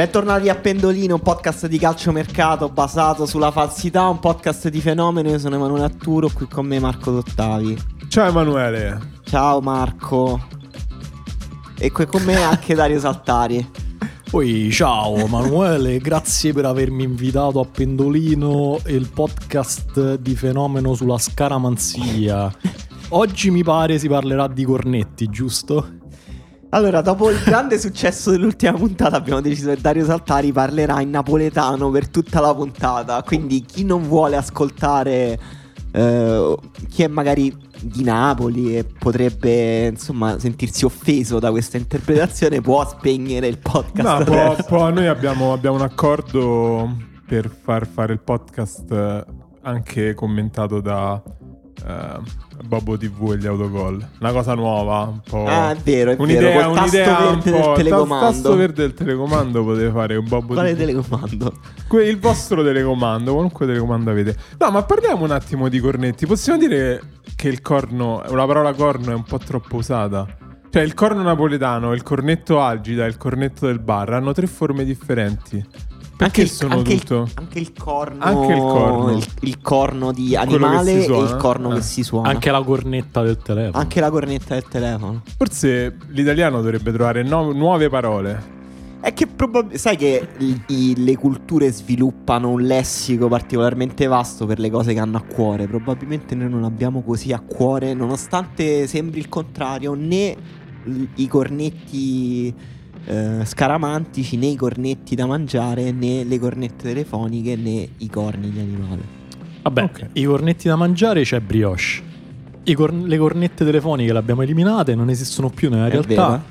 Bentornati a Pendolino, un podcast di calciomercato basato sulla falsità, un podcast di fenomeno. Io sono Emanuele Atturo, qui con me Marco Dottavi. Ciao Emanuele. Ciao Marco. E qui con me anche Dario Saltari. Poi ciao Emanuele, grazie per avermi invitato a Pendolino, il podcast di fenomeno sulla scaramanzia. Oggi mi pare si parlerà di cornetti, giusto? Allora, dopo il grande successo dell'ultima puntata, abbiamo deciso che Dario Saltari parlerà in napoletano per tutta la puntata. Quindi, chi non vuole ascoltare, eh, chi è magari di Napoli e potrebbe insomma sentirsi offeso da questa interpretazione, può spegnere il podcast. No, può, può, noi abbiamo, abbiamo un accordo per far fare il podcast eh, anche commentato da uh, Bobo TV e gli autogol. Una cosa nuova, un po'. Ah, è vero, è un'idea, vero. un'idea un po'. Del telecomando. Il tasto verde del telecomando potete fare un Bobo Quale TV. telecomando? Que- il vostro telecomando, qualunque telecomando avete. No, ma parliamo un attimo di cornetti. Possiamo dire che il corno, la parola corno è un po' troppo usata? Cioè, il corno napoletano, il cornetto algida e il cornetto del bar hanno tre forme differenti. Perché anche sono anche tutto? Il, anche il corno. Anche il corno. Il, il corno di animale e il corno Eh. che si suona. Anche la cornetta del telefono. Anche la cornetta del telefono. Forse l'italiano dovrebbe trovare no- nuove parole. È che probabilmente. Sai che i- i- le culture sviluppano un lessico particolarmente vasto per le cose che hanno a cuore. Probabilmente noi non abbiamo così a cuore, nonostante sembri il contrario, né l- i cornetti eh, scaramantici, né i cornetti da mangiare, né le cornette telefoniche, né i corni di animale. Vabbè, Ok. i cornetti da mangiare c'è brioche. I corn- le cornette telefoniche le abbiamo eliminate, non esistono più nella È realtà. vero?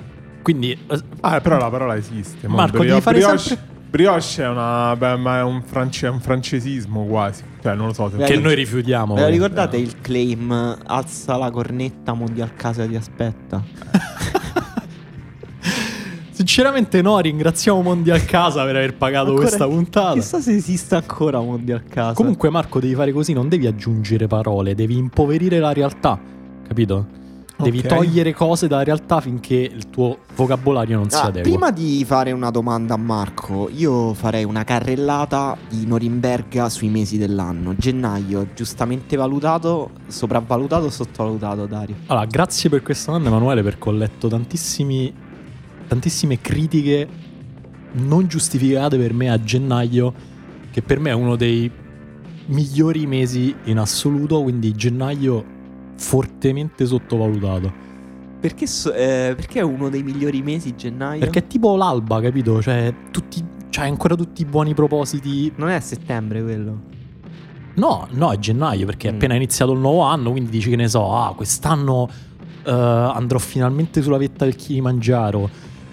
Quindi eh, Ah, però la parola esiste. Marco, Brio- devi fare brioche, sempre- brioche è, una, beh, ma è un, france- è un francesismo quasi. Cioè, non lo so. Che noi rifiutiamo. Ve la ricordate no. il claim alza la cornetta mondial casa ti aspetta? Sinceramente no, ringraziamo Mondial Casa per aver pagato Ancora- questa puntata. Chissà se esiste ancora mondial casa. Comunque Marco devi fare così, non devi aggiungere parole, devi impoverire la realtà, capito? Devi Ok. togliere cose dalla realtà finché il tuo vocabolario non si Ah, adegua. prima di fare una domanda a Marco, io farei una carrellata di Norimberga sui mesi dell'anno. Gennaio, giustamente valutato, sopravvalutato o sottovalutato, Dario? Allora, grazie per questa domanda Emanuele perché ho letto tantissimi, tantissime critiche non giustificate per me a gennaio, che per me è uno dei migliori mesi in assoluto, quindi gennaio fortemente sottovalutato. Perché, so- eh, perché è uno dei migliori mesi gennaio? Perché è tipo l'alba, capito? Cioè, tutti, c'hai ancora tutti i buoni propositi. non è a settembre quello. No, no, è gennaio perché è Mm. appena iniziato il nuovo anno, quindi dici che ne so, ah, quest'anno eh, andrò finalmente sulla vetta del Kilimangiaro.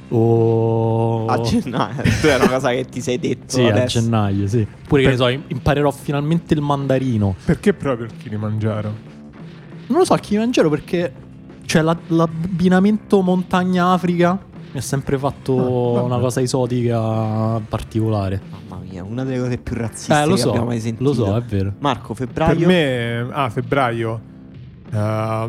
O... A gennaio. Tu è una cosa che ti sei detto Sì, a gennaio, sì. Oppure che ne so, im- imparerò finalmente il mandarino. Perché proprio il Kilimangiaro? Non lo so, il Kilimangiaro perché cioè, la- l'abbinamento montagna-Africa mi ha sempre fatto Ah, una cosa esotica particolare. Mamma mia, una delle cose più razziste Eh, lo che so, abbiamo mai sentito. lo so, è vero. Marco, Per febbraio. me, ah, febbraio. Eh,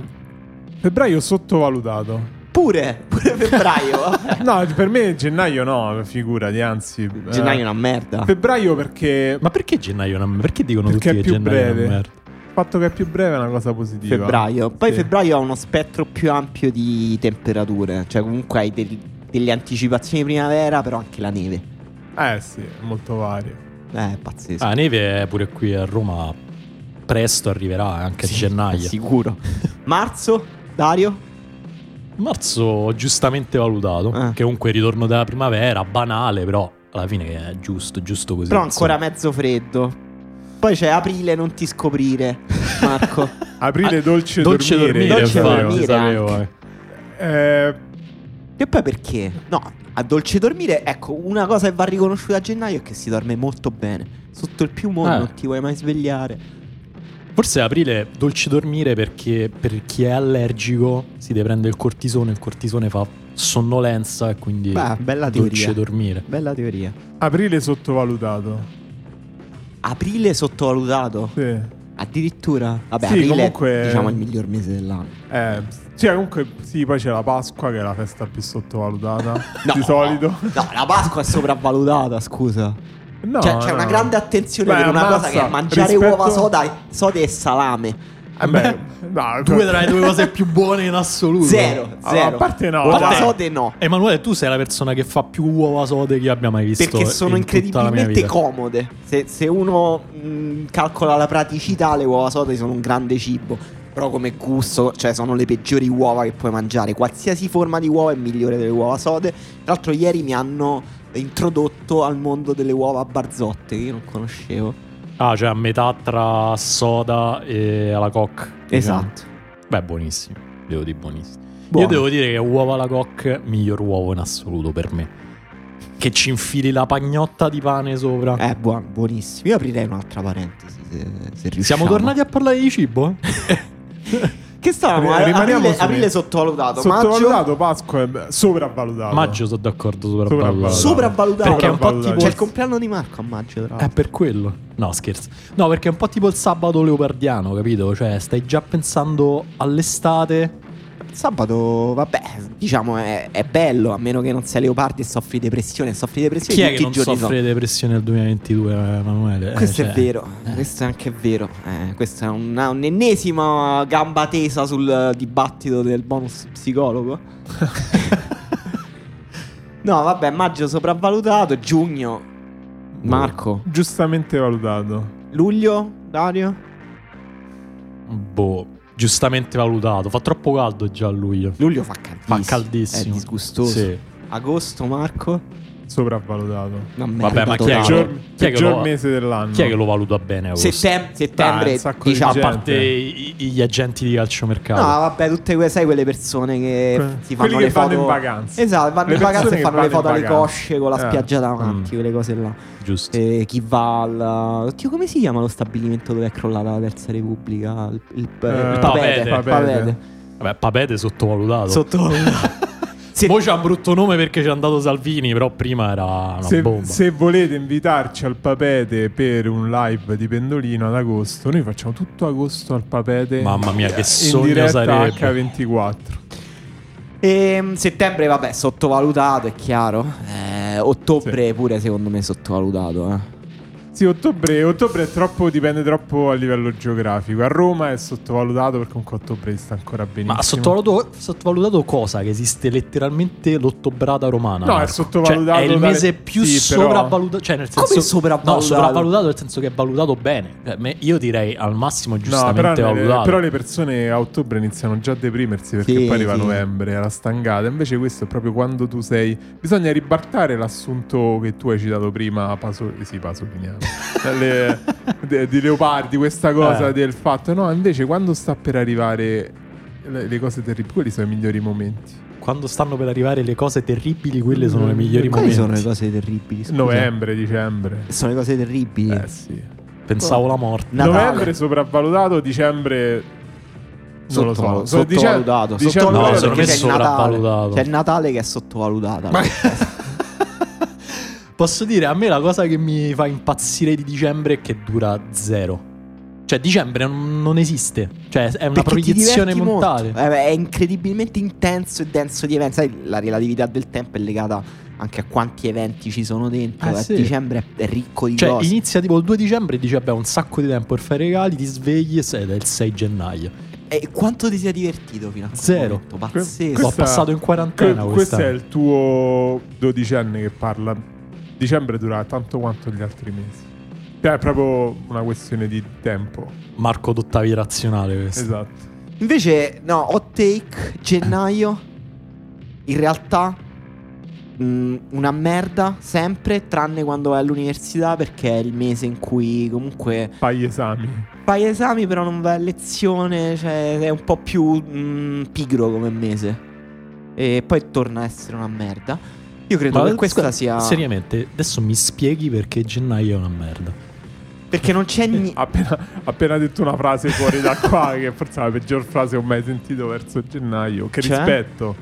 febbraio sottovalutato. Pure, pure febbraio. No, per me gennaio no, figurati, anzi. eh, gennaio è una merda. Febbraio perché. Ma perché gennaio è una merda? Perché dicono Perché tutti è che più gennaio è una breve. merda? Il fatto che è più breve è una cosa positiva. Febbraio. Poi Sì. febbraio ha uno spettro più ampio di temperature. Cioè, comunque hai del- delle anticipazioni di primavera, però anche la neve. Eh sì, è molto vario. Eh, è pazzesco. Ah, la neve è pure qui a Roma presto arriverà, anche a Sì, gennaio. Sicuro. Marzo, Dario? Marzo giustamente valutato, Eh. che comunque il ritorno della primavera, banale, però alla fine è giusto, giusto così. Però insomma. ancora mezzo freddo. Poi c'è aprile, non ti scoprire, Marco. Aprile dolce, dolce dormire. dormire, Dolce sapevo, dormire sapevo, eh. Eh, e poi perché? No, a dolce dormire, ecco, una cosa che va riconosciuta a gennaio è che si dorme molto bene. Sotto il piumone Eh. non ti vuoi mai svegliare. Forse aprile dolce dormire perché per chi è allergico si deve prendere il cortisone, il cortisone fa sonnolenza e quindi Beh, bella dolce teoria. dormire. Bella teoria. aprile sottovalutato. Aprile sottovalutato. Sì. Addirittura. Vabbè, Sì, aprile comunque- è diciamo il miglior mese dell'anno. Eh, sì, comunque, sì, poi c'è la Pasqua che è la festa più sottovalutata No, di solito. No, la Pasqua è sopravvalutata, scusa. No, cioè, c'è no. una grande attenzione Beh, per una ammazza, cosa che è mangiare rispetto- uova soda, sode e salame. Eh beh, no, Due tra le due cose più buone in assoluto. Zero, zero. a parte no, Uova sode no. Emanuele, tu sei la persona che fa più uova sode che abbia mai visto. Perché sono in incredibilmente comode. Se, se uno mh, calcola la praticità, le uova sode sono un grande cibo. Però come gusto, cioè sono le peggiori uova che puoi mangiare. Qualsiasi forma di uova è migliore delle uova sode. Tra l'altro ieri mi hanno introdotto al mondo delle uova a barzotte che io non conoscevo. Ah, cioè a metà tra soda e alla coque. diciamo. Esatto. Beh, buonissimo. Devo dire buonissimo. Buono. Io devo dire che uova alla coque, miglior uovo in assoluto per me. Che ci infili la pagnotta di pane sopra. Eh, buono, buonissimo. Io aprirei un'altra parentesi se, se riusciamo. Siamo tornati a parlare di cibo? Che stavamo? Ri- rimaniamo aprile, su- aprile sottovalutato. Sottovalutato, Pasqua è sopravvalutato. Maggio sono d'accordo sopravvalutato. Sopravvalutato. Sopravvalutato. Perché è un po' tipo C'è il compleanno di Marco a maggio, tra È l'altro. per quello. No, scherzo. No, perché è un po' tipo il sabato leopardiano, capito? Cioè, stai già pensando all'estate. Sabato, vabbè, diciamo è, è bello, a meno che non sei leopardi e soffri depressione. Soffri depressione Chi è tutti che non i giorni. soffre depressione nel 2022, Emanuele? Eh, Questo cioè, è vero, questo è anche vero. Eh, questa è una- un'ennesima gamba tesa sul dibattito del bonus psicologo. no, vabbè, maggio sopravvalutato, giugno. Marco, Giustamente valutato. luglio, Dario? Boh, giustamente valutato. Fa troppo caldo già a luglio. Luglio fa caldissimo. Fa caldissimo. È disgustoso. Sì. Agosto, Marco? Sopravvalutato. Una Vabbè, ma chi è Peggior, chi è che peggior lo- mese dell'anno. Chi è che lo valuta bene? Settem- Dai, settembre, un sacco di diciamo, A parte i- gli agenti di calciomercato. No, vabbè, tutte que- sai quelle persone che Que- si fanno quelli le che vanno foto in vacanza. Esatto, vanno Le in vacanza e fanno le foto alle cosce con la Eh. spiaggia davanti, Mm. quelle cose là. Giusto. E chi va al Oddio, come si chiama lo stabilimento dove è crollata la Terza Repubblica? Il, il, il Eh, Papete, Papete. Papete. Vabbè, Papete sottovalutato. Sottovalutato. Se- Mo c'ha un brutto nome perché c'è andato Salvini, però prima era una Se, bomba. se volete invitarci al Papete per un live di Pendolino ad agosto, noi facciamo tutto agosto al Papete. Mamma mia, che in sogno diretta sarebbe. H24. Ehm, settembre, vabbè, sottovalutato, è chiaro. Eh, ottobre pure secondo me sottovalutato, eh. Sì, ottobre, ottobre è troppo, dipende troppo a livello geografico. A Roma è sottovalutato perché comunque ottobre sta ancora benissimo. Ma sottovalutato, sottovalutato cosa? Che esiste letteralmente l'ottobrata romana. No, è Marco. sottovalutato Cioè, è il dalle- mese più sì, però- sopravvalutato. Cioè, nel senso. Come sopravvalutato? No, sopravvalutato nel senso che è valutato bene. Cioè, io direi al massimo No, giustamente però, le, valutato. però le persone a ottobre iniziano già a deprimersi perché Sì, poi arriva sì. novembre, è la stangata. Invece questo è proprio quando tu sei... Bisogna ribaltare l'assunto che tu hai citato prima, Pasolini, sì, Pasoliniano, Le- de- di Leopardi, questa cosa Eh. del fatto. No, invece quando sta per arrivare le, le cose terribili, quelli sono i migliori momenti. Quando stanno per arrivare le cose terribili, quelle sono le migliori Quali momenti. sono le cose terribili? scusa? Novembre, dicembre. Sono le cose terribili. Eh sì. Pensavo la morte. Natale. Novembre sopravvalutato, dicembre... Non lo so. Sotto- sottovalutato. dicembre- Sottovalutato No, secondo me perché Natale. sopravvalutato. C'è il Natale che è sottovalutato. Posso dire, a me la cosa che mi fa impazzire di dicembre è che dura zero. Cioè, dicembre non, esiste. Cioè, è una Perché proiezione mentale. Eh, è incredibilmente intenso e denso di eventi. Sai, la relatività del tempo è legata anche a quanti eventi ci sono dentro. Eh, Eh, sì. Dicembre è ricco di Cioè, cose. inizia tipo il 2 dicembre e dici, vabbè, un sacco di tempo per fare i regali, ti svegli e sei è il 6 gennaio. E quanto ti sei divertito fino a quel Zero. momento? Pazzesco. L'ho Questa- passato in quarantena Que- questo è il tuo dodicenne che parla. Dicembre dura tanto quanto gli altri mesi. Cioè, è proprio una questione di tempo. Marco d'ottavi razionale questo. Esatto. Invece, no, hot take, gennaio. in realtà mh, una merda sempre, tranne quando vai all'università perché è il mese in cui comunque Fai gli esami. fai esami però non vai a lezione, cioè è un po' più mh, pigro come mese. E poi torna a essere una merda. Io credo Ma che questa scusa, sia... Seriamente, adesso mi spieghi perché gennaio è una merda. Perché non c'è niente... Appena, appena detto una frase fuori da qua, che forse è la peggior frase che ho mai sentito verso gennaio. Che Cioè? rispetto.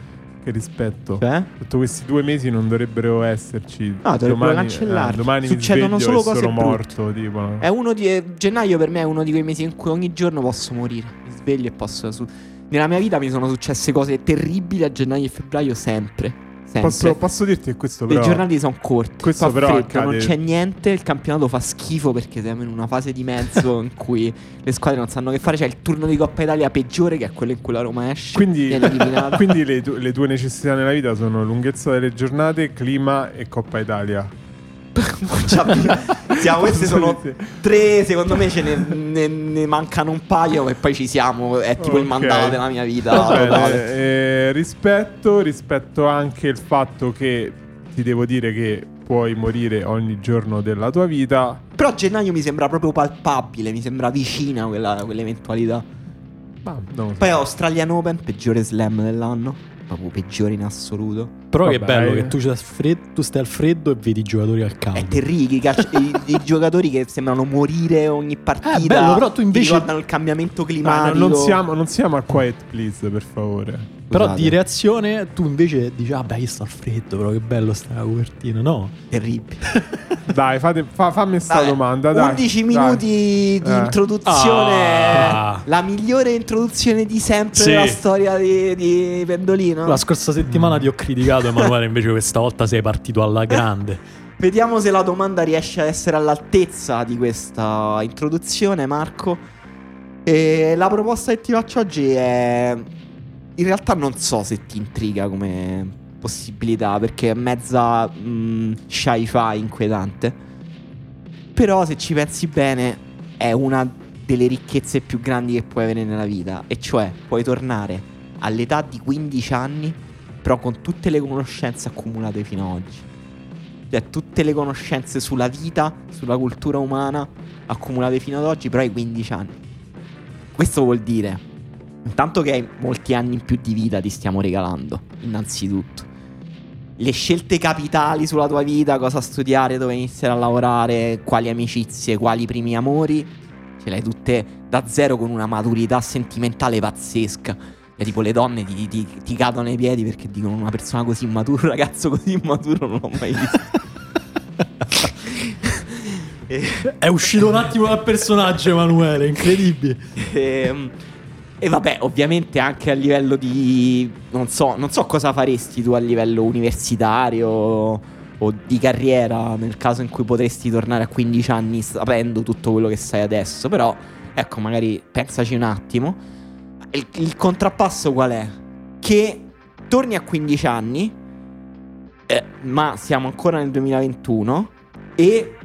Che rispetto. Cioè? Tutto questi due mesi non dovrebbero esserci. No, dovrebbero domani, cancellarli. eh, domani Succedono mi solo cose sono brutte. morto. Tipo, no? È uno di... Gennaio per me è uno di quei mesi in cui ogni giorno posso morire. Mi sveglio e posso... su- Nella mia vita mi sono successe cose terribili a gennaio e febbraio sempre. Posso, posso dirti che questo Le però. giornati sono corti. questo però freddo, accade- non c'è niente. Il campionato fa schifo perché siamo in una fase di mezzo in cui le squadre non sanno che fare. C'è il turno di Coppa Italia peggiore, che è quello in cui la Roma esce. Quindi, quindi le, tu- le tue necessità nella vita sono lunghezza delle giornate, clima e Coppa Italia. Siamo, queste sono tre. Secondo me ce ne, ne- ne mancano un paio. E poi ci siamo. È tipo il Ok. mandato della mia vita. Bene, eh, rispetto, rispetto anche il fatto che ti devo dire che puoi morire ogni giorno della tua vita. Però gennaio mi sembra proprio palpabile. Mi sembra vicina quella, quell'eventualità. Ma non so. Poi Australian Open, peggiore slam dell'anno. Proprio peggiore in assoluto. Però che Vabbè, bello eh. che tu, c'hai fred- tu stai al freddo e vedi i giocatori al caldo. È terribile. I, calci- i- i giocatori che sembrano morire ogni partita. Eh, bello, però tu invece- ricordano il cambiamento No, climatico. no, non, siamo, non siamo a quiet please, per favore. Però di reazione tu invece dici, ah beh, io sto al freddo, però che bello sta la copertina. No, Terribile. Dai, fate- fa- fammi sta Dai, domanda. Dai, 11 dai. minuti di Eh. introduzione. Ah. La migliore introduzione di sempre Sì. della storia di, di Pendolino. la scorsa settimana ti ho criticato Emanuele, invece questa volta sei partito alla grande. Vediamo se la domanda riesce a essere all'altezza di questa introduzione, Marco. E la proposta che ti faccio oggi è. In realtà non so se ti intriga come possibilità, perché è mezza mm, sci-fi inquietante. Però se ci pensi bene, è una delle ricchezze più grandi che puoi avere nella vita. E cioè, puoi tornare all'età di 15 anni, però con tutte le conoscenze accumulate fino ad oggi. Cioè, tutte le conoscenze sulla vita, sulla cultura umana, accumulate fino ad oggi, però hai 15 anni. Questo vuol dire, intanto che hai molti anni in più di vita ti stiamo regalando, innanzitutto. Le scelte capitali sulla tua vita, cosa studiare, dove iniziare a lavorare, quali amicizie, quali primi amori, ce le hai tutte da zero con una maturità sentimentale pazzesca. Cioè, tipo le donne ti, ti- ti cadono ai piedi perché dicono una persona così immatura, un ragazzo così immaturo non l'ho mai visto. e, È uscito un attimo dal personaggio Emanuele, incredibile. ehm, e vabbè, ovviamente anche a livello di... Non so, non so cosa faresti tu a livello universitario o di carriera nel caso in cui potresti tornare a 15 anni sapendo tutto quello che sai adesso. Però, ecco, magari pensaci un attimo. Il, il contrappasso qual è? Che torni a 15 anni, eh, ma siamo ancora nel 2021 e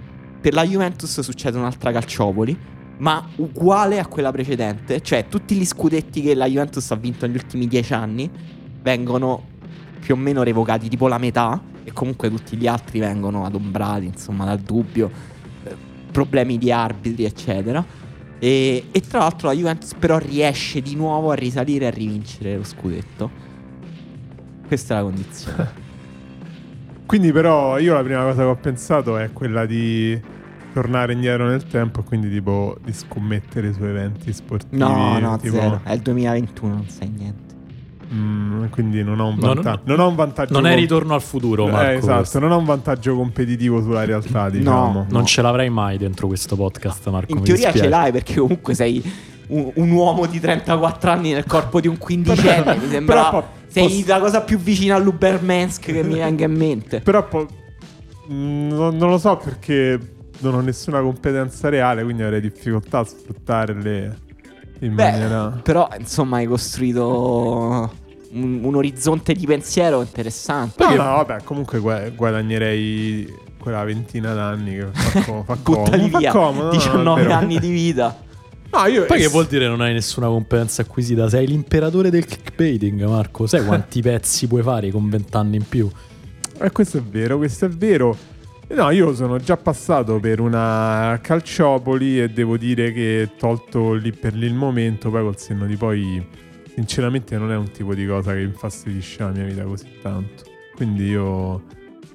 per la Juventus succede un'altra calciopoli, ma uguale a quella precedente, cioè tutti gli scudetti che la Juventus ha vinto negli ultimi 10 anni vengono più o meno revocati, tipo la metà, e comunque tutti gli altri vengono adombrati, insomma, dal dubbio, eh, problemi di arbitri, eccetera. E, e tra l'altro la Juventus però riesce di nuovo a risalire e a rivincere lo scudetto. Questa è la condizione. Quindi, però, io la prima cosa che ho pensato è quella di tornare indietro nel tempo e quindi, tipo, di scommettere su eventi sportivi. No, no, tipo, zero. È il 2021, non sai niente. mm, quindi non ho un Non- vantaggio. Non, ho un vantaggio. Non è ritorno al futuro, Eh, Marco. esatto, questo. non ho un vantaggio competitivo sulla realtà, diciamo. Non ce l'avrai mai dentro questo podcast, Marco. In teoria ce dispiace. l'hai perché comunque sei un, un uomo di 34 anni nel corpo di un quindicenne. mi sembra. Però sei posso- la cosa più vicina all'Ubermensk che mi venga in mente. Però po- mm, non, non lo so perché non ho nessuna competenza reale, quindi avrei difficoltà a sfruttarle in Beh, maniera... però insomma hai costruito un, un orizzonte di pensiero interessante. No, no, vabbè, comunque gua- guadagnerei quella ventina d'anni che fa, fa comodo. Buttali Fa via comodo, no, no, è 19 vero. anni di vita. No, io Poi che vuol dire non hai nessuna competenza acquisita? Sei l'imperatore del clickbaiting, Marco. Sai quanti pezzi puoi fare con vent'anni in più? Eh, questo è vero, questo è vero. No, io sono già passato per una calciopoli e devo dire che tolto lì per lì il momento, poi col senno di poi, sinceramente non è un tipo di cosa che infastidisce la mia vita così tanto. Quindi io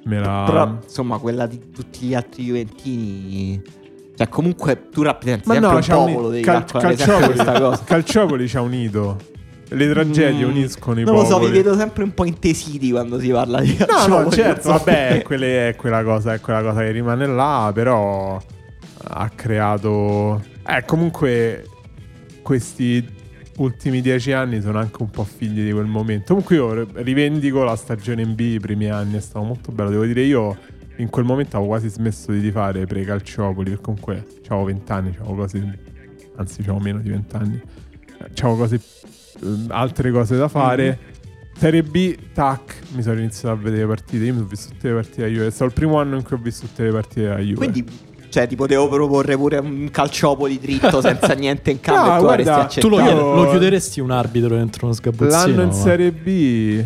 me la... Però, insomma, quella di tutti gli altri Juventini. Cioè, comunque tu rappresenti Ma sempre no, un un- popolo, devi cal- calciopoli, questa cosa. calciopoli ci ha unito. Le tragedie Mm, uniscono i Non lo so, popoli. vi vedo sempre un po' intesiti quando si parla di No, calciopoli. no, certo, non vabbè, quelle- è quella cosa, è quella cosa che rimane là, però ha creato... Eh, comunque questi ultimi dieci anni sono anche un po' figli di quel momento. Comunque io rivendico la stagione in B, i primi anni, è stato molto bello. Devo dire, io in quel momento avevo quasi smesso di tifare pre-calciopoli, perché comunque avevo vent'anni, avevo cose... Anzi, avevo meno di vent'anni. Avevo cose... eh, altre cose da fare. Serie B, tac, mi sono iniziato a vedere le partite. Io mi sono visto tutte le partite della Juve. È stato il primo anno in cui ho visto tutte le partite della Juve. Quindi, cioè, ti potevo proporre pure un calciopoli dritto senza niente in cambio No, e tu guarda, avresti Tu lo. Io- lo chiuderesti un arbitro dentro uno sgabuzzino? L'anno in ma- Serie B.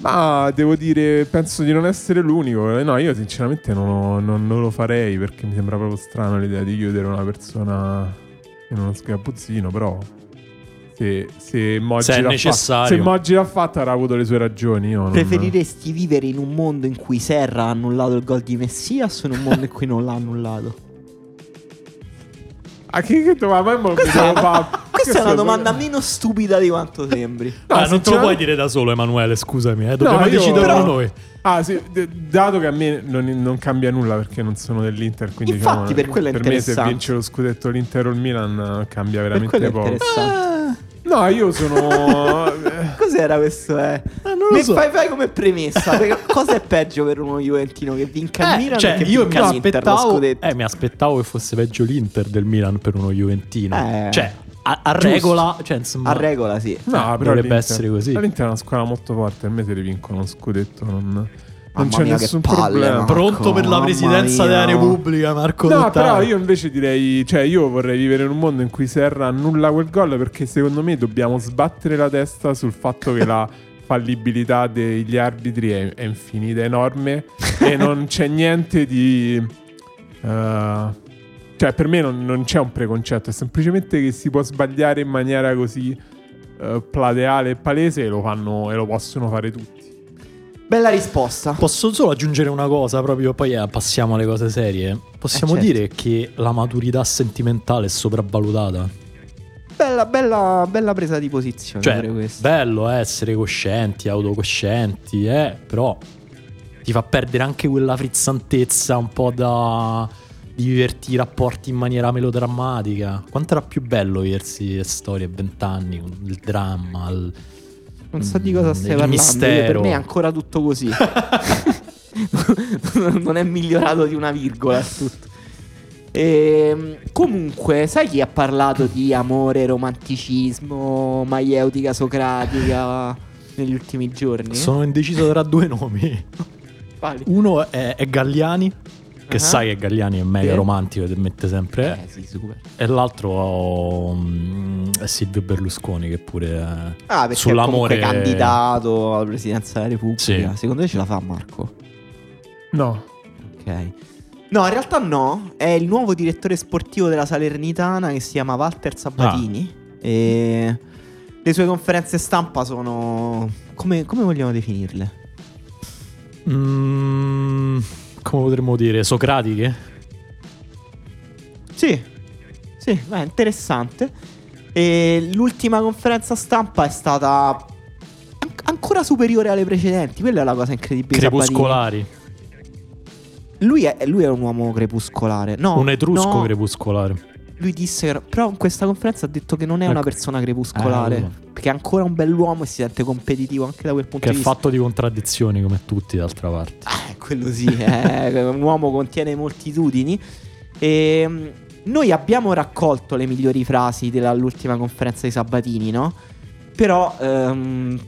Ma devo dire, penso di non essere l'unico. Eh, No, io sinceramente non, non- non lo farei perché mi sembra proprio strano l'idea di chiudere una persona in uno sgabuzzino. Però, se, se Moggi Se è l'ha necessario. fatto, se Moggi l'ha fatto, avrà avuto le sue ragioni. Io non- Preferiresti vivere in un mondo in cui Serra ha annullato il gol di Messias o in un mondo in cui non l'ha annullato? Ah, che, che domanda? Ma mi Questa, fa- questa è una domanda meno stupida di quanto sembri. No, Ah, non te lo puoi dire da solo, Emanuele, scusami. Eh. Dobbiamo io- deciderlo però- noi. Ah, sì, d- dato che a me non, non cambia nulla perché non sono dell'Inter, quindi Infatti, diciamo, per per me se vince lo scudetto l'Inter o il Milan cambia veramente poco. interessante. No, io sono eh, Cos'era questo? Eh? Ah, non lo so. fai, fai come premessa. cosa è peggio per uno Juventino che vinca il Milan? cioè, io mi aspettavo, scudetto? eh, mi aspettavo che fosse peggio l'Inter del Milan per uno Juventino. Eh. Cioè, a, a regola, cioè, insomma, A regola, sì. No, però dovrebbe essere così. L'Inter è una squadra molto forte, a me se rivincono lo scudetto non, non Mamma c'è mia, che nessun palle, problema. no. pronto per la presidenza mia. della Repubblica, Marco No, Dottaro. però io invece direi, cioè io vorrei vivere in un mondo in cui Serra annulla quel gol perché secondo me dobbiamo sbattere la testa sul fatto che la fallibilità degli arbitri è, è infinita, enorme e non c'è niente di... eh, cioè per me non, non c'è un preconcetto, è semplicemente che si può sbagliare in maniera così eh, plateale e palese e lo fanno e lo possono fare tutti. Bella risposta. Posso solo aggiungere una cosa, proprio poi eh, passiamo alle cose serie. Possiamo Eh, certo. dire che la maturità sentimentale è sopravvalutata. Bella, bella, bella presa di posizione. Cioè, bello eh, essere coscienti, autocoscienti, eh, però ti fa perdere anche quella frizzantezza un po' da di viverti i rapporti in maniera melodrammatica. Quanto era più bello viversi le storie a vent'anni, il dramma, il... Non so di cosa Mm, stai il parlando. io- mistero. Per me è ancora tutto così. non è migliorato di una virgola. Tutto. Ehm, comunque, sai chi ha parlato di amore, romanticismo, maieutica socratica negli ultimi giorni? Sono indeciso tra due nomi. Uno è, è Galliani, che Ah. sai che Galliani è mega Sì. romantico e mette sempre... Eh sì, super. E l'altro mm, è Silvio Berlusconi che pure è... Ah, perché Sull'amore- è candidato alla presidenza della Repubblica. Sì. Secondo te ce la fa Marco? No, Ok. No, in realtà no. È il nuovo direttore sportivo della Salernitana che si chiama Walter Sabatini. E le sue conferenze stampa sono. Come, come vogliamo definirle? Mm, come potremmo dire? Socratiche? Sì, sì, beh, interessante. E l'ultima conferenza stampa è stata an- ancora superiore alle precedenti. Quella è la cosa incredibile. Crepuscolari. Lui è, lui è un uomo crepuscolare. No, Un etrusco no, crepuscolare. Lui disse, che- però in questa conferenza ha detto che non è una Ecco. persona crepuscolare. Eh, perché è ancora un bell'uomo e si sente competitivo anche da quel punto Che è di vista. fatto di contraddizioni come tutti d'altra parte. Eh, quello sì, eh, un uomo contiene moltitudini. E mm, noi abbiamo raccolto le migliori frasi dell'ultima conferenza di Sabatini, no? Però, ehm,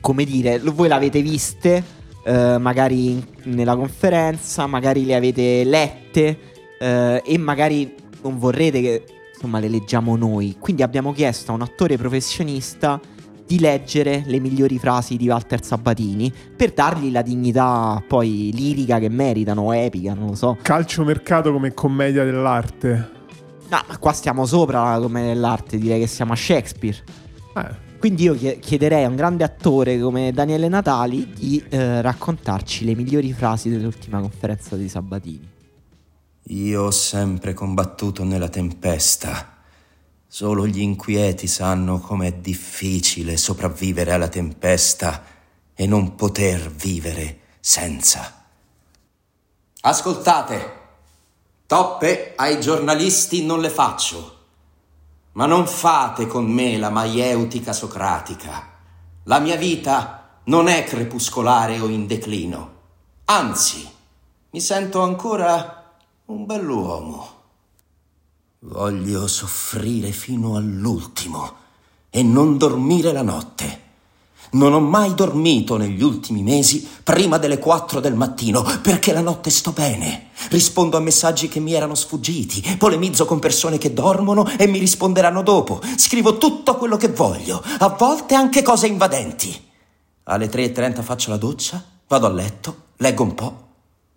come dire, voi l'avete viste, eh, magari nella conferenza, magari le avete lette, eh, e magari non vorrete che insomma le leggiamo noi. Quindi abbiamo chiesto a un attore professionista di leggere le migliori frasi di Walter Sabatini per dargli la dignità poi lirica che meritano, epica, non lo so. Calciomercato come commedia dell'arte. No, ma qua stiamo sopra come nell'arte, direi che siamo a Shakespeare. Eh, Quindi io chie- chiederei a un grande attore come Daniele Natali di eh, raccontarci le migliori frasi dell'ultima conferenza di Sabatini. Io ho sempre combattuto nella tempesta. Solo gli inquieti sanno com'è difficile sopravvivere alla tempesta e non poter vivere senza. Ascoltate, toppe ai giornalisti non le faccio, ma non fate con me la maieutica socratica. La mia vita non è crepuscolare o in declino. Anzi, mi sento ancora un bell'uomo. Voglio soffrire fino all'ultimo e non dormire la notte. Non ho mai dormito negli ultimi mesi prima delle 4 del mattino perché la notte sto bene. Rispondo a messaggi che mi erano sfuggiti, polemizzo con persone che dormono e mi risponderanno dopo. Scrivo tutto quello che voglio, a volte anche cose invadenti. Alle 3.30 faccio la doccia, vado a letto, leggo un po'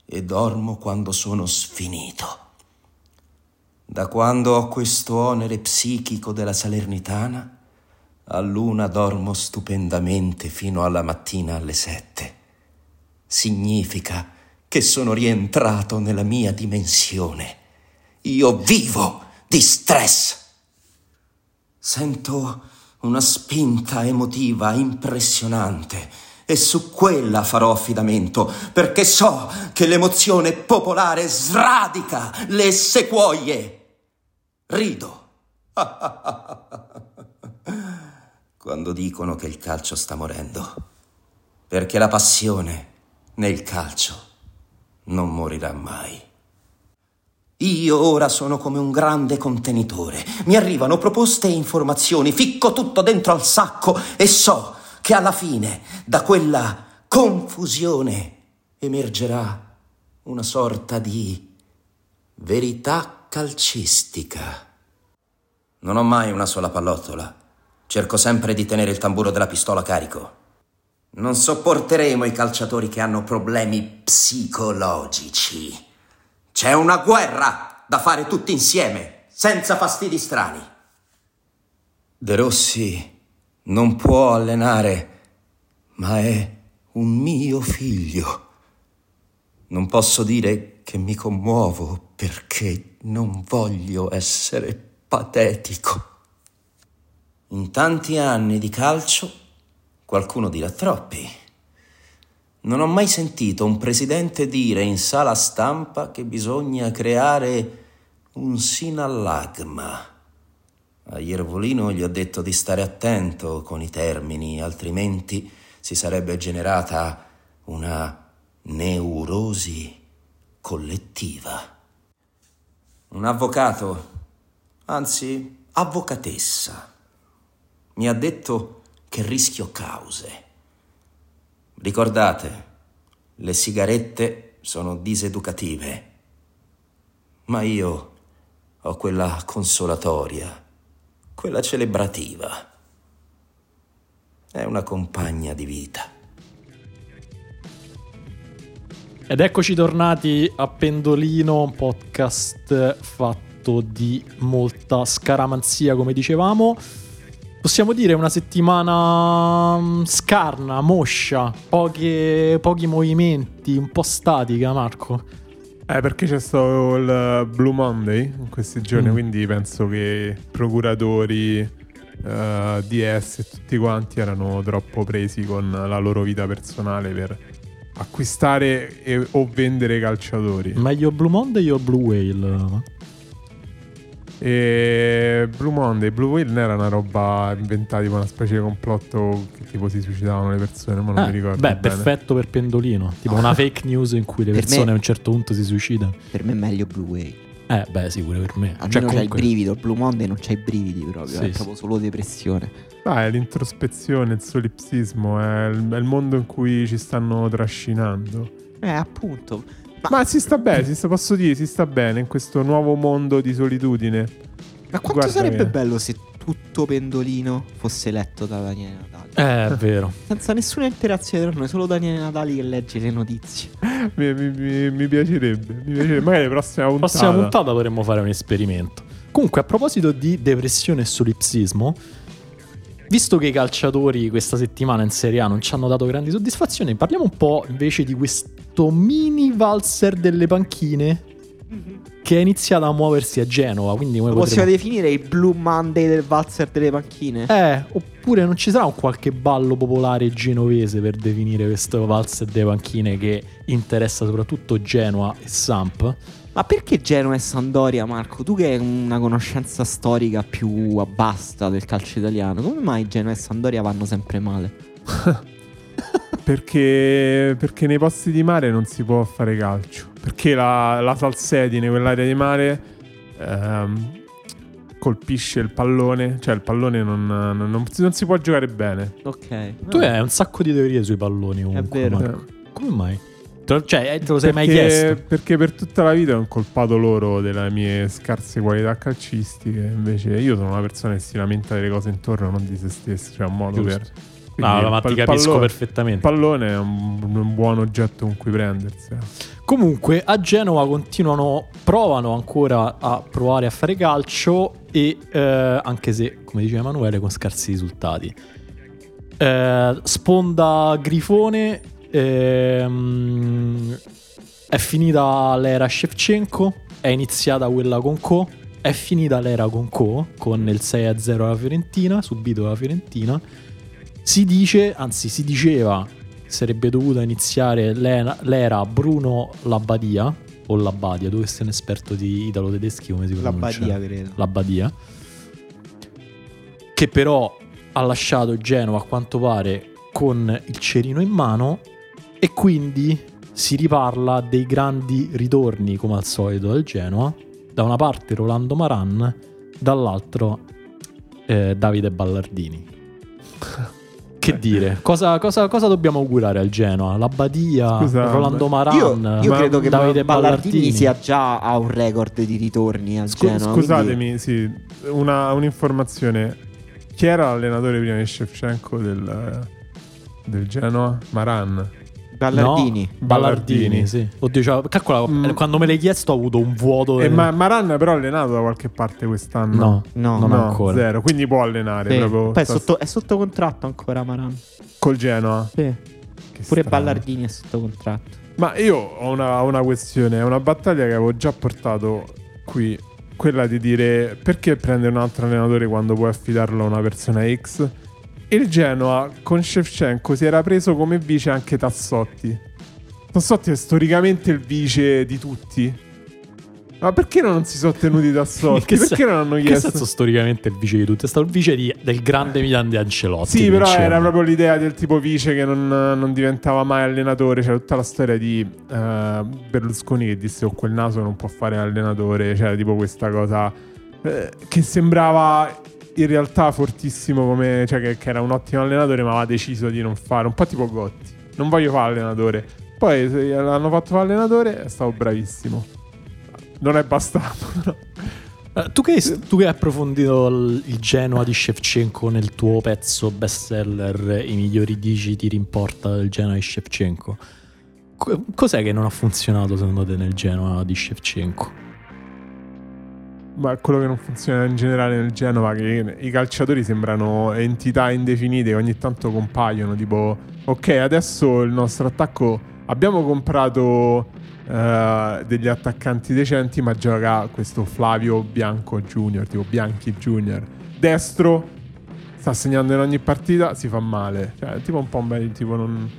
e dormo quando sono sfinito. Da quando ho questo onere psichico della Salernitana, a luna dormo stupendamente fino alla mattina alle sette. Significa che sono rientrato nella mia dimensione. Io vivo di stress. Sento una spinta emotiva impressionante e su quella farò affidamento perché so che l'emozione popolare sradica le sequoie. Rido. Quando dicono che il calcio sta morendo. Perché la passione nel calcio non morirà mai. Io ora sono come un grande contenitore. Mi arrivano proposte e informazioni, ficco tutto dentro al sacco e so che alla fine da quella confusione emergerà una sorta di verità calcistica. Non ho mai una sola pallottola. Cerco sempre di tenere il tamburo della pistola carico. Non sopporteremo i calciatori che hanno problemi psicologici. C'è una guerra da fare tutti insieme, senza fastidi strani. De Rossi non può allenare, ma è un mio figlio. Non posso dire che mi commuovo perché non voglio essere patetico. In tanti anni di calcio, qualcuno dirà troppi. Non ho mai sentito un presidente dire in sala stampa che bisogna creare un sinallagma. A Iervolino gli ho detto di stare attento con i termini, altrimenti si sarebbe generata una neurosi collettiva. Un avvocato, anzi avvocatessa, mi ha detto che rischio cause. Ricordate, le sigarette sono diseducative, ma io ho quella consolatoria, quella celebrativa. È una compagna di vita. Ed eccoci tornati a Pendolino, un podcast fatto di molta scaramanzia, come dicevamo. Possiamo dire una settimana mm, scarna, moscia, poche- pochi movimenti, un po' statica, Marco. Eh, perché c'è stato il Blue Monday in questi giorni, Mm. quindi penso che procuratori, eh, DS e tutti quanti erano troppo presi con la loro vita personale per acquistare e- o vendere calciatori. Meglio Blue Monday o Blue Whale? E Blue Monday, Blue Whale non era una roba inventata, tipo una specie di complotto che tipo si suicidavano le persone, ma non Eh, mi ricordo. beh, bene. perfetto per Pendolino. Tipo una fake news in cui le Per persone me- a un certo punto si suicidano. Per me è meglio Blue Whale. Eh, beh, sì, pure per me. Almeno Cioè, comunque- il brivido, il Blue Monday non c'hai i brividi proprio, Sì, è sì. proprio solo depressione. Ah, è l'introspezione, il solipsismo, è il, è il mondo in cui ci stanno trascinando. Eh, appunto. Ma, Ma si sta bene, si sta, posso dire, si sta bene in questo nuovo mondo di solitudine. Ma quanto Guarda sarebbe bello se tutto Pendolino fosse letto da Daniele Natali? Eh, è vero. Senza nessuna interazione tra noi, solo Daniele Natali che legge le notizie. Mi, mi- mi- mi piacerebbe. Mi piacerebbe. Magari la prossima puntata. Prossima puntata potremmo fare un esperimento. Comunque, a proposito di depressione e solipsismo, visto che i calciatori questa settimana in Serie A non ci hanno dato grandi soddisfazioni, parliamo un po' invece di questo mini valzer delle panchine che è iniziato a muoversi a Genova. Quindi Lo possiamo potremo... definire il Blue Monday del valzer delle panchine? Eh, oppure non ci sarà un qualche ballo popolare genovese per definire questo valzer delle panchine che interessa soprattutto Genoa e Samp? Ma perché Genoa e Sandoria, Marco? Tu che hai una conoscenza storica più abbasta del calcio italiano, come mai Genoa e Sandoria vanno sempre male? Perché, perché nei posti di mare non si può fare calcio. Perché la, la salsedine, quell'area di mare, ehm, colpisce il pallone. Cioè, il pallone non, non- non si, non si può giocare bene. Ok. Tu hai un sacco di teorie sui palloni comunque. vero. Marco. Come mai? Cioè, eh, te lo sei mai Perché- chiesto? Perché per tutta la vita ho incolpato loro delle mie scarse qualità calcistiche. Invece io sono una persona che si lamenta delle cose intorno, non di se stesso. Cioè, un modo Giusto. per. No, Quindi ma il ti capisco pallone- Il perfettamente. pallone è un, un buon oggetto con cui prendersi. eh. Comunque, a Genova continuano, provano ancora a provare a fare calcio e eh, anche se, come diceva Emanuele, con scarsi risultati. Eh, sponda Grifone, ehm, è finita l'era Shevchenko, è iniziata quella con Co, è finita l'era con Co, con il 6-0 alla Fiorentina, subito dalla Fiorentina. Si dice, anzi si diceva, sarebbe dovuta iniziare l'era, l'era Bruno Labbadia, o Labbadia, tu che sei un esperto di italo-tedeschi, come si La pronuncia? Badia, credo. Labbadia, che però ha lasciato Genova a quanto pare con il cerino in mano e quindi si riparla dei grandi ritorni come al solito del Genoa, da una parte Rolando Maran, dall'altro eh, Davide Ballardini. Che dire, cosa, cosa- cosa dobbiamo augurare al Genoa? La Badia, Scusa, Rolando Maran, Io, io credo che Davide Ballardini, Ballardini sia già a un record di ritorni al Scu- Genoa. scusatemi, sì, una- un'informazione. Chi era l'allenatore prima di Shevchenko del, del Genoa? Maran. Ballardini. No, Ballardini, Ballardini. sì. Oddio, cioè, calcola, Mm. eh, quando me l'hai chiesto ho avuto un vuoto. E eh, Ma- Maran però ha allenato da qualche parte quest'anno. no, No, non No, ancora. zero. Quindi può allenare Sì. proprio Poi è sotto, è sotto contratto ancora Maran. col Genoa. Sì. Che Pure strano. Ballardini è sotto contratto. Ma io ho una, ho una questione, è una battaglia che avevo già portato qui. Quella di dire perché prendere un altro allenatore quando puoi affidarlo a una persona X? Il Genoa con Shevchenko si era preso come vice anche Tassotti. Tassotti è storicamente il vice di tutti. Ma perché non si sono tenuti Tassotti? Che perché se- non hanno Che chiesto? senso storicamente il vice di tutti? È stato il vice di- del grande Milan di Ancelotti. Sì, però vinceva. era proprio l'idea del tipo vice che non, non diventava mai allenatore. C'era tutta la storia di eh, Berlusconi che disse con quel naso non può fare allenatore. C'era tipo questa cosa eh, che sembrava in realtà fortissimo come... Cioè che, che era un ottimo allenatore ma aveva deciso di non fare. Un po' tipo Gotti. Non voglio fare allenatore. Poi se l'hanno fatto fare allenatore è stato bravissimo. Non è bastato però. Eh, Tu che, tu che hai approfondito il, Genoa di Shevchenko nel tuo pezzo bestseller I migliori 10 tiri in porta del Genoa di Shevchenko, co- cos'è che non ha funzionato secondo te nel Genoa di Shevchenko? Ma quello che non funziona in generale nel Genova è che i calciatori sembrano entità indefinite che ogni tanto compaiono, tipo ok, adesso il nostro attacco abbiamo comprato eh, degli attaccanti decenti, ma gioca questo Flavio Bianco Junior, tipo Bianchi Junior, destro, sta segnando in ogni partita, si fa male. Cioè, tipo un po' un bel tipo non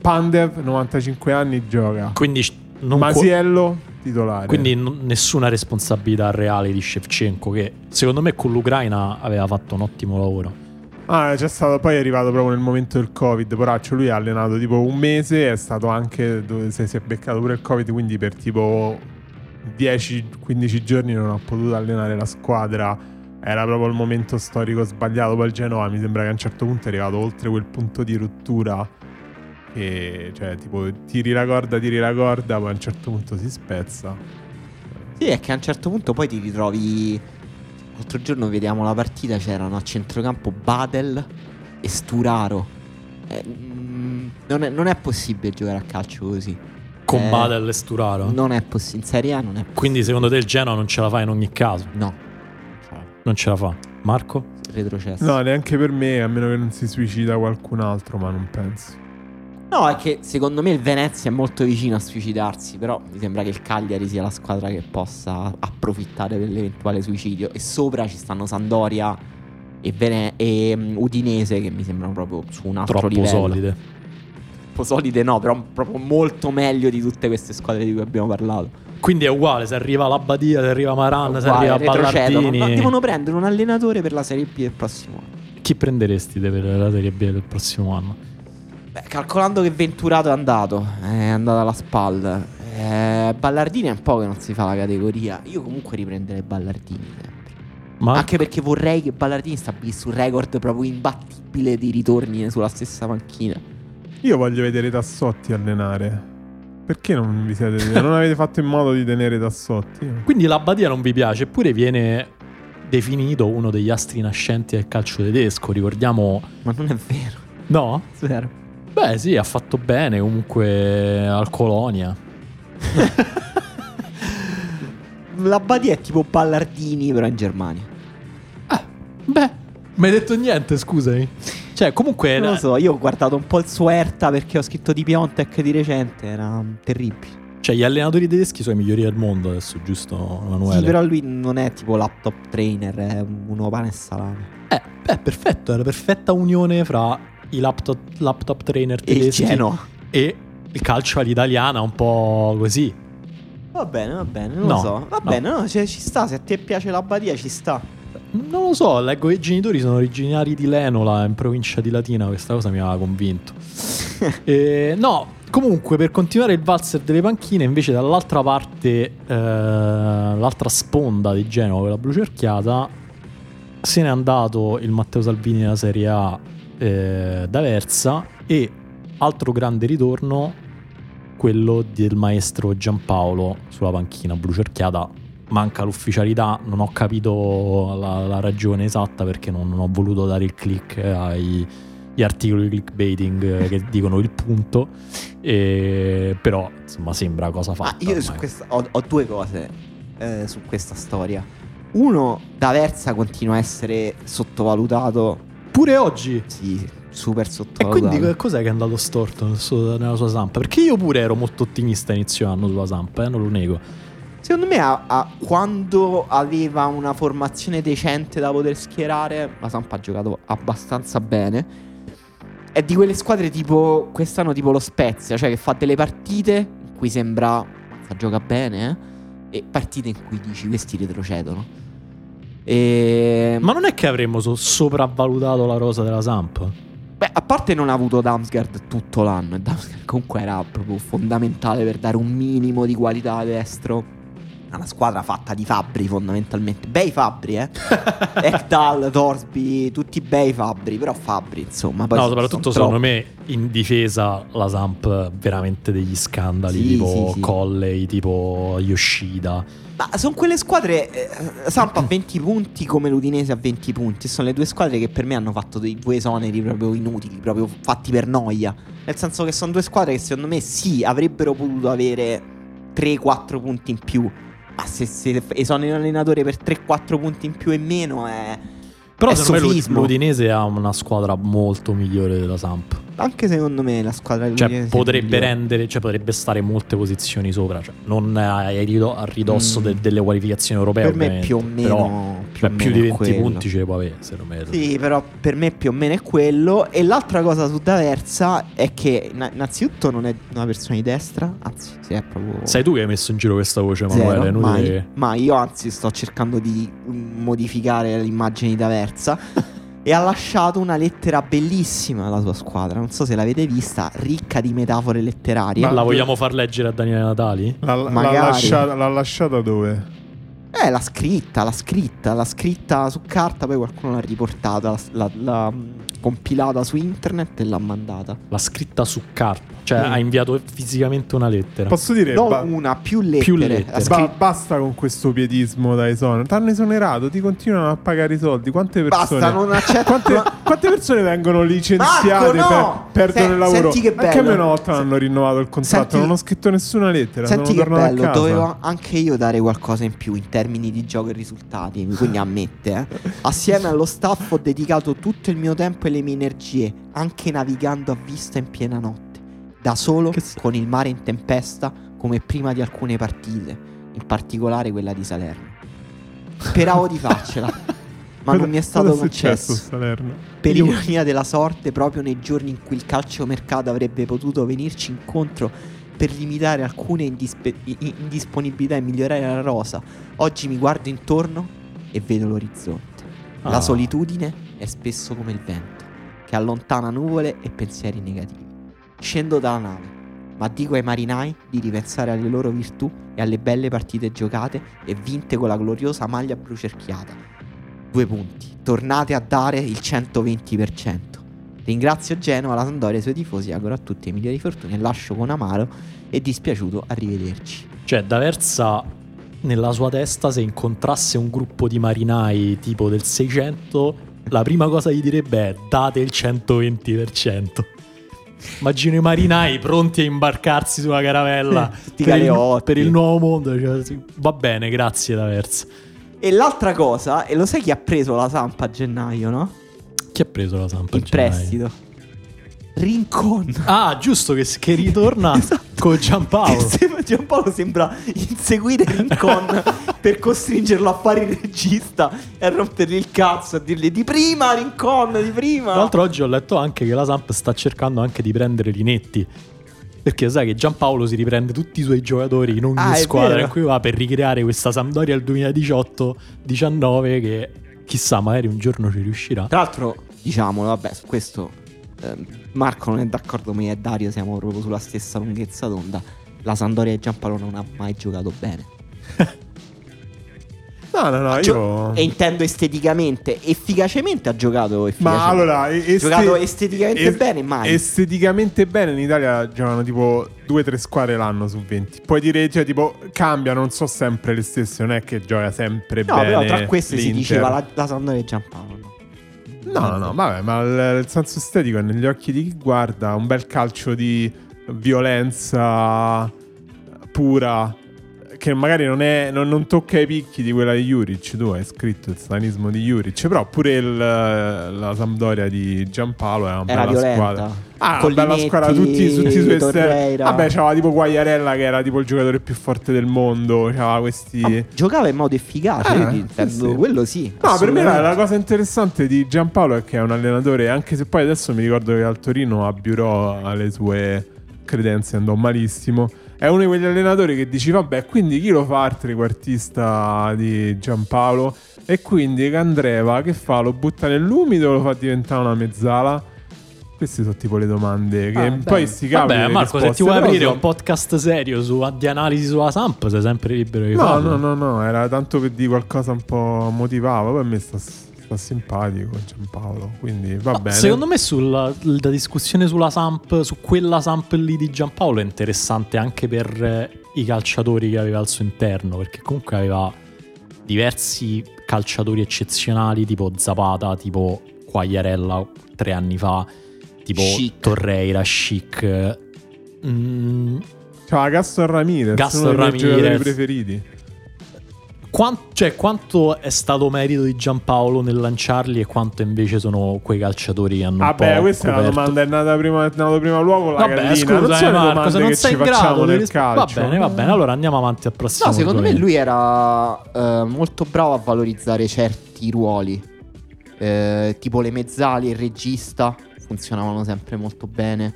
Pandev, 95 anni, gioca. Quindi non Masiello, titolare. Quindi non- nessuna responsabilità reale di Shevchenko che secondo me con l'Ucraina aveva fatto un ottimo lavoro. Ah, c'è stato, poi è arrivato proprio nel momento del Covid. Poraccio, lui ha allenato tipo un mese, è stato anche dove si si è beccato pure il Covid, quindi per tipo 10-15 giorni non ha potuto allenare la squadra. Era proprio il momento storico sbagliato. Poi il Genoa mi sembra che a un certo punto è arrivato oltre quel punto di rottura. Che cioè, tipo, tiri la corda, tiri la corda, poi a un certo punto si spezza. Sì, è che a un certo punto poi ti ritrovi l'altro giorno vediamo la partita, c'erano a centrocampo Badel e Sturaro. Eh, mm, non, è, non è possibile giocare a calcio così. Con Eh, Badel e Sturaro. Non è possibile. In Serie A non è possibile. Quindi secondo te il Genoa non ce la fa in ogni caso? No. Non ce la fa. Marco? retrocesso. No, neanche per me, a meno che non si suicida qualcun altro, ma non penso. No, è che secondo me il Venezia è molto vicino a suicidarsi, però mi sembra che il Cagliari sia la squadra che possa approfittare dell'eventuale suicidio. E sopra ci stanno Sandoria e, Vene- e mm, Udinese che mi sembrano proprio su un altro Troppo livello. solide. Troppo solide no, però proprio molto meglio di tutte queste squadre di cui abbiamo parlato. Quindi è uguale, se arriva la Badia, se arriva Maran, se arriva. Ballardini. Ma devono prendere un allenatore per la Serie B del prossimo anno. Chi prenderesti per la Serie B del prossimo anno? Beh, calcolando che Venturato è andato, è andato alla spalla. Eh, Ballardini è un po' che non si fa la categoria. Io comunque riprenderei Ballardini sempre. Ma Anche perché vorrei che Ballardini stabilisse un record proprio imbattibile di ritorni sulla stessa panchina. Io voglio vedere Tassotti allenare. Perché non vi siete. non avete fatto in modo di tenere Tassotti? Quindi la Badia non vi piace, eppure viene definito uno degli astri nascenti del calcio tedesco. Ricordiamo. Ma non è vero. No? Vero. Beh, sì, ha fatto bene comunque al Colonia. La Badia è tipo Ballardini, però in Germania. Beh, mi hai detto niente, scusami. Cioè, comunque. Non lo so, io ho guardato un po' il suo Erta perché ho scritto di Piontek di recente, era terribile. Cioè, gli allenatori tedeschi sono i migliori del mondo adesso, giusto, Emanuele? Sì, però lui non è tipo laptop trainer, è uno pane e salame. Eh, beh, perfetto, è la perfetta unione fra i laptop, laptop trainer E il tedeschi e il calcio all'italiana, un po' così. Va bene, va bene, non No, lo so. Va no. bene, no, cioè, ci sta, se a te piace la Badia ci sta. Non lo so, leggo che i genitori sono originari di Lenola, in provincia di Latina, questa cosa mi aveva convinto. Eh, no, comunque per continuare il valzer delle panchine, invece dall'altra parte, eh, l'altra sponda di Genova, quella blu cerchiata, se n'è andato il Matteo Salvini nella Serie A eh, da Versa e altro grande ritorno, quello del maestro Giampaolo sulla panchina blu cerchiata. Manca l'ufficialità, non ho capito la, la ragione esatta perché non, non ho voluto dare il click ai gli articoli di clickbaiting che dicono il punto, e- però insomma sembra cosa Ma fatta. io su ormai. questa, ho, ho due cose eh, su questa storia. Uno, D'Aversa continua a essere sottovalutato. Pure oggi. Sì, super E sottovalutato. quindi co- cos'è che è andato storto nel suo- nella sua Samp? Perché io pure ero molto ottimista inizio anno sulla Samp, eh, non lo nego. Secondo me, a- a- quando aveva una formazione decente da poter schierare, la Samp ha giocato abbastanza bene. È di quelle squadre tipo quest'anno, tipo lo Spezia, cioè che fa delle partite in cui sembra "Mazza, gioca bene, eh? e partite in cui dici questi retrocedono. E... Ma non è che avremmo so- sopravvalutato la rosa della Samp? Beh, a parte non ha avuto Damsgaard tutto l'anno, e Damsgaard comunque era proprio fondamentale per dare un minimo di qualità a destro. Una squadra fatta di fabbri fondamentalmente. Bei fabbri, eh. Ekdal, Torsby, tutti bei fabbri, però fabbri, insomma. Poi no, soprattutto sono secondo me in difesa la Samp veramente degli scandali Sì, tipo sì, sì. Colley, tipo Yoshida. Ma sono quelle squadre. Eh, Samp a 20 punti come l'Udinese a 20 punti. Sono le due squadre che per me hanno fatto dei due esoneri proprio inutili, proprio fatti per noia. Nel senso che sono due squadre che secondo me sì, avrebbero potuto avere 3-4 punti in più. Ma se, se esoneri un allenatore per 3-4 punti in più e meno è. Però È secondo me l'Udinese ha una squadra molto migliore della Samp. Anche secondo me la squadra Cioè, potrebbe rendere, cioè, potrebbe stare molte posizioni sopra. Cioè, non a, rido- a ridosso Mm. de- delle qualificazioni europee. Per me più o meno. Però, più, cioè, o più meno di è 20 quello. punti ce li può avere, secondo me. Sì, però per me più o meno è quello. E l'altra cosa su D'Aversa è che inna- innanzitutto non è una persona di destra, anzi, sì, è proprio. Sei tu che hai messo in giro questa voce, zero, Emanuele? mai, che- mai. Io anzi sto cercando di modificare l'immagine di D'Aversa. e ha lasciato una lettera bellissima alla sua squadra. Non so se l'avete vista, ricca di metafore letterarie. Ma la vogliamo far leggere a Daniele Natali? L'ha, l'ha Magari. lasciata, l'ha lasciata dove? Eh, l'ha scritta, l'ha scritta, l'ha scritta su carta, poi qualcuno l'ha riportata. La, la- la- compilata su internet e l'ha mandata. L'ha scritta su carta. Cioè, Mm. ha inviato fisicamente una lettera. Posso dire, Non ba- una, più lettere. Più lettere. Ba- basta con questo pietismo da esonero. T'hanno esonerato, ti continuano a pagare i soldi. Quante persone... Basta, non accetto. Quante, quante persone vengono licenziate Marco, no! per perdono Se- il lavoro? senti che Anche a me bello. una volta non hanno rinnovato il contratto, Senti- non ho scritto nessuna lettera. Senti sono che tornato a bello, casa. dovevo anche io dare qualcosa in più in termini di gioco e risultati, quindi ammette. Eh. Assieme allo staff ho dedicato tutto il mio tempo e le mie energie, anche navigando a vista in piena notte, da solo, con il mare in tempesta, come prima di alcune partite, in particolare quella di Salerno. Speravo di farcela, ma non mi è stato successo concesso. Salerno? Per Io- ironia della sorte, proprio nei giorni in cui il calciomercato avrebbe potuto venirci incontro per limitare alcune indispe- indisponibilità e migliorare la rosa, oggi mi guardo intorno e vedo l'orizzonte. La Ah. solitudine è spesso come il vento, che allontana nuvole e pensieri negativi. Scendo dalla nave, ma dico ai marinai di ripensare alle loro virtù e alle belle partite giocate e vinte con la gloriosa maglia blu cerchiata. Due punti. Tornate a dare il 120%. Ringrazio Genova, la Sandoria e i suoi tifosi, auguro a tutti i migliori fortuni e lascio con amaro e dispiaciuto arrivederci. Cioè, D'Aversa nella sua testa, se incontrasse un gruppo di marinai tipo del 600, la prima cosa gli direbbe è date il 120%. Immagino i marinai pronti a imbarcarsi sulla caravella per, il, per il nuovo mondo. Cioè, sì, va bene, grazie D'Aversa. E l'altra cosa, e lo sai chi ha preso la Sampa a gennaio, no? Chi ha preso la Sampa? In prestito. Rincon. Ah, giusto che, che ritorna con Giampaolo. Sembra- Giampaolo sembra inseguire Rincon per costringerlo a fare il regista e a rompergli il cazzo, a dirgli di prima Rincon, di prima. Tra l'altro oggi ho letto anche che la Samp sta cercando anche di prendere Linetti. Perché sai che Giampaolo si riprende tutti i suoi giocatori in ogni Ah, squadra in cui va per ricreare questa Sampdoria del 2018-19 che chissà magari un giorno ci riuscirà. Tra l'altro, diciamolo, vabbè, su questo Marco non è d'accordo, ma io e Dario siamo proprio sulla stessa lunghezza d'onda. La Sandoria e Giampaolo non ha mai giocato bene. No, no, no, io... E intendo esteticamente, efficacemente ha giocato efficacemente. Ma allora, este- giocato esteticamente es- bene, mai. Esteticamente bene in Italia giocano tipo 2-3 squadre l'anno su 20. Puoi dire, cioè, tipo, cambia, non so sempre le stesse, non è che gioca sempre no, bene. però tra queste si l'Inter. diceva la, la Sandoria e Giampaolo. No? No, no, vabbè, ma il, il senso estetico è negli occhi di chi guarda un bel calcio di violenza pura che magari non, è, non, non tocca i picchi di quella di Juric. Tu hai scritto il satanismo di Juric, però pure il- la Sampdoria di Giampaolo è una Era bella violenta. squadra. Ah, una bella squadra, tutti, tutti i suoi esterni. Vabbè, c'aveva tipo Guagliarella che era tipo il giocatore più forte del mondo. C'aveva questi. Ah, giocava in modo efficace, Eh, vedi, sì, intendo- sì. quello sì. No, per me la, la cosa interessante di Giampaolo è che è un allenatore, anche se poi adesso mi ricordo che al Torino a Bureau alle sue credenze andò malissimo. È uno di quegli allenatori che dici, vabbè, quindi chi lo fa il trequartista di Giampaolo? E quindi Candreva che fa? Lo butta nell'umido o lo fa diventare una mezzala? Queste sono tipo le domande che Ah, poi sti cavoli Vabbè, Marco, se risposte, ti vuoi però aprire sono- un podcast serio su, di analisi sulla Samp, sei sempre libero di No, farlo. no, no, no, era tanto per dire qualcosa un po' motivava, poi a me sta, sta simpatico Giampaolo, quindi va Ma bene. Secondo me sulla, la discussione sulla Samp, su quella Samp lì di Giampaolo è interessante anche per eh, i calciatori che aveva al suo interno, perché comunque aveva diversi calciatori eccezionali, tipo Zapata, tipo Quagliarella tre anni fa, tipo Schick. Torreira, Chic. Mm, Ciao, Gaston Ramirez, Gaston uno dei Ramirez. preferiti. Quan- cioè, quanto è stato merito di Giampaolo nel lanciarli e quanto invece sono quei calciatori che hanno un Vabbè, po' questa è una coperto- domanda, è nata prima, è nato primo luogo la Vabbè, gallina. scusa, non eh, sono le Marco, se non sei in grado nel ris- calcio. Va bene, va bene. Allora andiamo avanti al prossimo. No, secondo me lui era eh, molto bravo a valorizzare certi ruoli. Eh, tipo le mezzali e il regista funzionavano sempre molto bene.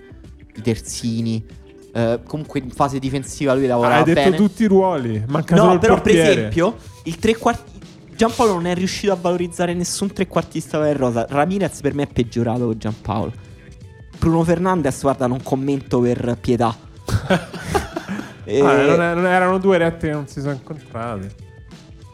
I terzini. Eh, comunque in fase difensiva lui Ah, lavorava hai detto bene. tutti i ruoli, manca solo No, il però per portiere. esempio, il tre quarti. Giampaolo non è riuscito a valorizzare nessun trequartista del rosa. Ramirez per me è peggiorato con Giampaolo. Bruno Fernandes, guarda, non commento per pietà. e, Ah, non, è- non erano due rette che non si sono incontrate.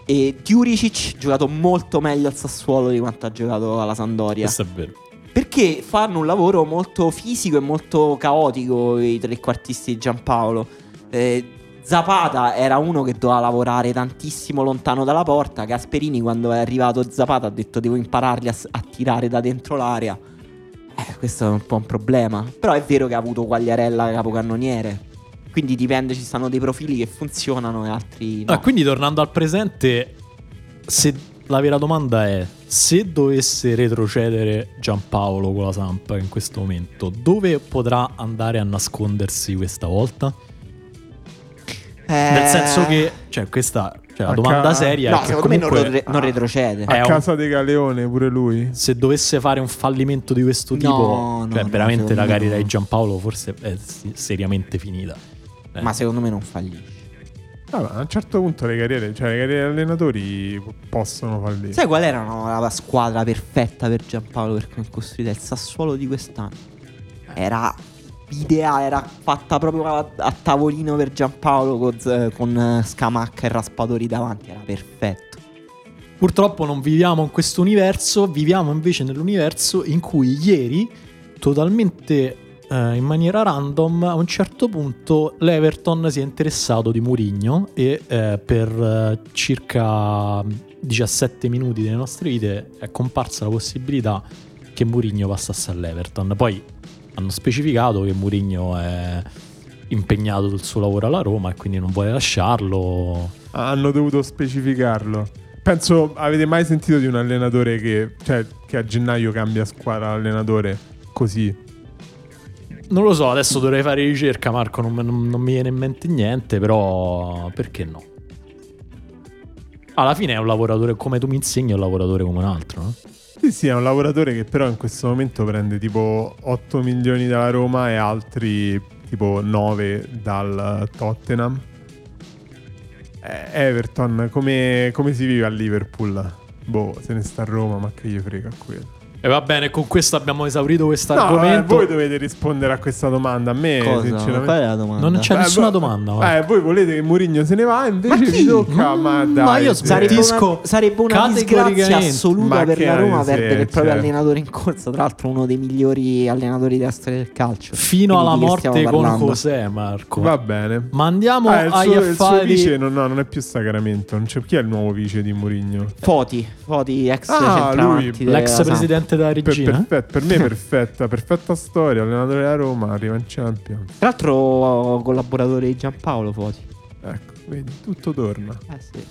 e Djuricic ha giocato molto meglio al Sassuolo di quanto ha giocato alla Sandoria. Questo è vero. Perché fanno un lavoro molto fisico e molto caotico i trequartisti di Giampaolo. Eh, Zapata era uno che doveva lavorare tantissimo lontano dalla porta. Gasperini, quando è arrivato Zapata, ha detto: Devo impararli a, a tirare da dentro l'area. Eh, questo è un po' un problema. Però è vero che ha avuto Quagliarella capocannoniere. Quindi dipende, ci stanno dei profili che funzionano e altri no. Ah, quindi tornando al presente, se la vera domanda è se dovesse retrocedere Giampaolo con la Samp in questo momento, dove potrà andare a nascondersi questa volta? Eh, Nel senso che, cioè, questa cioè, la domanda ca- seria No, è che secondo me non, comunque re- non retrocede. Eh, A un- casa dei Galeone pure lui. se dovesse fare un fallimento di questo No, tipo, no, cioè no, veramente la carriera di Giampaolo forse è seriamente finita. Eh. Ma secondo me non fallisce. Vabbè, a un certo punto le carriere, cioè le carriere degli allenatori possono fallire. Sai qual era no, la squadra perfetta per Giampaolo per come è costruita? Il Sassuolo di quest'anno. Era ideale, era fatta proprio a, a tavolino per Giampaolo con, con Scamacca e Raspadori davanti. Era perfetto. Purtroppo non viviamo in questo universo, viviamo invece nell'universo in cui ieri, totalmente eh, in maniera random, a un certo punto l'Everton si è interessato di Murigno e eh, per eh, circa 17 minuti delle nostre vite è comparsa la possibilità che Murigno passasse all'Everton. Poi hanno specificato che Murigno è impegnato sul suo lavoro alla Roma e quindi non vuole lasciarlo. Hanno dovuto specificarlo. Penso, avete mai sentito di un allenatore che, cioè, che a gennaio cambia squadra allenatore così? Non lo so, adesso dovrei fare ricerca, Marco. Non, non- non mi viene in mente niente, però perché no? Alla fine è un lavoratore come tu mi insegni, è un lavoratore come un altro, no? Sì, sì, è un lavoratore che però in questo momento prende tipo 8 milioni dalla Roma e altri tipo 9 dal Tottenham. Eh, Everton, come, come si vive a Liverpool? Boh, se ne sta a Roma, ma che gli frega quello. E va bene, con questo abbiamo esaurito questo No, eh, argomento. voi dovete rispondere a questa domanda. A me, Cosa? sinceramente. Qual è la domanda? Non c'è Eh, nessuna domanda. guarda. Eh, voi volete che Mourinho se ne va, invece Ma vi tocca. Ma, dai, ma io sì. Sarebbe una, sarebbe una disgrazia categoricamente. assoluta Ma per che la Roma sì, perdere il proprio certo. allenatore in corsa. Tra l'altro, uno dei migliori allenatori della storia del calcio. Fino Quindi alla di che morte stiamo con parlando? José, Marco. Va bene. Ma andiamo Ah, il, agli suo, il suo affari. vice non, no, non è più Sacramento. Non c'è, chi è il nuovo vice di Mourinho? Foti, Foti ex Ah, centravanti lui, della L'ex Samp. presidente della Per, regina. perfetto, per me è perfetta, perfetta storia. Allenatore della Roma, arriva in Champions. Tra l'altro, collaboratore di Giampaolo Foti. Ecco, vedi, tutto torna. Eh sì.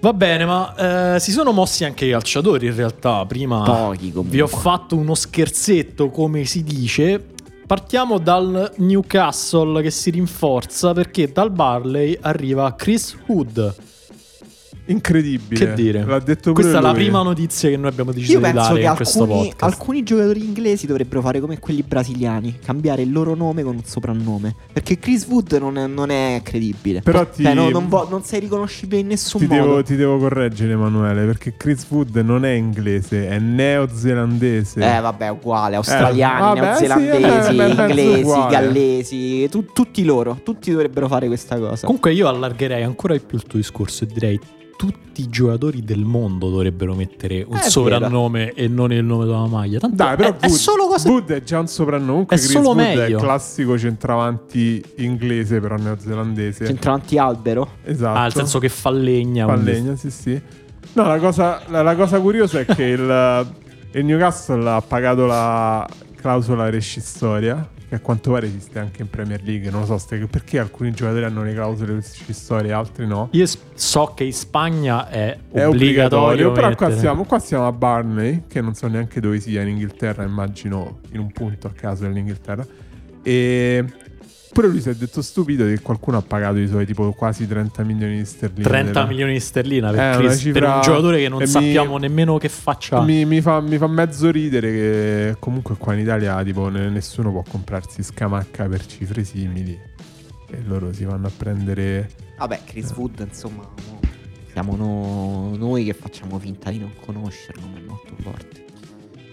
Va bene, ma eh, si sono mossi anche i calciatori in realtà. Prima Pochi vi ho fatto uno scherzetto, come si dice. Partiamo dal Newcastle che si rinforza perché dal Barley arriva Chris Hood. Incredibile. Che dire? L'ha detto pure Questa è la lui. prima notizia che noi abbiamo deciso Io di penso dare che in questo alcuni, podcast. alcuni giocatori inglesi dovrebbero fare come quelli brasiliani, cambiare il loro nome con un soprannome. Perché Chris Wood non è, non è credibile. Però ti- Cioè, no, non, vo- non sei riconoscibile in nessun Ti modo. devo, ti devo correggere, Emanuele, perché Chris Wood non è inglese, è neozelandese. Eh, vabbè, uguale. Australiani, vabbè, neozelandesi, sì, eh, inglesi, uguale. gallesi, tu- tutti loro. Tutti dovrebbero fare questa cosa. Comunque io allargherei ancora di più il tuo discorso e direi tutti i giocatori del mondo dovrebbero mettere un È soprannome e non il nome della maglia. Tanto Dai, però è, è Wood, solo cosa Wood è già un soprannome. Comunque È Chris solo Wood è meglio. il classico centravanti inglese, però neozelandese. Centravanti albero. esatto. Ah, nel senso che fa legna. Fa quindi- legna, sì, sì. No, la cosa, la, la cosa curiosa è che il, il Newcastle ha pagato la clausola rescissoria, a quanto pare esiste anche in Premier League. Non lo so ste- perché alcuni giocatori hanno le clausole rescissorie, altri no. Io so che in Spagna è È obbligatorio. obbligatorio, però qua siamo, qua siamo a Barney, che non so neanche dove sia in Inghilterra, immagino in un punto a caso dell'Inghilterra. E pure lui si è detto stupido che qualcuno ha pagato i suoi tipo quasi 30 milioni di sterline. 30 della- milioni di sterline per, Eh, Chris- cifra- per un giocatore che non e mi- sappiamo nemmeno che faccia. Mi, mi fa, mi fa mezzo ridere che comunque qua in Italia tipo ne- nessuno può comprarsi scamacca per cifre simili e loro si vanno a prendere Vabbè, Chris Wood, insomma, siamo no- noi che facciamo finta di non conoscerlo, ma è molto forte.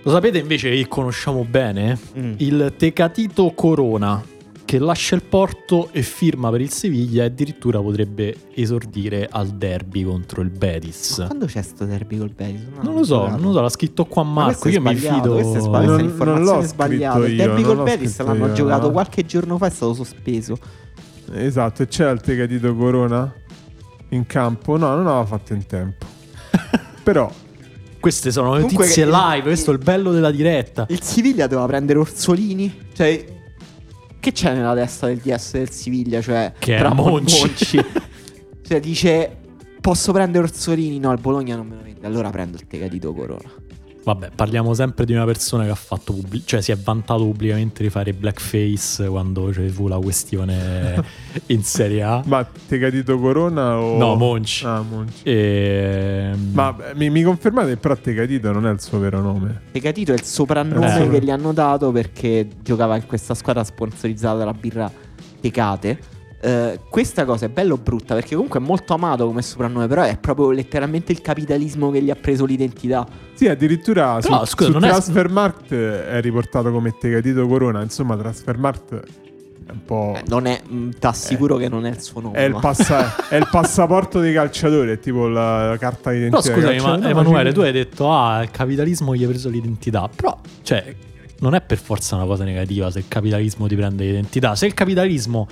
Lo sapete invece che conosciamo bene? Mm. Il Tecatito Corona, che lascia il Porto e firma per il Siviglia e addirittura potrebbe esordire al derby contro il Betis. Ma quando c'è sto derby col Betis? Non lo so, non lo so, l'ha scritto qua Ma Marco, questo è io mi sbagliato, fido... Questa è sbagliata, Non- non informazione l'ho sbagliata. scritto Il io, derby non col Betis l'hanno io, giocato no. qualche giorno fa, è stato sospeso. Esatto, e c'era il Tecatito Corona in campo. No, non aveva fatto in tempo. Però Queste sono Comunque notizie che- live, questo è il bello della diretta. Il Siviglia doveva prendere Orsolini. Cioè, che c'è nella testa del DS del Siviglia? Cioè, Che tra Monci. Monci. cioè, dice: Posso prendere Orsolini? No, il Bologna non me lo vende. Allora prendo il Tecatito Corona. Vabbè, parliamo sempre di una persona che ha fatto pubblic- cioè si è vantato pubblicamente di fare blackface quando ci fu la questione in Serie A. Ma Tecatito Corona o... No, Monci. Ah, Monci. Ehm, Ma mi, mi confermate che però Tecatito non è il suo vero nome? Tecatito è il soprannome Eh. che gli hanno dato perché giocava in questa squadra sponsorizzata dalla birra Tecate. Eh, questa cosa è bella o brutta perché comunque è molto amato come soprannome, però è proprio letteralmente il capitalismo che gli ha preso l'identità. Sì, addirittura Però, su, scusa, su non è- Transfermarkt è riportato come Tecatito Corona. Insomma, Transfermarkt è un po'... Eh, non è, mm, t'assicuro che non è il suo nome. È il, passa- è il passaporto dei calciatori, è tipo la, la carta d'identità. Però dei scusami, ma. No, Emanuele, tu hai detto, ah, il capitalismo gli ha preso l'identità. Però, cioè, non è per forza una cosa negativa se il capitalismo ti prende l'identità. Se il capitalismo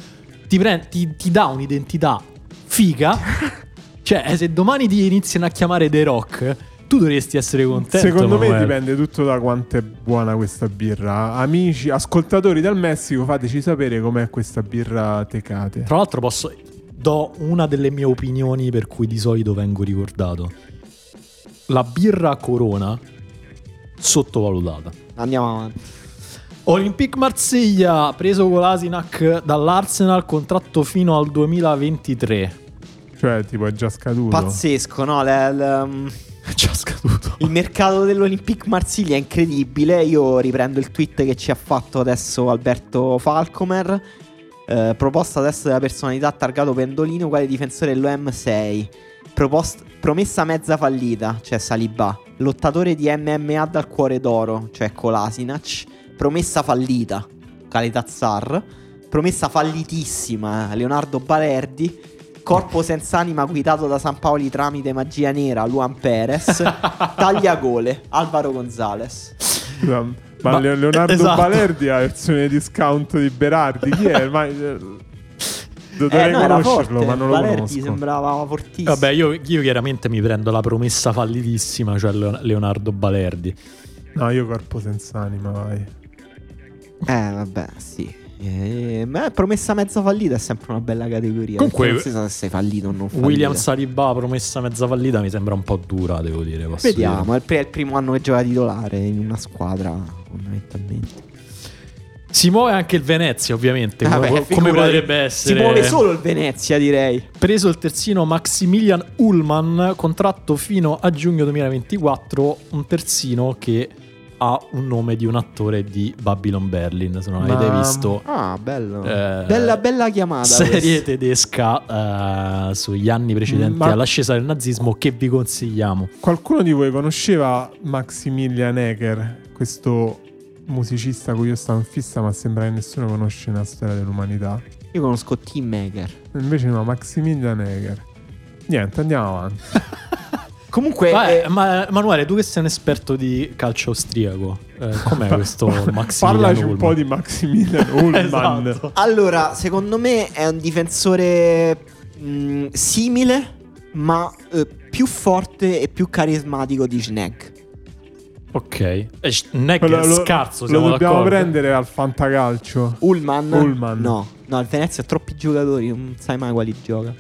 ti, pre- ti- ti dà un'identità figa, cioè, se domani ti iniziano a chiamare The Rock, tu dovresti essere contento. Secondo me dipende tutto da quanto è buona questa birra. Amici, ascoltatori dal Messico, fateci sapere com'è questa birra Tecate. Tra l'altro posso... Do una delle mie opinioni per cui di solito vengo ricordato. La birra Corona sottovalutata. Andiamo avanti. Olympique Marsiglia preso con l'Asinac dall'Arsenal, contratto fino al 2023. Cioè, tipo, è già scaduto. Pazzesco, no? Le- le- mm, Già scaduto. il mercato dell'Olympique Marsiglia è incredibile. Io riprendo il tweet che ci ha fatto adesso Alberto Falcomer. Eh, proposta adesso della personalità targato Pendolino quale difensore dell'OM 6. Propost- promessa mezza fallita, cioè Saliba. Lottatore di MMA dal cuore d'oro, cioè Kolasinac. Promessa fallita, Caletazzar. Promessa fallitissima, Leonardo Balerdi. Corpo senza anima guidato da San Paoli tramite magia nera, Luan Perez. Tagliagole, Alvaro Gonzalez. Ma, Ma- Le- Leonardo esatto. Balerdi ha la versione discount di Berardi. Chi è? Ma, eh, dovrei Eh, no, conoscerlo, forte. ma non lo Balerdi conosco. sembrava fortissimo. Vabbè, io, io chiaramente mi prendo la promessa fallitissima, cioè Leon- Leonardo Balerdi. No, io corpo senza anima, vai. Eh, vabbè, sì. Eh, ma promessa mezza fallita è sempre una bella categoria. Comunque- non si sa se sei fallito o non fallito. William Saliba, promessa mezza fallita, mi sembra un po' dura, devo dire. Vediamo, dire. è il, primo anno che gioca titolare in una squadra, fondamentalmente. Si muove anche il Venezia, ovviamente. Vabbè, come, come potrebbe essere. Si muove solo il Venezia, direi. Preso il terzino Maximilian Ullman, contratto fino a giugno 2024. Un terzino che ha un nome di un attore di Babylon Berlin. Se non Ma- avete visto, Ah, bello. Eh, bella, bella chiamata. serie questa. tedesca eh, sugli anni precedenti Ma- all'ascesa del nazismo che vi consigliamo. Qualcuno di voi conosceva Maximilian Ecker, questo musicista cui io stavo in fissa, ma sembra che nessuno conosce la storia dell'umanità. Io conosco Team Maker. Invece no, Maximilian Ecker. Niente, andiamo avanti. Comunque, Vabbè, eh, ma Emanuele, tu che sei un esperto di calcio austriaco, eh, com'è questo Maximilian Parlaci un Ullman? po' di Maximilian Ullman. Esatto. allora, secondo me è un difensore mh, simile, ma eh, più forte e più carismatico di Schneck. Ok. E sh- non è lo- scarso, lo dobbiamo d'accordo? prendere al fantacalcio. Ullman? Ullman. No, no, il Venezia ha troppi giocatori, non sai mai quali gioca.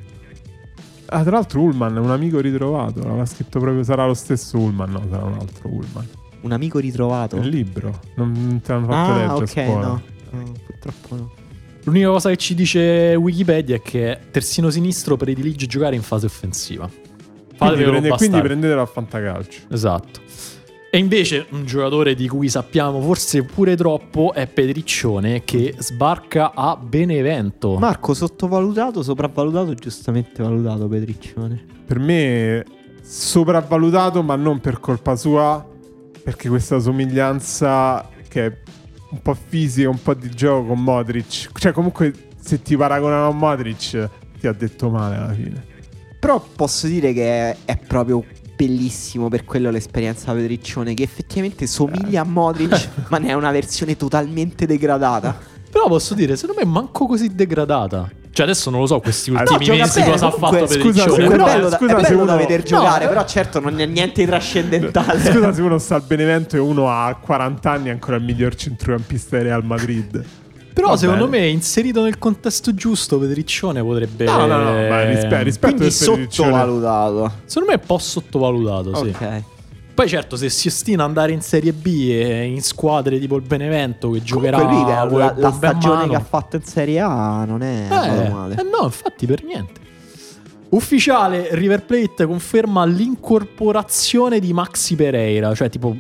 Ah, tra l'altro Ullman è un amico ritrovato. L'aveva scritto proprio, sarà lo stesso Ullman, no, sarà un altro Ullman. Un amico ritrovato. Il libro, non, te l'hanno fatto ah, leggere ok, a scuola. no. No, Purtroppo no. L'unica cosa che ci dice Wikipedia è che terzino sinistro predilige giocare in fase offensiva. Quindi, prende- quindi prendetelo al fantacalcio. Esatto. E invece un giocatore di cui sappiamo forse pure troppo è Pedriccione che sbarca a Benevento. Marco, sottovalutato, sopravvalutato, giustamente valutato Petriccione. Per me sopravvalutato, ma non per colpa sua, perché questa somiglianza che è un po' fisica, un po' di gioco con Modric. Cioè, comunque, se ti paragonano a Modric, ti ha detto male alla fine. Però posso dire che è proprio bellissimo per quello l'esperienza Pedriccione che effettivamente somiglia a Modric ma ne è una versione totalmente degradata. Però posso dire, secondo me manco così degradata. Cioè adesso non lo so questi No, ultimi gioca mesi bene, cosa ha fatto per scusa, il se È bello, da, scusa, è se bello da uno- veder No, giocare, eh. però certo non è niente di trascendentale. Scusa se uno sta al Benevento e uno ha 40 anni è ancora il miglior centrocampista del Real Madrid. Però Va secondo bene. me inserito nel contesto giusto Pedriccione potrebbe No, no, no, ma rispe- rispetto Quindi sottovalutato. Secondo me è un po' sottovalutato, sì. Ok. Poi certo, se si ostina ad andare in Serie B e in squadre tipo il Benevento che giocherà Comunque la, la bombe a stagione mano. che ha fatto in Serie A non è Eh, male. eh no, infatti per niente. Ufficiale, River Plate conferma l'incorporazione di Maxi Pereira, cioè tipo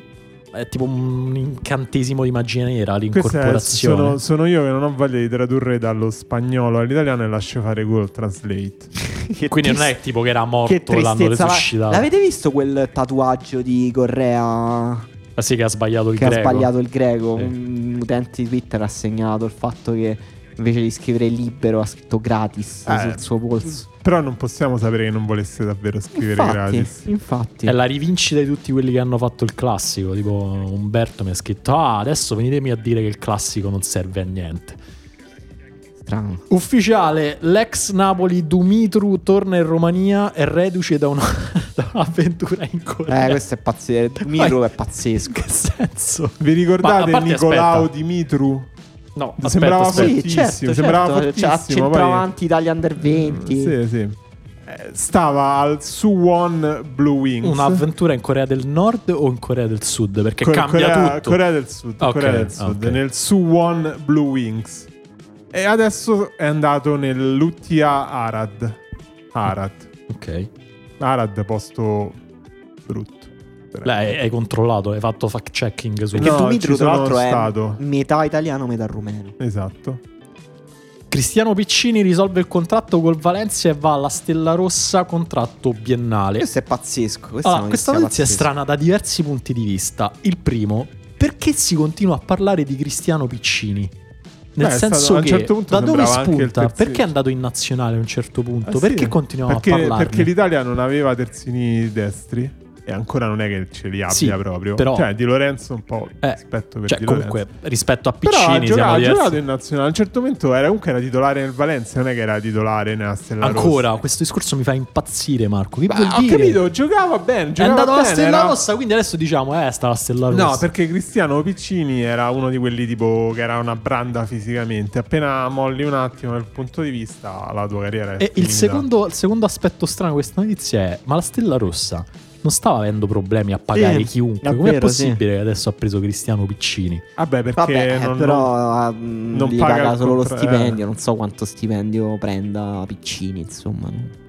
è tipo un incantesimo di magia nera Queste l'incorporazione. sono, sono io che non ho voglia di tradurre dallo spagnolo all'italiano e lascio fare Google Translate. Quindi non trist- è tipo che era che morto l'hanno tristezza. Ma- resuscitato. L'avete visto quel tatuaggio di Correa Ah, sì, che ha sbagliato il che greco. ha sbagliato il greco? Sì. Un utente di Twitter ha segnalato il fatto che invece di scrivere libero ha scritto gratis Eh, sul suo polso. Però non possiamo sapere che non volesse davvero scrivere Infatti, gratis. infatti. È la rivincita di tutti quelli che hanno fatto il classico. Tipo Umberto mi ha scritto: Ah, adesso venitemi a dire che il classico non serve a niente. Strano. Ufficiale, l'ex Napoli Dumitru torna in Romania e reduce da, una, da un'avventura in Corea. Eh, questo è pazzesco. Miro è pazzesco. Che senso? Vi ricordate Nicolau aspetta. Dimitru? No, Sembrava aspetta, Sì, fortissimo, certo, sembrava certo. Cioè, fortissimo, centravanti Italia Under 20. Sì, sì. Eh, Stava al Suwon Blue Wings. Un'avventura in Corea del Nord o in Corea del Sud? Perché Co- cambia Corea, tutto. Corea del Sud, Ok, Corea del Sud ok. nel Suwon Blue Wings. E adesso è andato nell'Uttia Arad. Arad. Ok. Arad, posto brutto. Lei hai controllato, hai fatto fact checking su Perché No, Dumitru, tra l'altro, stato. è metà italiano, metà rumeno. Esatto. Cristiano Piccini risolve il contratto col Valencia e va alla Stella Rossa contratto biennale. Questo è pazzesco. Questa, Allora, questa notizia è strana da diversi punti di vista. Il primo, perché si continua a parlare di Cristiano Piccini? Nel Beh, senso stato- che certo da dove spunta? Perché è andato in nazionale a un certo punto? Eh sì, perché continuiamo perché, a parlarne? Perché l'Italia non aveva terzini destri. E ancora non è che ce li abbia Sì, proprio. però- Cioè, Di Lorenzo un po' Eh, rispetto per Cioè, Di comunque, Lorenzo. rispetto a Però ha Piccini giocato, siamo ha giocato in nazionale. A un certo momento era comunque era titolare nel Valencia, non è che era titolare nella Stella Ancora, Rossa. questo discorso mi fa impazzire, Marco. Che Ma vuol ho dire? capito, giocava bene. È Giocava andato alla Stella era- Rossa, quindi adesso diciamo, eh, sta la Stella Rossa. No, perché Cristiano Piccini era uno di quelli tipo che era una branda fisicamente. Appena molli un attimo dal punto di vista, la tua carriera è E il finita. secondo, il secondo aspetto strano di questa notizia è: ma la Stella Rossa non stava avendo problemi a pagare Sì, chiunque? è Com'è vero, possibile che adesso ha preso Cristiano Piccini? Vabbè, perché Vabbè, non, però non- non non gli paga paga solo lo stipendio. Non so quanto stipendio prenda Piccini, insomma. no.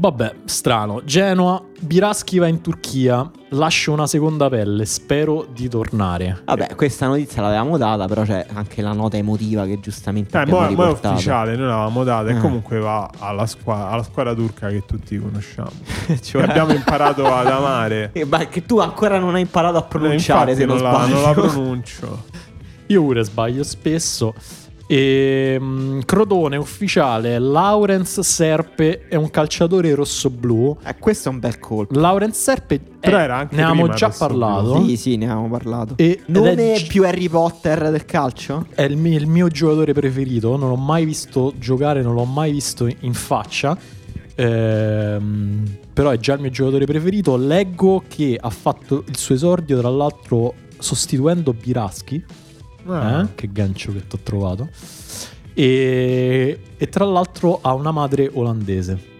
Vabbè, strano. Genoa, Biraschi va in Turchia, lascia una seconda pelle, spero di tornare. Vabbè, questa notizia l'avevamo data, però c'è anche la nota emotiva che giustamente Eh, abbiamo mo, mo è ufficiale, noi l'avevamo data e Eh. comunque va alla, squa- alla squadra turca che tutti conosciamo. Cioè- Che abbiamo imparato ad amare. Eh, ma che tu ancora non hai imparato a Eh, pronunciare, infatti se non, non, la, sbaglio. non la pronuncio. Io pure sbaglio spesso. E, mm, Crotone ufficiale, Lawrence Serpe è un calciatore rosso-blu. Eh, questo è un bel colpo. Lawrence Serpe Però era anche ne avevamo già parlato. Sì, sì, ne avevamo parlato. E- ed Nome è- più Harry Potter del calcio? È il mio, il mio giocatore preferito. Non l'ho mai visto giocare, non l'ho mai visto in faccia. Ehm, però è già il mio giocatore preferito. Leggo che ha fatto il suo esordio, tra l'altro, sostituendo Biraschi. Ah. Eh? Che gancio che ti ho trovato. E, e tra l'altro ha una madre olandese.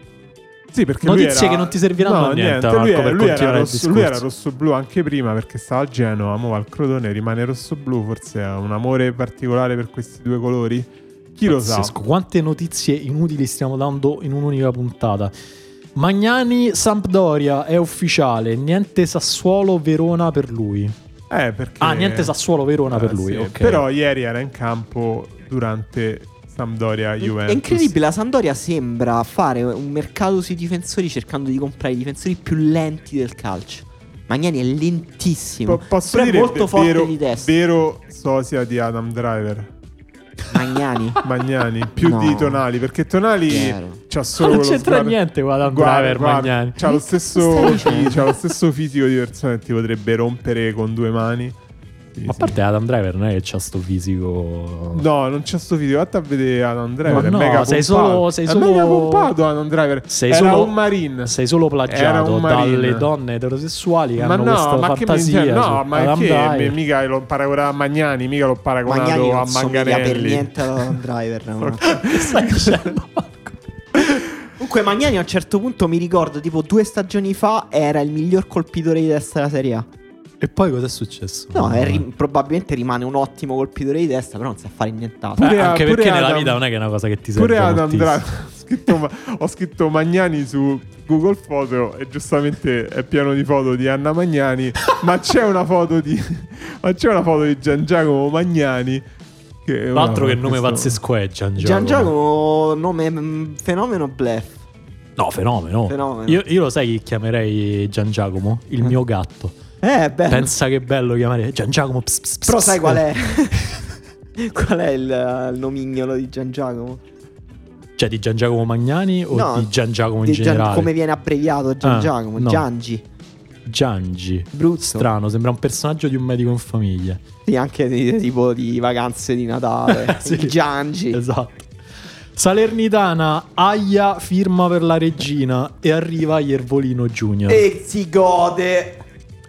Sì, perché Notizie lui era... che non ti serviranno no, a niente, Lui, Marco, era, lui, era continuare il rosso, lui era rosso-blu anche prima perché stava a Genova, mo al Crotone, rimane rosso-blu, forse ha un amore particolare per questi due colori. Chi lo sa? Pazzesco. Quante notizie inutili stiamo dando in un'unica puntata. Magnani Sampdoria è ufficiale, niente Sassuolo Verona per lui. Eh, perché... Ah, niente Sassuolo Verona Eh, per lui, sì. ok. Però ieri era in campo durante Sampdoria Juventus. È incredibile, la Sampdoria sembra fare un mercato sui difensori cercando di comprare i difensori più lenti del calcio. Magnani è lentissimo. Po- posso però è dire molto ve- forte vero, di testa. vero sosia di Adam Driver. Magnani. Magnani, più No. di Tonali, perché Tonali Chiaro. c'ha solo non c'entra sguardo- niente Adam Guarda, Driver guarda, Magnani. C'ha lo, stesso, c'ha lo stesso fisico di persona che ti potrebbe rompere con due mani. Sì, Ma a parte Adam Driver non è che c'ha sto fisico. No, non c'è sto video. Vatti a vedere Adam Driver. Ma è no, mega sei pompato. solo- sei È solo- mega pompato Adam Driver. Sei Era solo- un marine. Sei solo Era plagiato un marine. dalle donne eterosessuali che ma hanno no, questa ma che mi fantasia. dice? No, ma Adam che Driver. mica l'ho paragonato a Magnani, mica l'ho paragonato Magnani a non somiglia per Manganelli. niente ad Adam Driver. no. Che stai dicendo? Comunque Magnani a un certo punto mi ricordo tipo due stagioni fa era il miglior colpitore di testa della Serie A. E poi cos'è successo? No, è ri- probabilmente rimane un ottimo colpitore di testa, però non sa fare nient'altro. Pure- anche pure perché nella Adam- vita non è che è una cosa che ti serve Pure Adam. Driver. Ho scritto, ma- ho scritto Magnani su Google Foto e giustamente è pieno di foto di Anna Magnani, ma c'è una foto di ma c'è una foto di Gian Giacomo Magnani che è L'altro che nome questo- pazzesco è Gian Giacomo. Gian Giacomo, nome mm, fenomeno bluff. No, fenomeno. Fenomeno. Io, io lo sai chi chiamerei Gian Giacomo? Il mio gatto. Eh, beh. Pensa che bello chiamare Gian Giacomo. ps, ps, ps, Però sai qual è? qual è il, il nomignolo di Gian Giacomo? Cioè di Gian Giacomo Magnani o No, di Gian Giacomo in Gian- generale? come viene abbreviato Gian Ah, Giacomo? no. Giangi. Giangi. Brutto. Strano, sembra un personaggio di un medico in famiglia. Sì, anche di, tipo di vacanze di Natale. Sì. Il Giangi. Esatto. Salernitana, Aia firma per la regina e arriva Iervolino Junior. E si gode.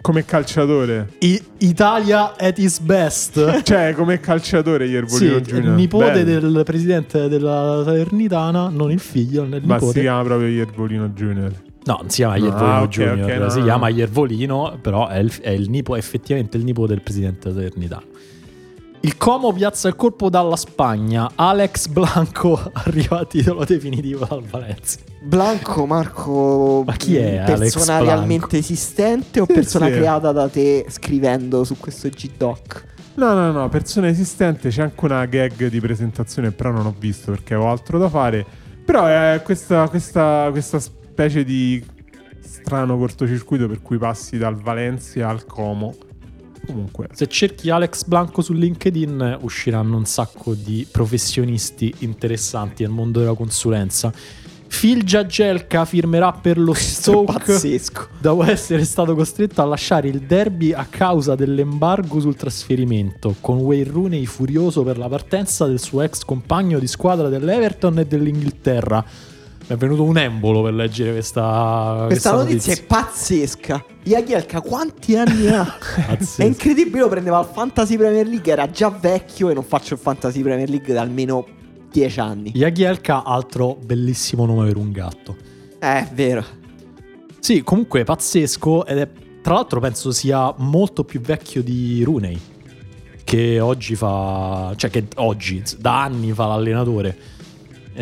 Come calciatore. I- Italia at its best. Cioè, come calciatore Sì, Iervolino il Junior. nipote Bello. del presidente della Salernitana, non il figlio, il Ma si nipote. chiama proprio Iervolino Junior. No, non si chiama Ah, Iervolino ok, Junior, ok, no, si no. chiama Iervolino, però è il, è il nipo, effettivamente il nipote del presidente della Salernitana. Il Como piazza il colpo dalla Spagna. Alex Blanco arriva a titolo definitivo dal Valencia. Blanco, Marco. Ma chi è Alex Persona Blanco? realmente esistente o persona sì. creata da te scrivendo su questo G-Doc? No, no, no, persona esistente. C'è anche una gag di presentazione, però non ho visto perché avevo altro da fare. Però è questa, questa, questa specie di strano cortocircuito per cui passi dal Valencia al Como. Comunque, Se cerchi Alex Blanco su LinkedIn usciranno un sacco di professionisti interessanti nel mondo della consulenza. Phil Giagelka firmerà per lo Stoke pazzesco. dopo essere stato costretto a lasciare il derby a causa dell'embargo sul trasferimento, con Wayne Rooney furioso per la partenza del suo ex compagno di squadra dell'Everton e dell'Inghilterra. Mi è venuto un embolo per leggere questa, Questa notizia è pazzesca. Jagielka quanti anni ha? È incredibile, lo prendeva al Fantasy Premier League, era già vecchio e non faccio il Fantasy Premier League da almeno 10 anni. Jagielka, altro bellissimo nome per un gatto. Eh, è vero. Sì, comunque pazzesco ed è tra l'altro penso sia molto più vecchio di Rooney che oggi fa cioè che oggi da anni fa l'allenatore.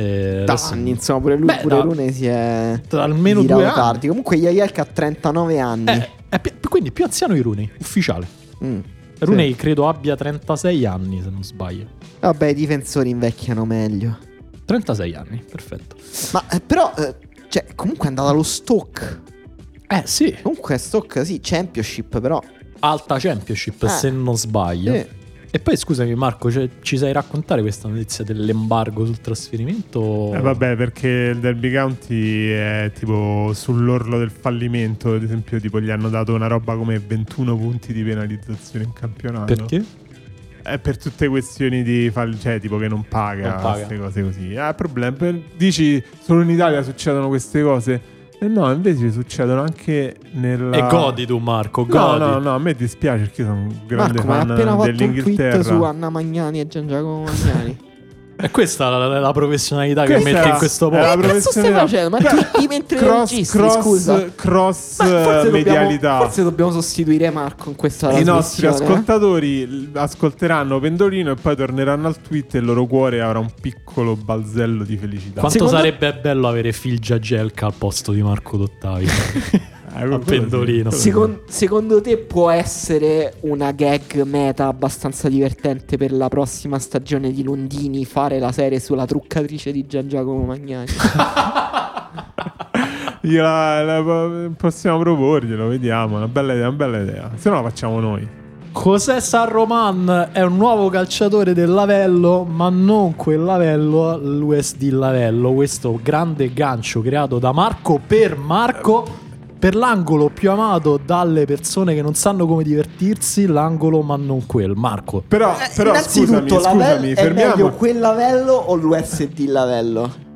Eh, Da adesso- anni, insomma, pure lui, Beh, pure da- Rune si è da almeno due anni. tardi. Comunque Jagielka ha 39 anni. Eh, è pi- quindi più anziano di Rooney, ufficiale. Mm. Rooney credo abbia 36 anni se non sbaglio. Vabbè, i difensori invecchiano meglio. 36 anni, perfetto. Ma eh, però, eh, cioè, comunque è andata allo Stoke. Eh sì, Comunque Stoke, sì, Championship, però. alta championship Eh. se non sbaglio. Sì. E poi scusami Marco, cioè, ci sai raccontare questa notizia dell'embargo sul trasferimento? eh, vabbè, perché il Derby County è tipo sull'orlo del fallimento. Ad esempio, tipo, gli hanno dato una roba come 21 punti di penalizzazione in campionato. Perché? È per tutte questioni di fall- cioè tipo che non paga, Non paga. queste cose così. Ah, problema. Per- Dici solo in Italia succedono queste cose? E no, invece succedono anche nella E godi tu Marco, No, godi. no, no, a me dispiace perché io sono un grande Marco, ma fan appena fatto un tweet dell'Inghilterra. su Anna Magnani e Gian Giacomo Magnani. E questa è la, la professionalità che Questa metti è- in questo è la podcast. Che cazzo stai facendo? Ma tweeti mentre cross, registri, cross, scusa. cross Ma forse medialità. Dobbiamo, forse dobbiamo sostituire Marco in questa I nostri eh? ascoltatori ascolteranno Pendolino e poi torneranno al tweet e il loro cuore avrà un piccolo balzello di felicità. Quanto Secondo- sarebbe bello avere Phil Giagelka al posto di Marco Dottavi. Eh, a quello Pendolino. sì, quello Secon- secondo te può essere una gag meta abbastanza divertente per la prossima stagione di Londini fare la serie sulla truccatrice di Gian Giacomo Magnani? Gliela- la- possiamo proporglielo, vediamo. Una bella idea, una bella idea. Se no la facciamo noi. José San Roman è un nuovo calciatore del Lavello, ma non quel Lavello, l'USD Lavello. Questo grande gancio creato da Marco per Marco. Per l'angolo più amato dalle persone che non sanno come divertirsi, l'angolo ma non quel. Marco. Però, Eh, però scusami, innanzitutto, scusami, Lavello è fermiamo. meglio quel lavello o l'USD lavello?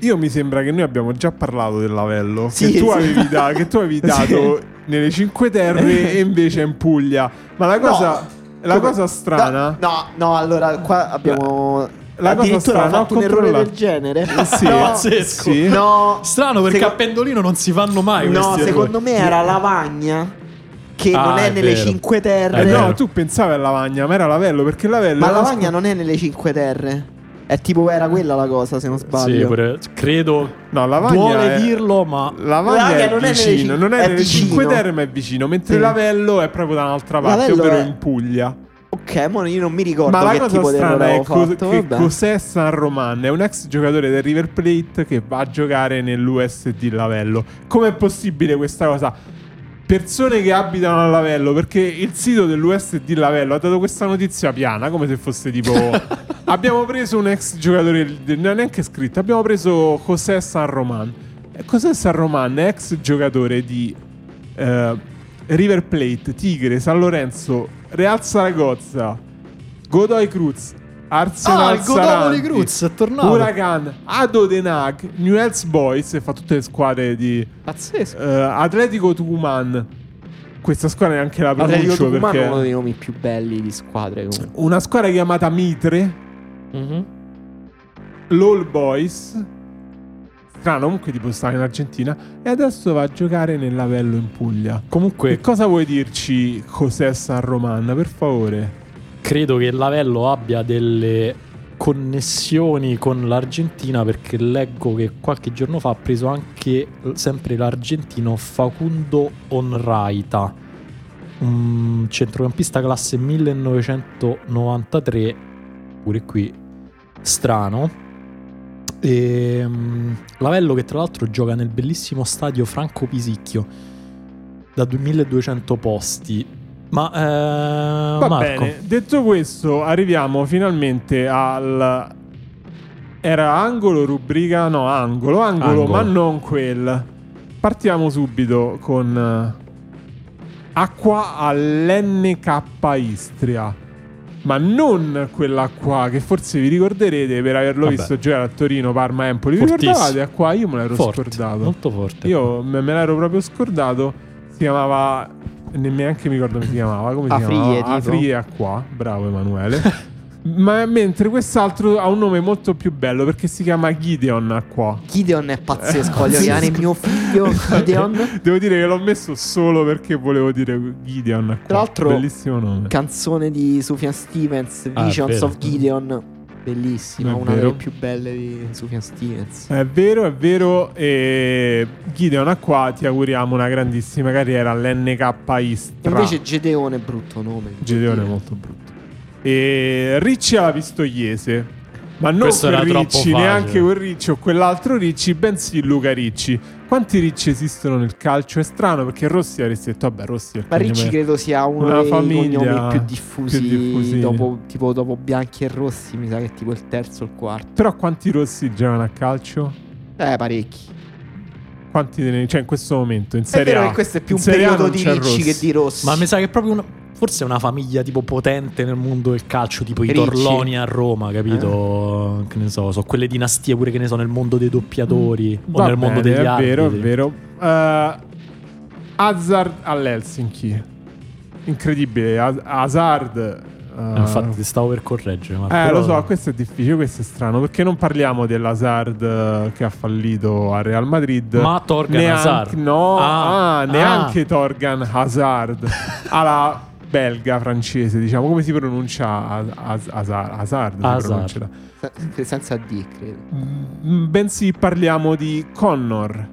Io mi sembra che noi abbiamo già parlato del lavello. Sì, che, tu sì. avevi da- che tu avevi dato nelle Cinque Terre e invece in Puglia. Ma la cosa, No. la Come- cosa strana. No, no, no, allora qua abbiamo. La cosa addirittura strana, ha fatto un errore del genere. Sì, no, pazzesco. sì. no, Strano perché Seco- a Pendolino non si fanno mai no, secondo errori. me era Lavagna. Che Ah, non è, è nelle vero. Cinque È Terre. Eh no, tu pensavi a Lavagna, ma era Lavello perché Lavello. ma Lavagna non è nelle Cinque Terre. È tipo, era quella la cosa, se non Sì, sbaglio. pure- credo No, Lavagna vuole è- dirlo, ma Lavagna Lavagna è non è nelle vicino, cin- non è, è nelle vicino. Cinque Terre, ma è vicino. Mentre Sì. Lavello è proprio da un'altra parte, Lavello ovvero è- in Puglia. Ok, io non mi ricordo Ma la che cosa tipo strana è cos- fatto. che vabbè. cos'è San Roman? È un ex giocatore del River Plate che va a giocare nell'USD Lavello. Com'è possibile questa cosa? Persone che abitano a Lavello, perché il sito dell'USD Lavello ha dato questa notizia piana, come se fosse tipo... abbiamo preso un ex giocatore, non è neanche scritto, abbiamo preso José San Roman. José San Roman ex giocatore di eh, River Plate, Tigre, San Lorenzo, Real Saragozza, Godoy Cruz, Arsenal Ah, il Saranti, Cruz è tornato. Huracan, Ado Denag, Newell's Boys e fa tutte le squadre di Pazzesco. eh, Atletico Tucumán. Questa squadra neanche la Atletico pronuncio Tucumán è uno perché dei nomi più belli di squadre comunque. una squadra chiamata Mitre, Mhm. l'All Boys. Strano, comunque tipo stava in Argentina e adesso va a giocare nel Lavello in Puglia. comunque Che cosa vuoi dirci, José San Roman, per favore? credo che Lavello abbia delle connessioni con l'Argentina perché leggo che qualche giorno fa ha preso anche sempre l'argentino Facundo Onraita, un centrocampista classe 1993, pure qui strano. E, mm, Lavello che tra l'altro gioca nel bellissimo stadio Franco Pisicchio da 2200 posti. Ma eh, Va Marco, bene, detto questo, arriviamo finalmente al. Era angolo, rubrica? No, angolo, angolo, Angolo. ma non quel. Partiamo subito con eh, acqua all'NK Istria. Ma non quella qua che forse vi ricorderete per averlo Vabbè. visto giocare a Torino, Parma, Empoli. Vi ricordavate? A qua io me l'ero forte, scordato. molto forte. Io me, me l'ero proprio scordato. Si chiamava. ne- Neanche mi ricordo come si chiamava. Come si Afrie, chiamava? Afrie Acqua. Bravo Emanuele. Ma mentre quest'altro ha un nome molto più bello perché si chiama Gideon Acqua. Gideon è pazzesco. Voglio chiamare mio figlio Gideon. Devo dire che l'ho messo solo perché volevo dire Gideon Acqua. Tra l'altro- bellissimo nome. Canzone di Sufjan Stevens, Ah, Visions vero. of Gideon. Bellissima, È una vero. delle più belle di Sufjan Stevens. È vero, è vero. E Gideon Acqua ti auguriamo una grandissima carriera all'NK Istra. Invece Gedeone è brutto nome. Gedeone è molto brutto. E Ricci alla Pistoiese. Ma non Questo quel Ricci, neanche quel Ricci o quell'altro Ricci, bensì Luca Ricci. Quanti Ricci esistono nel calcio? È strano perché Rossi avresti detto, vabbè, Rossi è il Ma Ricci cognome- credo sia uno Una dei famiglia cognomi più diffusi, più diffusi. Dopo, tipo dopo Bianchi e Rossi, mi sa che è tipo il terzo o il quarto. Però quanti Rossi giocano a calcio? Eh, parecchi. Quanti ne... Cioè, in questo momento, in È Serie vero A. che questo è più un periodo di Ricci Rossi. che di Rossi. Ma mi sa che è proprio una, forse è una famiglia tipo potente nel mondo del calcio, tipo i Ricci. Torloni a Roma, capito? Che ne so, so quelle dinastie pure che ne so nel mondo dei doppiatori o Va nel mondo bene, degli è arbitri. vero, è vero. Eh, Hazard all'Helsinki. Incredibile. Ha- Hazard. eh, Eh, Infatti ti stavo per correggere, Marco, Eh, lo so, questo è difficile, questo è strano, perché non parliamo dell'Hazard eh, che ha fallito a Real Madrid. Ma Torgan Neanche- Hazard. No, Ah, ah, neanche Torgan Hazard. alla belga francese, diciamo, come si pronuncia Az- Hazard? Hazard. Se- Senza D, credo. Mm, Bensì parliamo di Connor,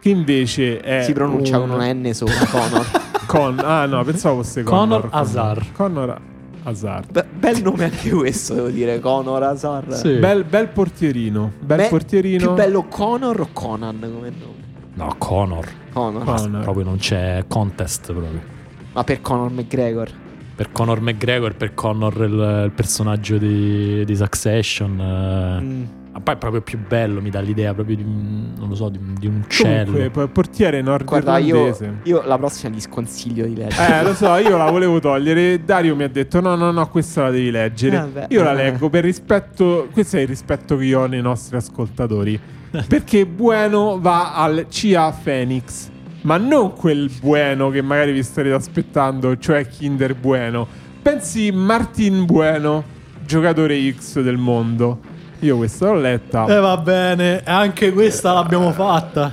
che invece è si pronuncia un- con una N sola, Conor. Con- ah no, pensavo fosse Conor Connor. Hazard. Connor Hazard. Be- bel nome anche questo, devo dire. Conor Hazard. Sì. Bel, bel portierino. Bel Be- portierino. Più bello Conor o Conan come nome? No, Conor. Conor. Conor. Proprio non c'è contest proprio. Ma per Conor McGregor. Per Conor McGregor, per Conor il, il personaggio di, di Succession. eh, Mm. Ma poi è proprio più bello, mi dà l'idea proprio di un, non lo so, di, un- di un uccello. Comunque, portiere Guarda, io, nordirlandese. io la prossima gli sconsiglio di leggere. Eh, lo so, io la volevo togliere. Dario mi ha detto: no, no, no, questa la devi leggere. Eh, io la Eh. leggo per rispetto. Questo è il rispetto che io ho nei nostri ascoltatori. Perché Bueno va al CIA Phoenix. Ma non quel Bueno che magari vi starete aspettando, cioè Kinder Bueno. Pensi Martin Bueno, giocatore X del mondo. Io questa l'ho letta. Eh va bene, anche questa l'abbiamo fatta.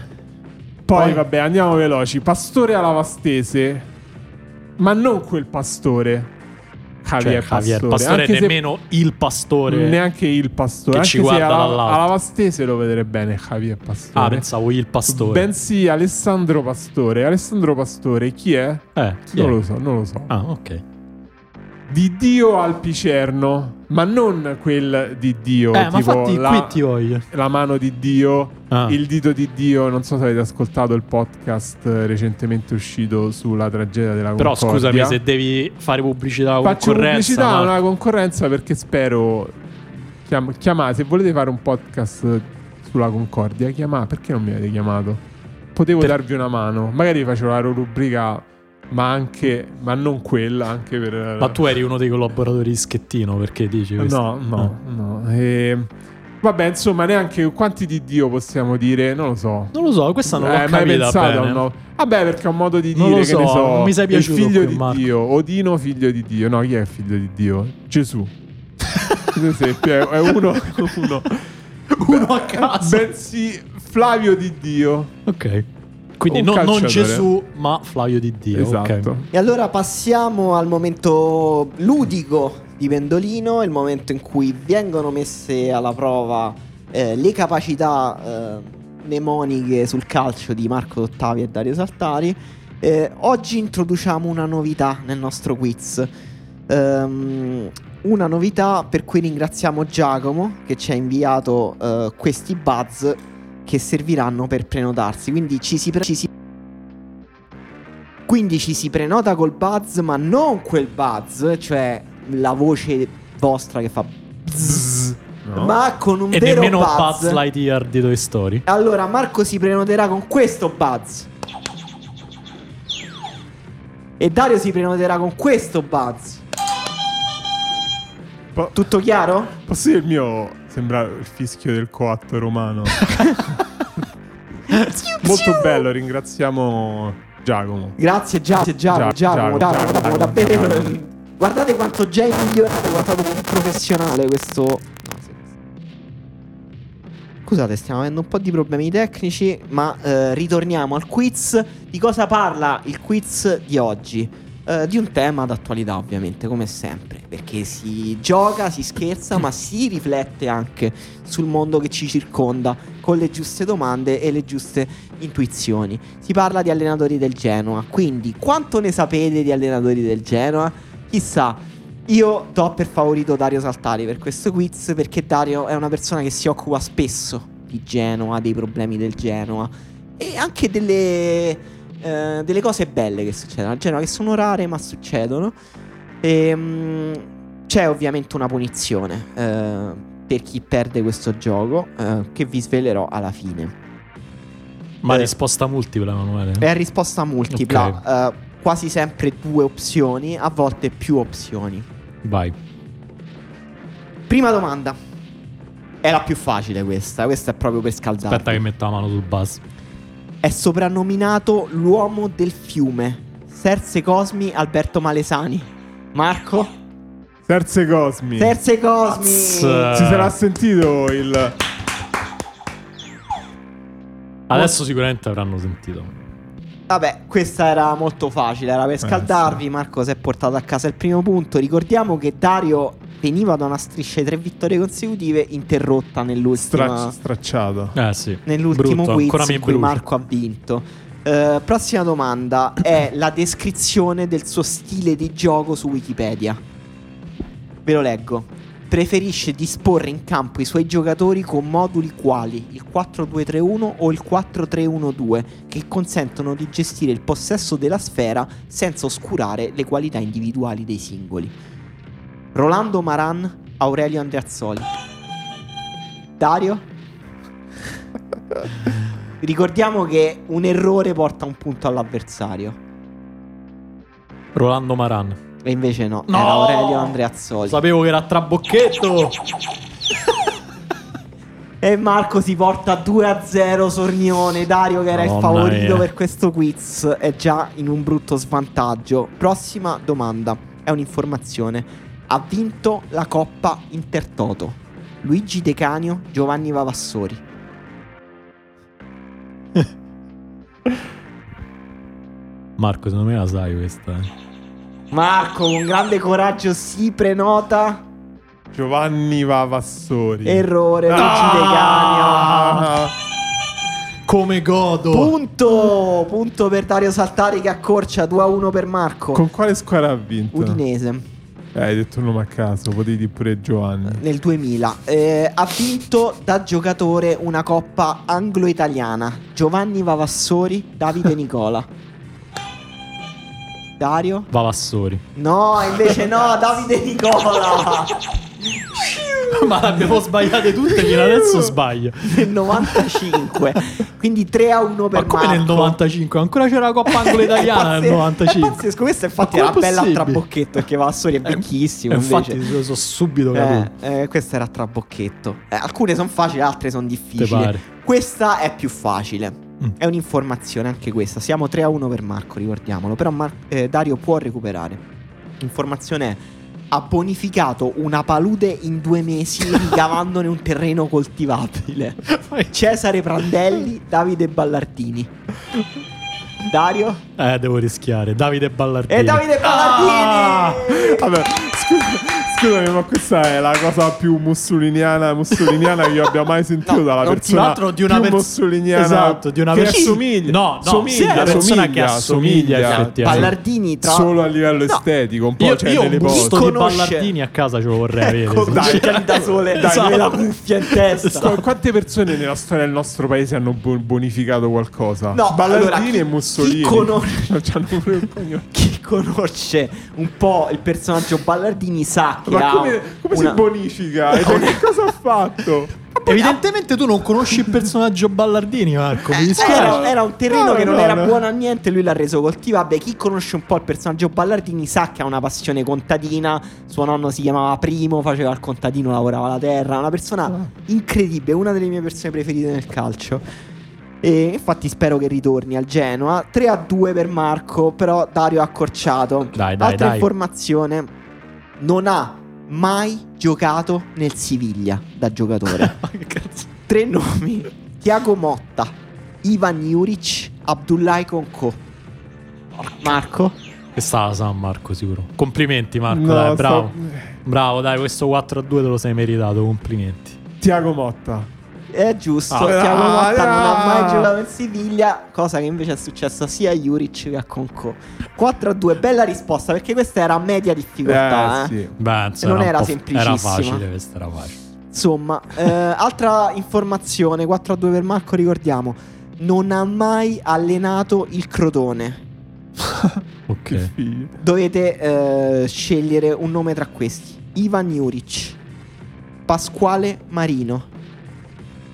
Poi, Poi- vabbè, andiamo veloci. Pastore alla Vastese, ma non quel pastore. Javier, Cioè, Javier Pastore. Pastore, Anche nemmeno il pastore. Neanche il pastore. che ci Anche se guarda alla, dall'alto. alla Vastese lo vedrei bene Javier Pastore. Ah, pensavo il pastore. Bensì Alessandro Pastore. Alessandro Pastore, chi è? eh, chi non è? lo so, non lo so. Ah, ok. Di Dio al Picerno, ma non quel di Dio. eh, ma tipo fatti la, qui ti voglio. la mano di Dio, Ah. il dito di Dio. Non so se avete ascoltato il podcast eh, recentemente uscito sulla tragedia della Però Concordia. scusami, se devi fare pubblicità o Faccio concorrenza, pubblicità a Marco. una concorrenza perché spero. Chiam- chiamate, se volete fare un podcast sulla Concordia, chiamate. Perché non mi avete chiamato? Potevo Per- darvi una mano. Magari facevo la rubrica, ma anche, ma non quella, anche per. Ma tu eri uno dei collaboratori di Schettino, perché dici questo? No, no, no. E... Vabbè, insomma, neanche quanti di Dio possiamo dire, non lo so. Non lo so, questa non l'ho Eh, mai pensato no? Vabbè, perché è un modo di Non dire lo che so, ne so. non mi sei il piaciuto figlio qui, di Marco. Dio, Odino figlio di Dio. No, chi è il figlio di Dio? Gesù. Per esempio, è è uno, uno. Uno a caso. Bensì Flavio di Dio. Ok. Quindi non, non. Gesù, ma Flavio di Dio. esatto. ok. E allora passiamo al momento ludico di Pendolino, il momento in cui vengono messe alla prova eh, le capacità eh, mnemoniche sul calcio di Marco Dottavi e Dario Saltari. Eh, oggi introduciamo una novità nel nostro quiz. Ehm, una novità per cui ringraziamo Giacomo che ci ha inviato eh, questi buzz che serviranno per prenotarsi. Quindi ci si, pre- ci si quindi ci si prenota col buzz, ma non quel buzz, cioè la voce vostra che fa bzzz, No? ma con un E vero nemmeno buzz. Buzz Lightyear di Toy Story. Allora Marco si prenoterà con questo buzz. E Dario si prenoterà con questo buzz. Po- Tutto chiaro? posso dire il mio sembra il fischio del coatto romano. Molto bello, ringraziamo Giacomo. Grazie Giacomo, Giacomo, Gia- Giacomo, Giacomo, Giacomo, Giacomo, davvero. Giacomo. Guardate quanto già è migliorato, quanto è più professionale questo. Scusate, stiamo avendo un po' di problemi tecnici, ma eh, ritorniamo al quiz. Di cosa parla il quiz di oggi? Eh, di un tema d'attualità, ovviamente, come sempre, perché si gioca, si scherza, ma si riflette anche sul mondo che ci circonda con le giuste domande e le giuste intuizioni. Si parla di allenatori del Genoa, quindi quanto ne sapete di allenatori del Genoa? Chissà. Io do per favorito Dario Saltari per questo quiz perché Dario è una persona che si occupa spesso di Genoa, dei problemi del Genoa e anche delle, eh, delle cose belle che succedono a Genoa, che sono rare ma succedono. E, mm, c'è ovviamente una punizione eh, per chi perde questo gioco eh, che vi svelerò alla fine. Ma Eh. risposta multipla, Emanuele. È risposta multipla, eh, quasi sempre due opzioni, a volte più opzioni. Vai. Prima domanda. È la più facile questa, questa è proprio per scaldare. Aspetta che metto la mano sul buzz. È soprannominato l'uomo del fiume. Serse Cosmi, Alberto Malesani. Marco? Terze Cosmi. Serse Cosmi! Si sarà sentito il. Adesso sicuramente avranno sentito. Vabbè, questa era molto facile, era per scaldarvi. Marco si è portato a casa il primo punto. Ricordiamo che Dario veniva da una striscia di tre vittorie consecutive interrotta nell'ultima, Stracci- stracciato. Eh sì. nell'ultimo Brutto, quiz ancora mi in cui brucia. Marco ha vinto. Eh, prossima domanda è la descrizione del suo stile di gioco su Wikipedia. Ve lo leggo. preferisce disporre in campo i suoi giocatori con moduli quali il 4-2-3-1 o il 4-3-1-2 che consentono di gestire il possesso della sfera senza oscurare le qualità individuali dei singoli. Rolando Maran, Aurelio Andreazzoli. Dario? Ricordiamo che un errore porta un punto all'avversario. Rolando Maran. E invece no, No! era Aurelio Andreazzoli. Sapevo che era trabocchetto. E Marco si porta 2-0 Sornione. Dario, che era il Madonna favorito mia. per questo quiz, è già in un brutto svantaggio. Prossima domanda: è un'informazione. Ha vinto la Coppa Intertoto. Luigi De Canio, Giovanni Vavassori. Marco, secondo me la sai questa. eh. Marco, con grande coraggio, si prenota. Giovanni Vavassori. Errore, Luigi De Canio. Ah, Come godo. Punto, punto per Dario Saltari che accorcia 2-1 per Marco. Con quale squadra ha vinto? Udinese. Eh, hai detto un nome a caso, potevi pure Giovanni. nel 2000. Eh, ha vinto da giocatore una coppa anglo-italiana. Giovanni Vavassori, Davide Nicola. Dario? Vavassori. No, invece no, Davide Nicola. Ma abbiamo sbagliate tutte fino adesso sbaglio. Nel 95. Quindi 3 a 1 per Ma come nel Marco. 95? Ancora c'era la Coppa Anglo È Italiana nel pazzesco, 95. È pazzesco, questo infatti era bella a trabocchetto perché Vavassori è vecchissimo. Eh, invece. infatti, so, so subito Eh, eh, questo era a trabocchetto. Eh, alcune sono facili, altre sono difficili. Questa è più facile. Mm. È un'informazione anche questa. Siamo 3 a 1 per Marco, ricordiamolo. Però Mar- eh, Dario può recuperare. L'informazione è: ha bonificato una palude in due mesi ricavandone un terreno coltivabile. Cesare Prandelli, Davide Ballardini. Dario? Eh, devo rischiare. Davide Ballardini. E Davide Ah! Ballardini! Vabbè, scusa- scusami, ma questa è la cosa più mussoliniana, mussoliniana che io abbia mai sentito No, dalla persona Tra l'altro di una più pers- mussoliniana Esatto, di una che pers- assomiglia. No, no, somiglia, sì, persona che somiglia, assomiglia, somiglia. effettivamente. Ballardini, tra Solo a livello No. estetico, un po' Io, cioè io un poste. Conosce- Ballardini a casa ce lo vorrei avere. Ecco, dai, sinceramente. cercali da sole, dai, Esatto. la cuffia in testa. Qu- Quante persone nella storia del nostro paese hanno bonificato qualcosa? No, Ballardini allora, chi- e Mussolini. chi conosce-. Chi conosce un po' il personaggio Ballardini sa che Ma ha come, come una- si bonifica? E che cosa ha fatto? Evidentemente tu non conosci il personaggio Ballardini, Marco. Mi dispiace. Era, era un terreno No, che non no, era no. buono a niente, lui l'ha reso coltivabile. Chi conosce un po' il personaggio Ballardini sa che ha una passione contadina. Suo nonno si chiamava Primo, faceva il contadino, lavorava la terra. Una persona Ah. incredibile, una delle mie persone preferite nel calcio. E infatti spero che ritorni al Genoa. 3 a 2 per Marco, però Dario ha accorciato. Dai, dai, Altra dai. informazione: non ha mai giocato nel Siviglia da giocatore. Cazzo? Tre nomi: Tiago Motta, Ivan Juric, Abdullahi Conco. Marco? Questa la sa Marco sicuro. Complimenti Marco, No, dai, bravo. Bravo, dai, questo 4 a 2 te lo sei meritato, complimenti. Tiago Motta. È giusto, Ah. Tiago Motta non ha mai Ah. giocato in Siviglia, cosa che invece è successa sia a Juric che a Conco. 4 a 2, bella risposta perché questa era a media difficoltà. Eh, eh. sì. Beh, insomma, non era f- semplicissima. Era facile, questa era facile. Insomma, eh, altra informazione, 4 a 2 per Marco, ricordiamo, non ha mai allenato il Crotone. Ok. Che. Dovete eh, scegliere un nome tra questi. Ivan Juric, Pasquale Marino,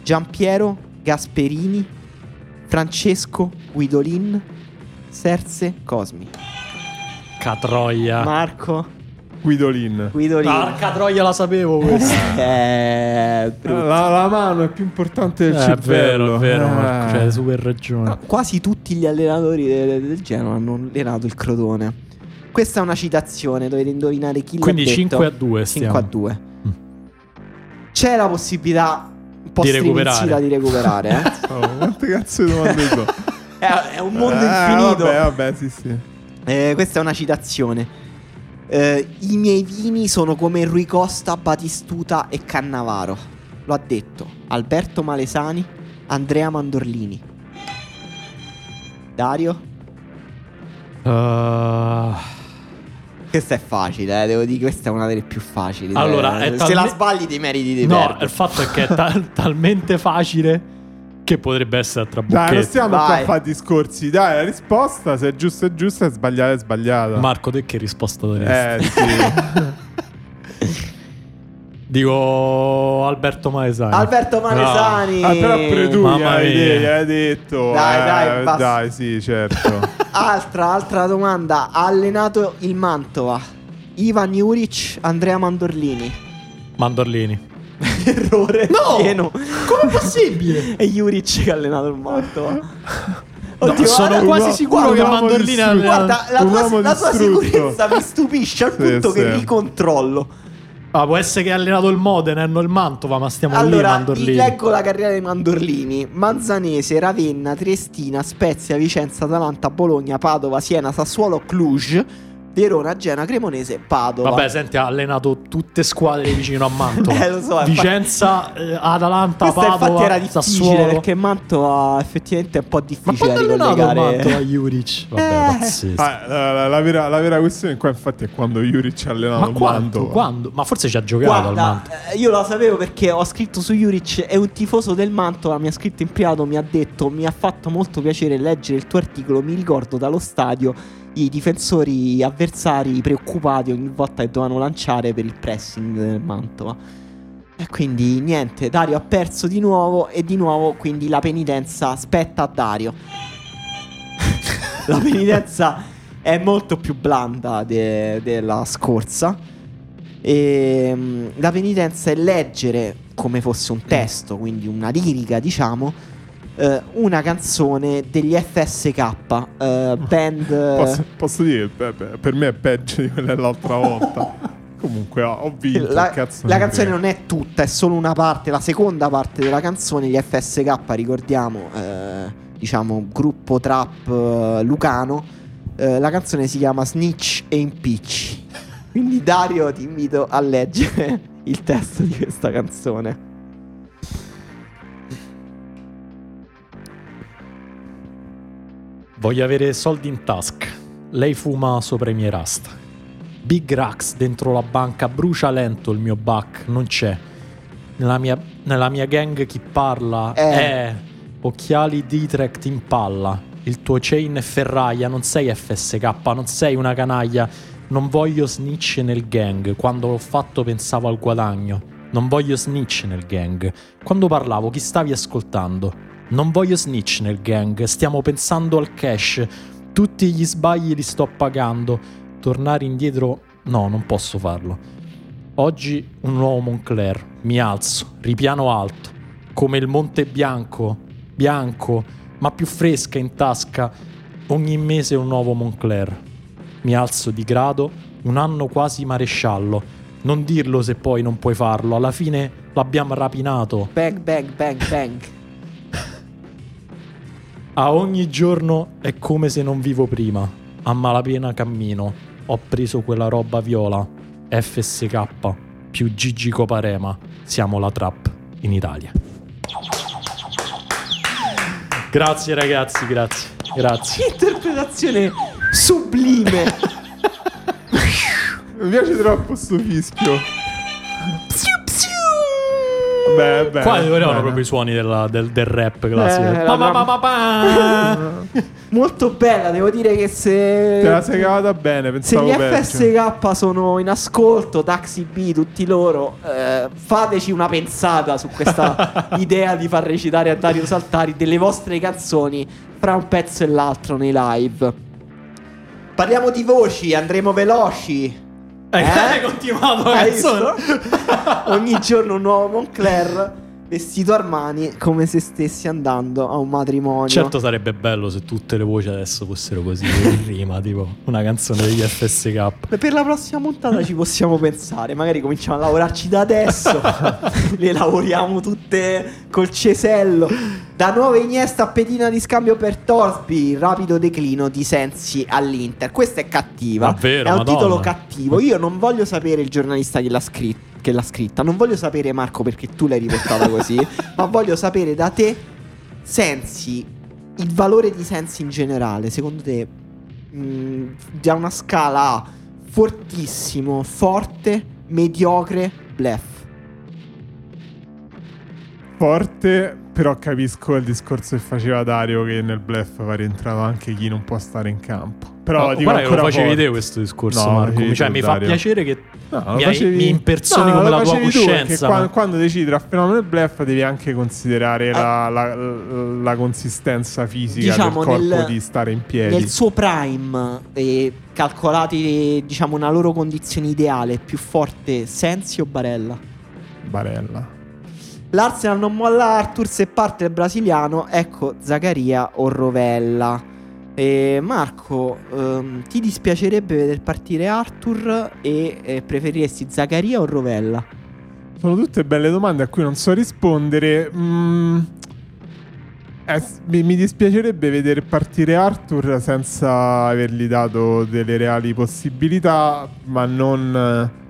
Giampiero Gasperini, Francesco Guidolin, Serse Cosmi. Catroia. Marco Guidolin. Guidolin. Porca troia, la sapevo questa. Eh. La, la mano è più importante del Eh, è cervello. vero, è vero, Eh. Marco, c'hai super ragione. No, quasi tutti gli allenatori de- del Genoa hanno allenato il Crotone. Questa è una citazione, dovete indovinare chi Quindi l'ha detto. 5 a 2 stiamo. 5 a 2. Mm. C'è la possibilità un po' Di recuperare. di recuperare. eh? Oh, quante cazzo di domande sono? è, è un mondo Eh, infinito. Vabbè, vabbè, sì, sì. Eh, questa è una citazione. Eh, I miei vini sono come Rui Costa, Batistuta e Cannavaro. Lo ha detto Alberto Malesani, Andrea Mandorlini. Dario? Uh, Questa è facile, eh, devo dire, questa è una delle più facili. Allora, Se- se talme- la sbagli ti meriti di No, perdere. il fatto è che è ta- talmente facile che potrebbe essere Dai, non trabocchetto. stiamo qua a fare discorsi. Dai, la risposta, se è giusta è giusta, è sbagliata è sbagliata. Marco, te che risposta daresti? Eh, sì. Dico Alberto Maesani. Alberto Manesani. Ah, però Mamma hai, detto. Dai, eh, dai, basta. dai, sì, certo. Altra, altra domanda. Ha allenato il Mantova. Ivan Juric, Andrea Mandorlini. Mandorlini. Errore. No! pieno. Come possibile? È Juric che ha allenato il Mantova. No, Oddio, sono guarda- quasi uomo- sicuro che Mandorlini ha allenato- Guarda, la tua, la tua sicurezza mi stupisce al Sì, punto che sì. ricontrollo. Ah, può essere che ha allenato il Modena e non il Mantova, ma stiamo lì Allora, Mandorlini. vi leggo la carriera dei Mandorlini. Manzanese, Ravenna, Triestina, Spezia, Vicenza, Atalanta, Bologna, Padova, Siena, Sassuolo, Cluj, Verona, Genoa, Cremonese, Padova. Vabbè, senti, ha allenato tutte squadre vicino a Mantova. Eh, lo so, infatti- Vicenza, eh, Atalanta, Questo Padova, infatti era difficile Sassuolo. perché Mantova effettivamente è un po' Ma difficile quando ha da allenato il Mantova. Juric? Vabbè, Eh. pazzesco. Ah, la, la- la vera, la vera questione qua, infatti, è quando Juric ha allenato Ma il quando? Mantova. Quando? Ma forse ci ha giocato al Guarda, Mantova. eh, io lo sapevo perché ho scritto su Juric, è un tifoso del Mantova, mi ha scritto in privato, mi ha detto, mi ha fatto molto piacere leggere il tuo articolo, mi ricordo dallo stadio i difensori avversari preoccupati ogni volta che dovevano lanciare per il pressing del Mantova. E quindi niente, Dario ha perso di nuovo e di nuovo quindi la penitenza spetta a Dario. la penitenza è molto più blanda de- della scorsa. E mm, la penitenza è leggere come fosse un testo, quindi una lirica, diciamo, eh, una canzone degli FSK, eh, band. Posso, posso dire, pe- per me è peggio di quella dell'altra volta. Comunque, ho vinto. La, la ne canzone non è tutta, è solo una parte, la seconda parte della canzone, gli FSK, ricordiamo, eh, diciamo, gruppo trap eh, lucano. Eh, la canzone si chiama Snitch e Impicci. Quindi Dario ti invito a leggere il testo di questa canzone. Voglio avere soldi in tasca. Lei fuma sopra i miei rasta. Big Rax dentro la banca brucia lento il mio back, non c'è. Nella mia, nella mia gang chi parla Eh. è occhiali Ditrecht in palla. Il tuo chain è ferraia, non sei FSK, non sei una canaglia. Non voglio snitch nel gang. Quando l'ho fatto pensavo al guadagno. Non voglio snitch nel gang. Quando parlavo, chi stavi ascoltando? Non voglio snitch nel gang, stiamo pensando al cash. Tutti gli sbagli li sto pagando. Tornare indietro, no, non posso farlo. Oggi un nuovo Moncler. Mi alzo, ripiano alto, come il Monte Bianco, bianco, ma più fresca in tasca. Ogni mese un nuovo Moncler. Mi alzo di grado, un anno quasi maresciallo. Non dirlo se poi non puoi farlo, alla fine l'abbiamo rapinato. Bang, bang, bang, bang. A ogni giorno è come se non vivo prima. A malapena cammino. Ho preso quella roba viola. FSK più Gigi Coparema. Siamo la trap in Italia. Grazie ragazzi, grazie. Grazie. Che interpretazione sublime. Mi piace troppo sto fischio. Beh, beh. Qua erano proprio i suoni della- del, del rap classico. Eh, Pa, pa, pa, pa, pa. Molto bella, devo dire che se... Te la sei cavata bene, Se pensavo gli peggio. FSK sono in ascolto, Taxi B, tutti loro, eh, fateci una pensata su questa idea di far recitare a Dario Saltari delle vostre canzoni fra un pezzo e l'altro nei live. Parliamo di voci, andremo veloci. Eh, Eh? hai continuato la Hai? Ogni giorno un nuovo Moncler vestito Armani come se stessi andando a un matrimonio. Certo sarebbe bello se tutte le voci adesso fossero così in rima, tipo una canzone degli FSK. Per la prossima puntata ci possiamo pensare, magari cominciamo a lavorarci da adesso, le lavoriamo tutte col cesello. Da nuova Iniesta a pedina di scambio per Torsby, rapido declino di Sensi all'Inter. Questa è cattiva, Davvero, è un Madonna. titolo cattivo. Io non voglio sapere il giornalista che l'ha scritto. Che l'ha scritta, non voglio sapere Marco perché tu l'hai riportata così, ma voglio sapere da te Sensi, il valore di Sensi in generale, secondo te mh, da una scala A fortissimo, forte, mediocre, bluff. Forte, però capisco il discorso che faceva Dario che nel bluff va rientrato anche chi non può stare in campo. Però No, dico guarda che lo ancora facevi forte. te questo discorso, No, Marco. Cioè, tu, mi fa Dario. piacere che No, mi, hai- facevi- mi impersoni No, come la tua tu, coscienza. qua- ma- quando decidi tra fenomeno e bluff devi anche considerare Eh. la, la- la consistenza fisica Diciamo, del corpo nel- di stare in piedi. Nel suo prime, eh, calcolati diciamo una loro condizione ideale, più forte Sensi o Barella? Barella. L'Arsenal non molla Arthur se parte il brasiliano, ecco Zaccaria o Rovella. E Marco, ehm, ti dispiacerebbe vedere partire Arthur e eh, preferiresti Zaccaria o Rovella? Sono tutte belle domande a cui non so rispondere. Mm, eh, mi dispiacerebbe vedere partire Arthur senza avergli dato delle reali possibilità, ma non eh,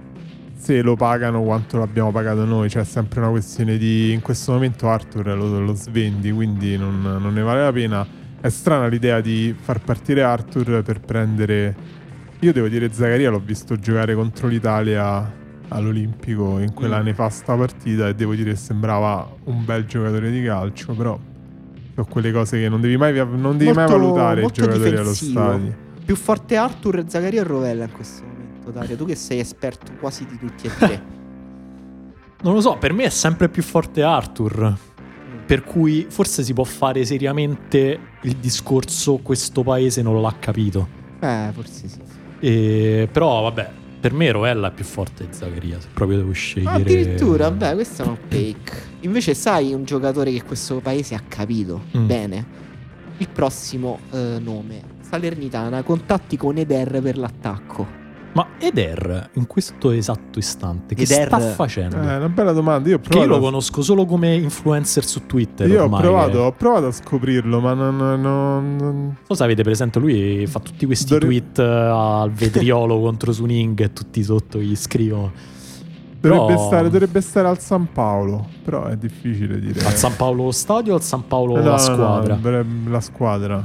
se lo pagano quanto l'abbiamo pagato noi. Cioè, è sempre una questione di. In questo momento Arthur lo, lo svendi, quindi non, non ne vale la pena. È strana l'idea di far partire Arthur per prendere. Io devo dire, Zaccaria l'ho visto giocare contro l'Italia all'Olimpico in quella Mm. nefasta partita e devo dire che sembrava un bel giocatore di calcio, però sono quelle cose che non devi mai, non devi mai Molto- valutare i molto giocatori allo difensivo. stadio. Più forte Arthur, Zaccaria o Rovella in questo momento, Dario? Tu che sei esperto quasi di tutti e tre. Non lo so, per me è sempre più forte Arthur. Per cui forse si può fare seriamente il discorso questo paese non l'ha capito. Eh, forse sì. E- però vabbè, per me Rovella è più forte di Zaccaria, se proprio devo scegliere. Addirittura, beh, questo è un take. Invece, sai un giocatore che questo paese ha capito Mm. bene? Il prossimo eh, nome: Salernitana. Contatti con Eder per l'attacco. Ma Eder, in questo esatto istante, che Eder- sta facendo? Eh, è una bella domanda. Io io lo conosco solo come influencer su Twitter. io ho ormai, provato, che- ho provato a scoprirlo, ma non. non- non- so se avete presente, lui fa tutti questi Dovre- tweet eh, al vetriolo contro Suning e tutti sotto gli scrivono. dovrebbe, Però- stare, dovrebbe stare al San Paolo, però è difficile dire. Al San Paolo stadio o al San Paolo Eh, no, la no, squadra? no, la squadra.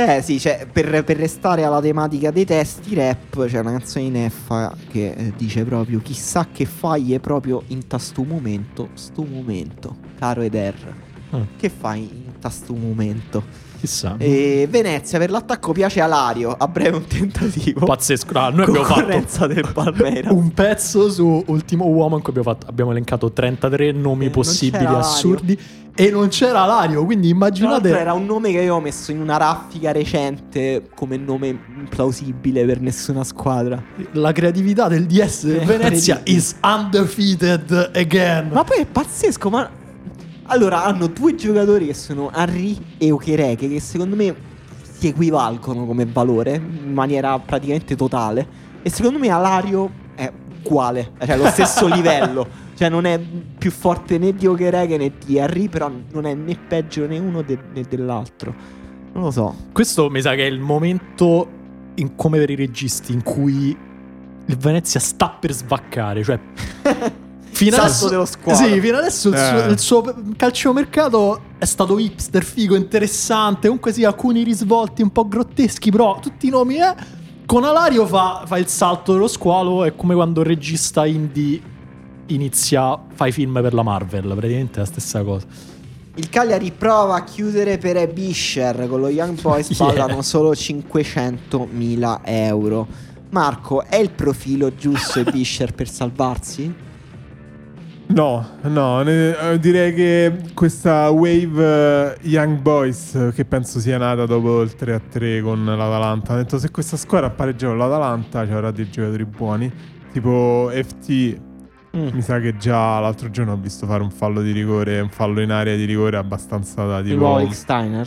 Eh sì, cioè, per, per restare alla tematica dei testi rap, c'è una canzone di Neffa che eh, dice proprio chissà che fai è proprio in tasto momento, sto momento, caro Eder. Ah. Che fai in tasto momento? Chissà. E Venezia per l'attacco piace Alario, a breve un tentativo. Pazzesco. Ah, noi abbiamo fatto del Palmeiras. un pezzo su Ultimo Uomo in cui abbiamo, fatto- abbiamo elencato 33 nomi Eh, possibili assurdi e non c'era Lario, quindi immaginate era un nome che io ho messo in una raffica recente come nome implausibile per nessuna squadra. la creatività del DS È Venezia is undefeated again. Ma poi è pazzesco, ma... Allora, hanno due giocatori che sono Henry e Okereke, che secondo me si equivalgono come valore, in maniera praticamente totale. E secondo me Alario è uguale, cioè lo stesso livello. Cioè non è più forte né di Okereke né di Henry, però non è né peggio né uno de- né dell'altro. Non lo so. Questo mi sa che è il momento in come per i registi in cui il Venezia sta per svaccare, cioè fino Salto adesso dello squalo. Sì, fino adesso il, Eh. suo, il suo calciomercato è stato hipster, figo, interessante, comunque sì, alcuni risvolti un po' grotteschi, però tutti i nomi eh con Alario fa, fa il salto dello squalo, è come quando il regista indie inizia fa i film per la Marvel, praticamente è la stessa cosa. Il Cagliari prova a chiudere per Ebisher con lo Young Boys Yeah. pagano solo 500.000 euro. Marco, è il profilo giusto Ebisher per salvarsi? No, no, ne- eh, direi che questa wave eh, Young Boys, eh, che penso sia nata dopo il 3-3 con l'Atalanta, ha detto se questa squadra pareggia con l'Atalanta ci avrà dei giocatori buoni, tipo FT, Mm. mi sa che già l'altro giorno ho visto fare un fallo di rigore, un fallo in area di rigore abbastanza da Il tipo... nuovo Rick Steiner?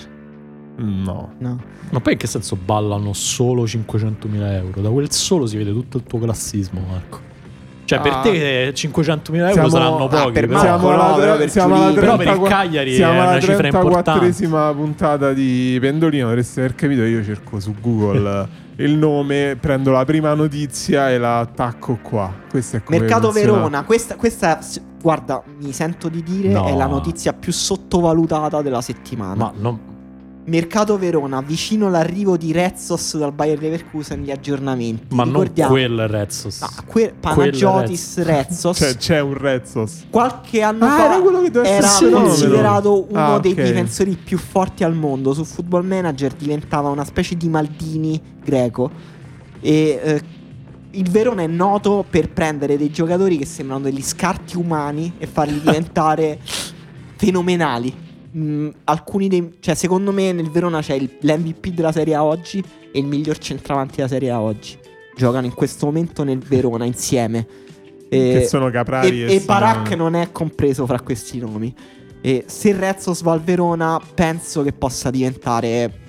No. No. Ma poi in che senso ballano solo 500.000 euro? Da quel solo si vede tutto il tuo classismo, Marco. Cioè, per Ah. te 500.000 euro Siamo- saranno ah, pochi. per però- siamo alla, però per siamo alla Giulini. Però per il 34 Cagliari siamo è alla una cifra importante. 34esima puntata di Pendolino. Dovreste aver capito. Io cerco su Google il nome, prendo la prima notizia e la attacco qua. Questo è come Mercato funziona. Verona, questa, questa, guarda, mi sento di dire, No. è la notizia più sottovalutata della settimana. Ma non- Mercato Verona, vicino all'arrivo di Rezzos dal Bayer Leverkusen, gli aggiornamenti. Ma non Ricordiamo- quel Rezzos. Ah, que- Panagiotis Rezzos. Cioè, c'è un Rezzos. Qualche anno Ah, fa era quello che era essere considerato uno Ah, dei ok. difensori più forti al mondo. Su Football Manager diventava una specie di Maldini greco. E eh, il Verona è noto per prendere dei giocatori che sembrano degli scarti umani e farli diventare fenomenali. Mm, alcuni dei, cioè, secondo me nel Verona c'è il- l'MVP della Serie A oggi e il miglior centravanti della Serie A oggi. Giocano in questo momento nel Verona insieme. E- Che sono Caprari e, e Barak Simone. non è compreso fra questi nomi. E se Rezzos va al Verona, penso che possa diventare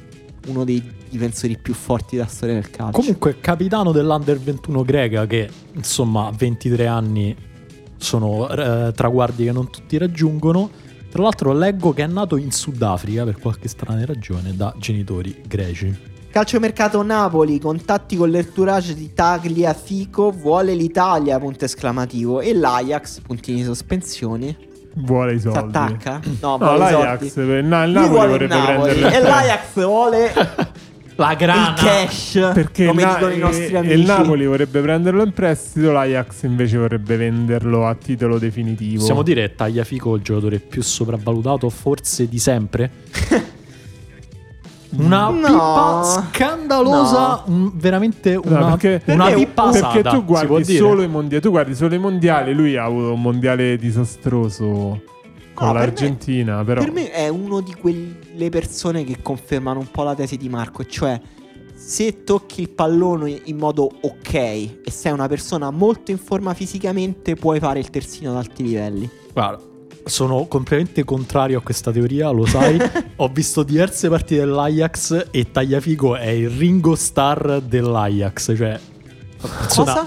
uno dei difensori più forti della storia del calcio. Comunque, capitano dell'Under 21 greca, che insomma a 23 anni sono eh, traguardi che non tutti raggiungono. Tra l'altro, leggo che è nato in Sudafrica per qualche strana ragione da genitori greci. Calciomercato Napoli, contatti con l'entourage di Tagliafico, vuole l'Italia, punto esclamativo. E l'Ajax, puntini di sospensione. Vuole i Si soldi. attacca? No, No, l'Ajax, soldi. per- no, il Napoli vorrebbe Napoli prenderlo. e l'Ajax vuole La il cash, Perché come il, Na- dicono i nostri e- amici. e il Napoli vorrebbe prenderlo in prestito, l'Ajax invece vorrebbe venderlo a titolo definitivo. Possiamo dire Tagliafico il giocatore più sopravvalutato forse di sempre? Una No. pippa scandalosa, un- veramente No, una, perché, una perché- pippa perché tu guardi solo i mondiali, tu guardi solo i mondiali, lui ha avuto un mondiale disastroso con No, per l'Argentina, però Per me è uno di quelle persone che confermano un po' la tesi di Marco, cioè se tocchi il pallone in modo ok e sei una persona molto in forma fisicamente, puoi fare il terzino ad alti livelli. Guarda, sono completamente contrario a questa teoria, lo sai. Ho visto diverse partite dell'Ajax e Tagliafico è il Ringo Star dell'Ajax, cioè Cosa?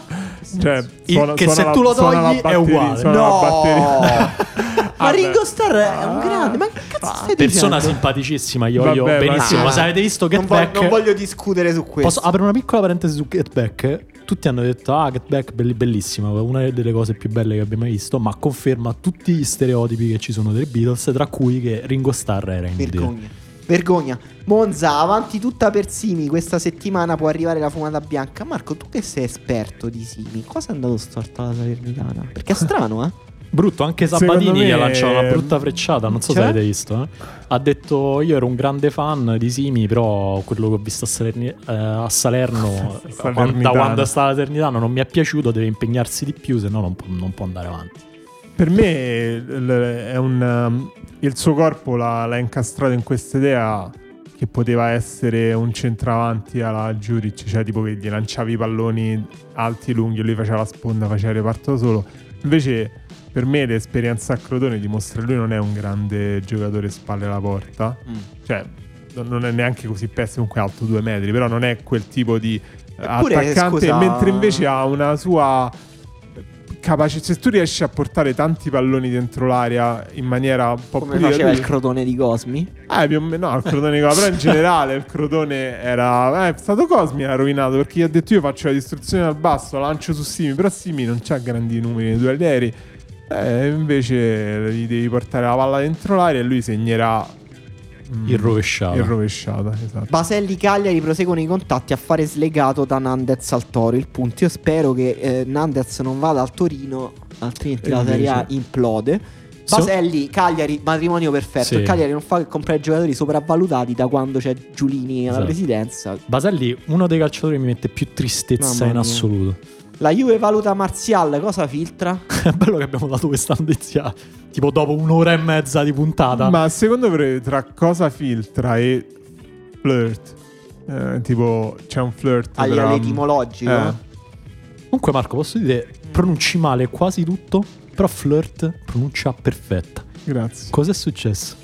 cioè, Il- che se la- tu lo suona togli è uguale. suona batteria. Ma. Ringo Starr è un grande, ma che cazzo stai persona dicendo? simpaticissima, io Vabbè, ma- benissimo. Ah, Ma se avete visto Get non, vo- Back non voglio discutere su questo. Posso aprire una piccola parentesi su Get Back? Tutti hanno detto, ah, Get Back belli- bellissima, una delle cose più belle che abbiamo mai visto, ma conferma tutti gli stereotipi che ci sono dei Beatles, tra cui che Ringo Starr era inutile. Vergogna. Vergogna. Monza, avanti tutta per Simi. Questa settimana può arrivare la fumata bianca. Marco, tu che sei esperto di Simi, cosa è andato storto alla Salernitana? Perché è strano, eh? Brutto, anche Sabatini me- gli ha lanciato una brutta frecciata, non so Cioè? se avete visto. eh. Ha detto, io ero un grande fan di Simi, però quello che ho visto a, Salerni- eh, a Salerno, quando- da quando è stata Salernitana, non mi è piaciuto, deve impegnarsi di più, se no non, può- non può andare avanti. Per me un, um, il suo corpo l'ha, l'ha incastrato in questa idea che poteva essere un centravanti alla Giuric, cioè tipo che gli lanciavi i palloni alti e lunghi, lui faceva la sponda, faceva il reparto solo. Invece per me l'esperienza a Crotone dimostra che lui non è un grande giocatore spalle alla porta, cioè non- è neanche così pessimo, comunque alto due metri, però non è quel tipo di Eppure, attaccante, scusa- mentre invece ha una sua capace se tu riesci a portare tanti palloni dentro l'area in maniera un po' Come più faceva il lui- crotone di Cosmi. eh, più o meno, no, il Crotone qua, però in generale il Crotone era. Eh, è stato Cosmi ha rovinato perché gli ha detto io faccio la distruzione dal basso, la lancio su Simi, però Simi non c'ha grandi numeri nei duelli aerei. Eh, invece gli devi portare la palla dentro l'area e lui segnerà. mm, Il rovesciata. Il rovesciata, esatto. Baselli Cagliari proseguono i contatti a fare slegato da Nandez al Toro. Il punto, io spero che eh, Nandez non vada al Torino, altrimenti E la Serie A invece- implode. Baselli, Cagliari, matrimonio perfetto. Sì. Il Cagliari non fa che comprare giocatori sopravvalutati da quando c'è Giulini alla Esatto. presidenza. Baselli, uno dei calciatori mi mette più tristezza in assoluto. La Juve valuta Marzial, cosa filtra? È bello che abbiamo dato questa notizia tipo dopo un'ora e mezza di puntata. Ma secondo me tra cosa filtra e flirt? Eh, tipo c'è un flirt Agli tra- all'etimologico. Eh. Comunque Marco, posso dire, pronunci male quasi tutto, però flirt pronuncia perfetta. Grazie. Cos'è successo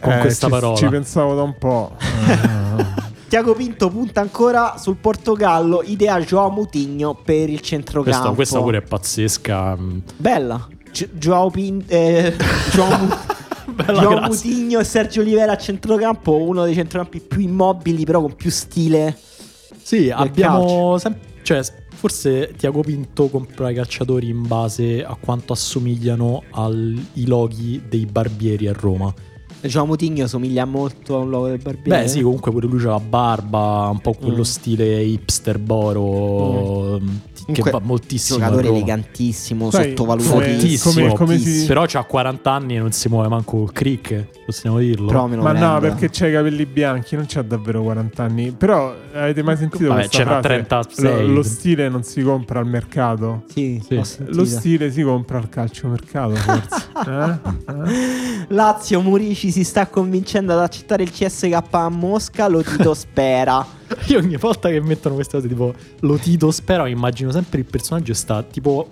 con Eh, questa ci, parola? Ci pensavo da un po'. Tiago Pinto punta ancora sul Portogallo, idea Joao Mutigno per il centrocampo. questa, questa pure è pazzesca. mm. Bella. Gi- Joao Pinto... Eh, Joao Mu- Bella. Mutigno e Sergio Olivera a centrocampo, uno dei centrocampi più immobili, però con più stile. Sì, abbiamo sem- cioè, forse Tiago Pinto compra i calciatori in base a quanto assomigliano ai loghi dei barbieri a Roma. Gio Mutigno somiglia molto a un logo del barbiere. Beh, sì, comunque pure lui c'ha la barba, un po' quello Mm. stile hipster boro, mm, che Comunque, va moltissimo. giocatore elegantissimo, Sai, sottovalutatissimo. Come- come si- Però c'ha 40 anni e non si muove manco col crick, possiamo dirlo. Ma no, perché c'ha i capelli bianchi, non c'ha davvero 40 anni. Però avete mai sentito Vabbè, questa c'era frase? 36. Lo, lo stile non si compra al mercato. Sì, Sì. Lo stile si compra al calciomercato, forse. eh? Eh? Lazio Murici si sta convincendo ad accettare il CSK a Mosca, lo Tito spera. Io ogni volta che mettono queste cose tipo lo Tito spero, immagino sempre il personaggio sta tipo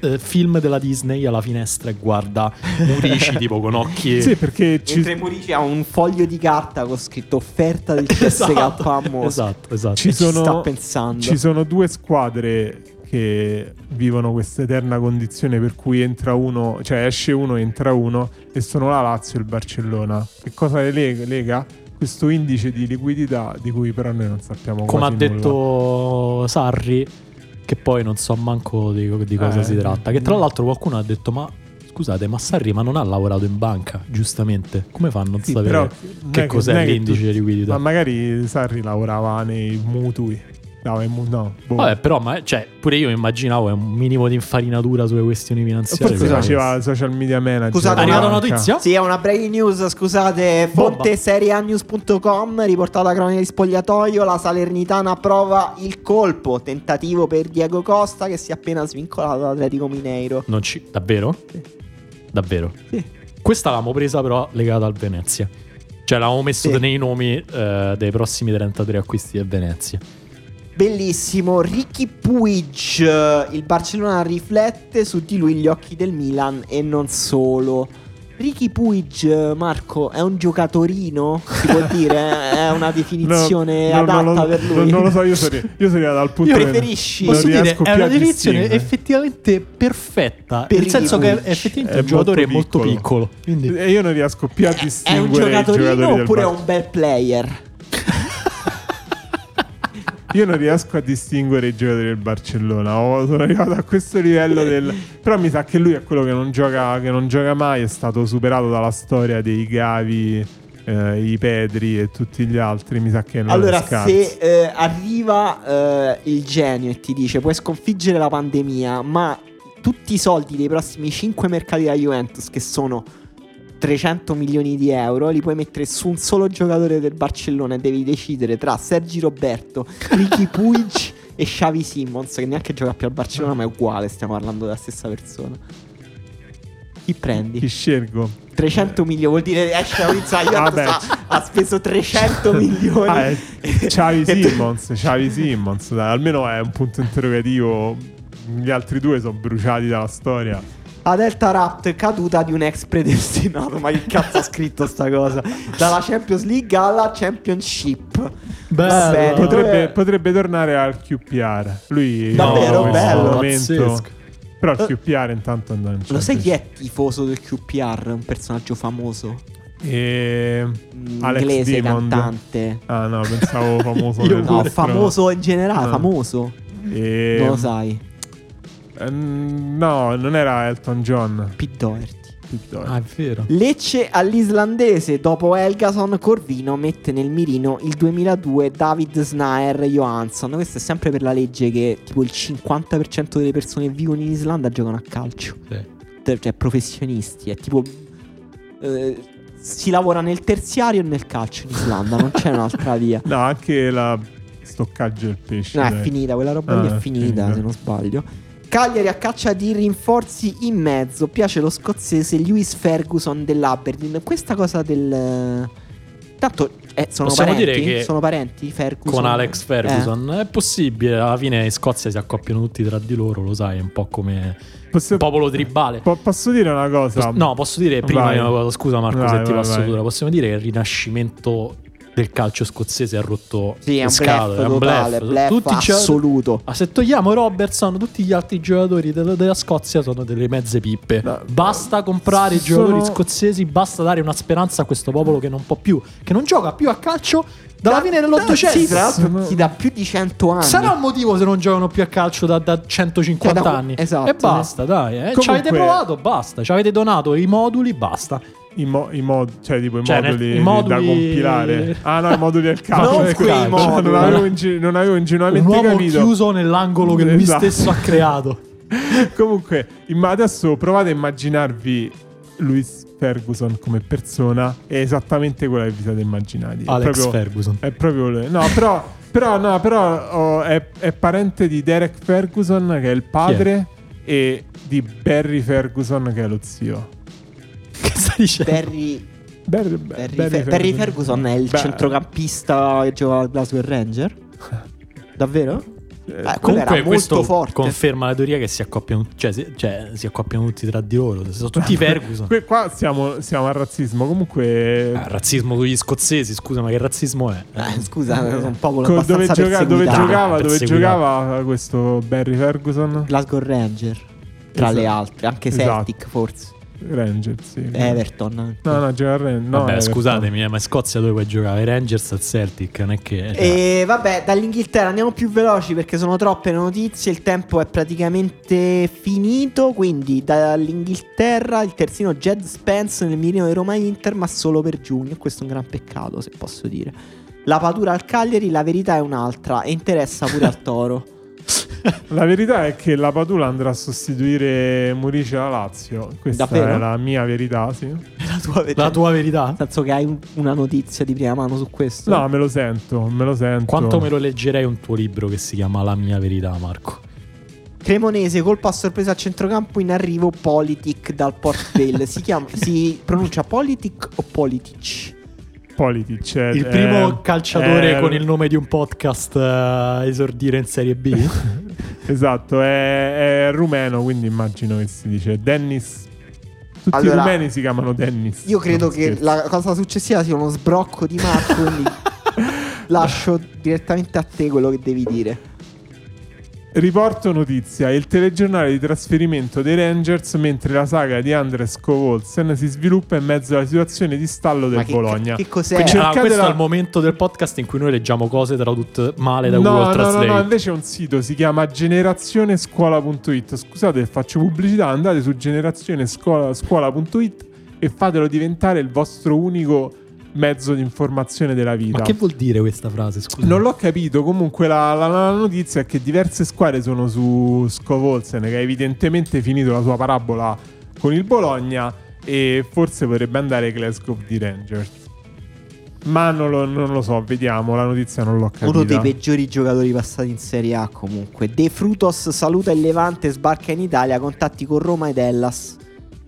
eh, film della Disney alla finestra e guarda Murici tipo con occhi Sì, perché ci, Mentre Murici ha un foglio di carta con scritto offerta del CSK a Mosca. Esatto, esatto. Ci E ci sono- sta pensando. ci sono due squadre che vivono questa eterna condizione per cui entra uno, cioè esce uno, entra uno, e sono la Lazio e il Barcellona. Che cosa le lega? Questo indice di liquidità di cui però noi non sappiamo Come ha quasi nulla. detto Sarri, che poi non so manco di, di cosa Eh. si tratta. Che tra l'altro qualcuno ha detto: Ma scusate, ma Sarri ma non ha lavorato in banca, giustamente. Come fa a non Sì, sapere però che cos'è che l'indice tu- di liquidità? Ma magari Sarri lavorava nei mutui. No, mu- no, boh. Vabbè, però, ma, cioè, pure io immaginavo un minimo di infarinatura sulle questioni finanziarie. Forse Scusate. faceva social media manager. Scusate, È arrivata una notizia? Sì, è una breaking news, scusate, fonte serieanews.com, riportata cronaca di spogliatoio, la Salernitana prova il colpo, tentativo per Diego Costa che si è appena svincolato dall'Atletico Mineiro. Non ci... Davvero? Davvero? Sì. Questa l'avevamo presa però legata al Venezia. Cioè l'avevamo messo Sì. nei nomi eh, dei prossimi 33 acquisti del Venezia. Bellissimo, Ricky Puig, il Barcellona riflette su di lui gli occhi del Milan e non solo. Ricky Puig, Marco, è un giocatorino? Si può dire? È una definizione No, no, adatta non lo- per lui? Non, non lo so, io sono, io sono arrivato al punto Io non Posso dire, è una definizione distinguere. effettivamente perfetta. Per nel senso che Puig. effettivamente È il giocatore è molto molto piccolo. Quindi... E io non riesco più a È- È un distinguere giocatorino oppure è un bel player? Io non riesco a distinguere i giocatori del Barcellona. Sono arrivato a questo livello del. Però mi sa che lui è quello che non gioca, che non gioca mai. È stato superato dalla storia dei Gavi, eh, i Pedri e tutti gli altri. Mi sa che non Allora, se eh, arriva eh, il genio e ti dice puoi sconfiggere la pandemia, ma tutti i soldi dei prossimi 5 mercati della Juventus, che sono 300 milioni di euro, li puoi mettere su un solo giocatore del Barcellona e devi decidere tra Sergi Roberto, Ricky Puig e Xavi Simmons, che neanche gioca più al Barcellona, ma è uguale, stiamo parlando della stessa persona. Chi prendi? Chi scelgo? 300 milioni vuol dire esce la notizia, ha, ha speso 300 milioni. Ah, è Xavi E tu- Simmons. Xavi Simmons. Dai, almeno è un punto interrogativo. Gli altri due sono bruciati dalla storia. A Delta Rapt caduta di un ex predestinato. Ma che cazzo ha scritto sta cosa? Dalla Champions League alla Championship. Bello. Potrebbe, Eh. potrebbe tornare al QPR. Lui Davvero in questo bello. Pazzesco. Però il QPR intanto non c'è. Lo sai chi è tifoso del QPR? Un personaggio famoso. E... Mm, Alex Inglese, Diamond. cantante. Ah no, pensavo famoso. No, famoso in generale, No. famoso. E... Non lo sai. Ehm, no, non era Elton John. Pete Doherty. Ah, è vero. Lecce all'islandese dopo Elgason Corvino mette nel mirino il 2002 David Snaer Johansson questo è sempre per la legge che tipo il 50% delle persone che vivono in Islanda giocano a calcio Sì. cioè professionisti è tipo eh, si lavora nel terziario e nel calcio in Islanda non c'è un'altra via No, anche la stoccaggio del pesce. No, è dai. finita, quella roba lì Ah, è è finita, finita. se non sbaglio. Cagliari a caccia di rinforzi in mezzo. Piace lo scozzese Lewis Ferguson dell'Aberdeen. Questa cosa del. Tanto eh, sono Possiamo parenti. dire che sono parenti Ferguson. Con Alex Eh. Ferguson è possibile. Alla fine in Scozia si accoppiano tutti tra di loro, lo sai, è un po' come Posso, popolo tribale. po- posso dire una cosa? Pos- no, posso dire prima Vai. una cosa, scusa Marco Vai, se ti vai, passo vai. dura, possiamo dire che il rinascimento del calcio scozzese ha rotto Sì, è le un scatole, è un totale. bluff. Bluff Tutti i assoluto. Ah, se togliamo Robertson, tutti gli altri giocatori della, della Scozia sono delle mezze pippe. No, basta comprare i sono- giocatori scozzesi, basta dare una speranza a questo popolo che non può più, che non gioca più a calcio dalla fine dell'Ottocento. Sì, tra l'altro ti dà più di 100 anni. Sarà un motivo se non giocano più a calcio da, da 150 Eh, da- anni. esatto, e basta, dai. Eh. Ci Comunque- avete provato, basta. Ci avete donato i moduli, basta. I, mo- i mod- cioè tipo i Cioè, nel- moduli, i moduli- da compilare. Ah no, i moduli del calcio. Non quei Cioè, moduli. non, avevo inge- non avevo Un ingenuamente uomo capito. chiuso nell'angolo che lui Esatto. stesso ha creato. Comunque, adesso provate a immaginarvi Louis Ferguson come persona. È esattamente quella che vi siete immaginati. È Alex proprio- Ferguson. È proprio lui. No, però, però, no, però oh, è, è parente di Derek Ferguson, che è il padre, e di Barry Ferguson, che è lo zio. Dicendo? Barry, Barry, Barry, Fer- Barry Ferguson è il Beh, centrocampista che giocava al Glasgow Ranger? Davvero? eh, Eh, era Comunque molto questo forte. conferma la teoria che si accoppiano, cioè, si, cioè, si accoppiano tutti tra di loro. Sono tutti Ferguson. que- qua siamo, siamo al razzismo. Comunque, Ah, razzismo con gli scozzesi, scusa, ma che razzismo è? Eh, scusa, sono un popolo co- dove, gioca- dove giocava, dove giocava questo Barry Ferguson? Glasgow Ranger, tra Esatto. le altre, anche Esatto. Celtic forse. Rangers, sì. Everton anche. No, no, gioca a Ran- no, Vabbè, Everton. scusatemi, eh, ma in Scozia dove puoi giocare? Rangers al Celtic, non è che... E vabbè, dall'Inghilterra andiamo più veloci perché sono troppe le notizie. Il tempo è praticamente finito. Quindi dall'Inghilterra il terzino Jed Spence nel mirino di Roma Inter, ma solo per giugno. Questo è un gran peccato, se posso dire. La patura al Cagliari, la verità è un'altra e interessa pure al Toro. La verità è che la Padula andrà a sostituire Murici alla Lazio. Questa Davvero? è la mia verità, sì. la tua verità. La tua verità? Nel senso che hai un- una notizia di prima mano su questo? No, me lo sento, me lo sento. Quanto me lo leggerei un tuo libro che si chiama La mia verità, Marco? Cremonese, colpa a sorpresa a centrocampo in arrivo Politic dal Port Vale. si, chiama, si pronuncia Politic o Politic? Politic. è- Il è- primo calciatore è- con il nome di un podcast a esordire in Serie B? Esatto, è, è rumeno, quindi immagino che si dice Dennis. Tutti Allora, i rumeni si chiamano Dennis. Io credo che la cosa successiva sia uno sbrocco di Marco, quindi lascio direttamente a te quello che devi dire. Riporto notizia: il telegiornale di trasferimento dei Rangers mentre la saga di Andres Kovolsen si sviluppa in mezzo alla situazione di stallo del Ma che, Bologna. che cos'è? Quindi, ah, questo la- è il momento del podcast in cui noi leggiamo cose tradotte male da No, Google no, no, Translate. no, invece è un sito, si chiama generazionescuola.it. Scusate, faccio pubblicità, andate su generazionescuola.it e fatelo diventare il vostro unico mezzo di informazione della vita. Ma che vuol dire questa frase? Scusa. Non l'ho capito, comunque la, la- la notizia è che diverse squadre sono su Scovolsen, che ha evidentemente finito la sua parabola con il Bologna e forse potrebbe andare Glasgow di Rangers. Ma non lo, non lo so, vediamo, la notizia non l'ho capita. Uno dei peggiori giocatori passati in Serie A comunque. De Frutos saluta il Levante, sbarca in Italia, contatti con Roma ed Hellas.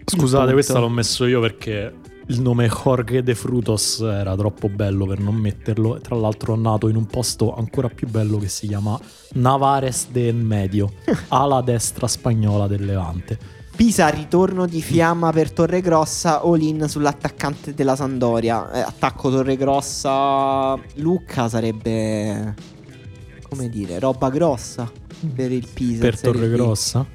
Scusate, questa l'ho messo io perché il nome Jorge de Frutos era troppo bello per non metterlo. Tra l'altro è nato in un posto ancora più bello che si chiama Navares de Medio, ala destra spagnola del Levante. Pisa, ritorno di Fiamma per Torregrossa, all-in sull'attaccante della Sandoria. Eh, attacco Torregrossa, Lucca sarebbe, come dire, roba grossa per il Pisa. per. Torregrossa.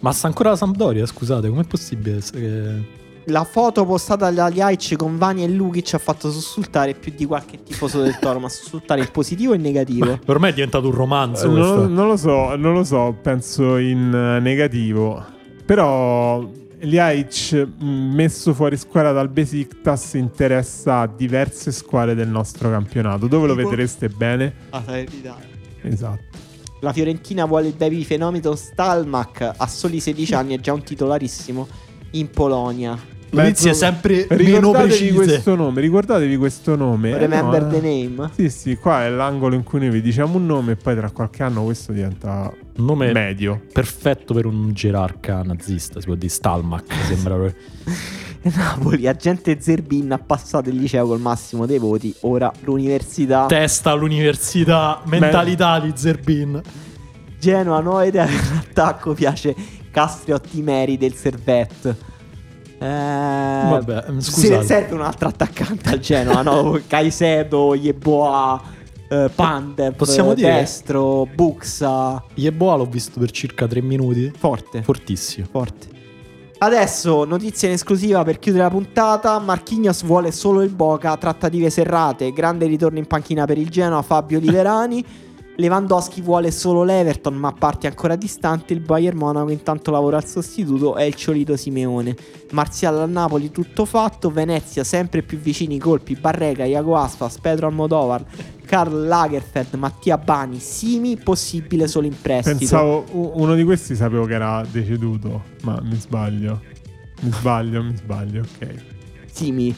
Ma sta ancora la Sampdoria, scusate, com'è possibile? che- La foto postata dagli Aic con Vani e Lukic ha fatto sussultare più di qualche tifoso del Toro, ma sussultare in positivo e in negativo. Ormai è diventato un romanzo. non, questo. non lo so, non lo so, penso in eh, negativo. Però Liaic mh, messo fuori squadra dal Besiktas interessa a diverse squadre del nostro campionato. Dove lo Tipo? vedreste bene? Ah, Salernitana. Esatto. La Fiorentina vuole il baby fenomeno Stalmach a soli 16 anni, è già un titolarissimo in Polonia. Notizie sempre meno Ricordatevi precise. questo nome, ricordatevi questo nome. Eh, Remember no, the eh. name. Sì, sì, qua è l'angolo in cui noi vi diciamo un nome e poi tra qualche anno questo diventa Un nome medio. perfetto per un gerarca nazista, si può dire Stalmach, sembra proprio. Napoli, agente Zerbin ha passato il liceo col massimo dei voti, ora l'università. Testa all'università, mentalità di Zerbin. Genoa, nuova idea per l'attacco, piace Castriotti Meri del Servette. Eh, Vabbè, se- scusate. serve un altro attaccante al Genoa, no? Caicedo, Yeboah, eh, Pandev, Possiamo dire- Destro, Buxa. Yeboah l'ho visto per circa tre minuti. Forte. Fortissimo. Forte. Adesso notizia in esclusiva per chiudere la puntata. Marquinhos vuole solo il Boca. Trattative serrate. Grande ritorno in panchina per il Genoa. Fabio Liverani. Lewandowski vuole solo l'Everton, ma parte ancora distante. Il Bayern Monaco intanto lavora al sostituto. È il Ciolito Simeone. Marziale al Napoli, tutto fatto. Venezia sempre più vicini i colpi. Barrega, Iago Asfas, Pedro Almodovar, Karl Lagerfeld, Mattia Bani, Simi. Possibile solo in prestito. Pensavo, uno di questi sapevo che era deceduto, ma mi sbaglio. Mi sbaglio, mi sbaglio, ok. Simi.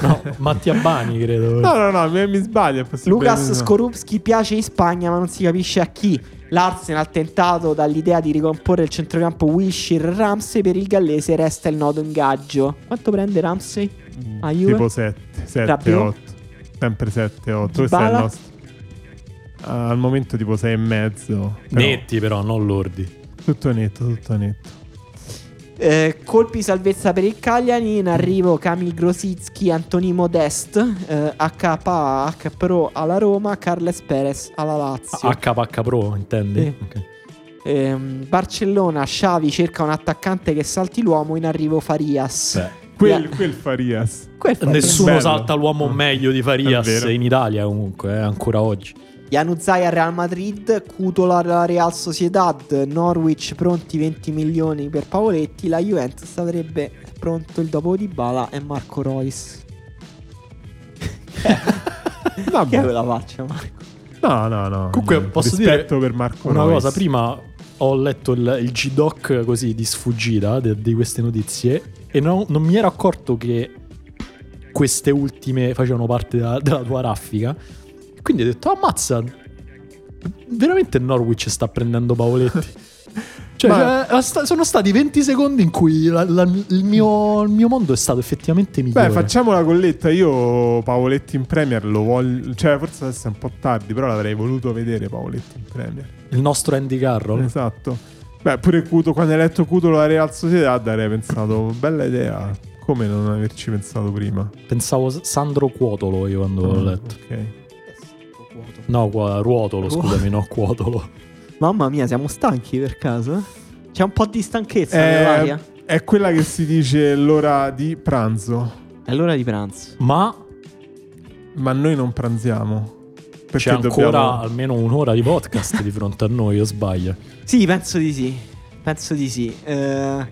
No, Mattia Bani, credo. No, no, no, mi, mi sbaglio. Lucas no. Skorupski piace in Spagna, ma non si capisce a chi. L'Arsenal tentato dall'idea di ricomporre il centrocampo Wilshire Ramsey per il gallese resta il nodo ingaggio. Quanto prende Ramsey? Mm? Tipo 7, 7, Rabiot? 8. Sempre 7, 8. Questo è il nostro. Ah, al momento tipo 6 e mezzo. Però Netti, però, non lordi. Tutto netto, tutto netto. Eh, colpi salvezza per il Cagliari. In arrivo Kamil Grosicki, Antoni Modest, eh, HPA, H Pro alla Roma, Carles Perez alla Lazio. HPH Pro, intendi? Sì. Ok. Ehm, Barcellona, Xavi cerca un attaccante che salti l'uomo. In arrivo Farias. Beh, Quel, quel Farias. Quel Nessuno bello. salta l'uomo meglio di Farias in Italia comunque, eh, ancora oggi. Januzaj al Real Madrid, Cutola alla Real Sociedad, Norwich pronti 20 milioni per Pavoletti, la Juventus avrebbe pronto il dopo di Bala e Marco Royce. Che Vabbè. è quella faccia Marco? No, no, no. Comunque, posso dire per Marco Una Reus. cosa, prima ho letto il, il G-Doc così di sfuggita di queste notizie e non, non mi ero accorto che queste ultime facevano parte della, della tua raffica. Quindi ho detto, ammazza, veramente Norwich sta prendendo Paoletti. Cioè, Ma- cioè, sono stati 20 secondi in cui la- la- il, mio, il mio mondo è stato effettivamente migliore. Beh, facciamo la colletta. Io Pavoletti in Premier lo voglio. Cioè, forse adesso è un po' tardi, però l'avrei voluto vedere Pavoletti in Premier. Il nostro Andy Carroll. Esatto. Beh, pure Cuto, quando hai letto Cuto la Real Sociedad, avrei pensato, bella idea. Come non averci pensato prima? Pensavo Sandro Cuotolo io quando l'ho Ah, letto. Ok. No, qua- Ruotolo, Ruo- scusami, no, Cuotolo. Mamma mia, siamo stanchi per caso? C'è un po' di stanchezza Eh, nell'aria. È quella che si dice l'ora di pranzo. È l'ora di pranzo. Ma Ma noi non pranziamo. Perché c'è ancora dobbiamo... almeno un'ora di podcast di fronte a noi, o sbaglio? Sì, penso di sì. Penso di sì. Eh,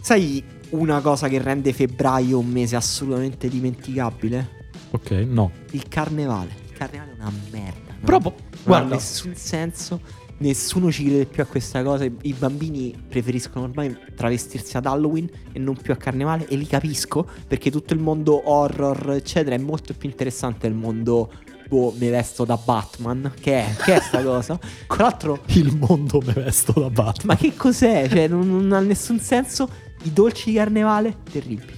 sai una cosa che rende febbraio un mese assolutamente dimenticabile? Ok, no. Il carnevale. Carnevale è una merda. no? Proprio, Non ha guarda, nessun senso. Nessuno ci crede più a questa cosa. I i bambini preferiscono ormai travestirsi ad Halloween e non più a carnevale. E li capisco perché tutto il mondo horror, eccetera, è molto più interessante del mondo. Boh, mi vesto da Batman. Che è? Che è sta cosa? Tra l'altro, il mondo me vesto da Batman. ma che cos'è? Cioè, non, non ha nessun senso. I dolci di carnevale, terribili.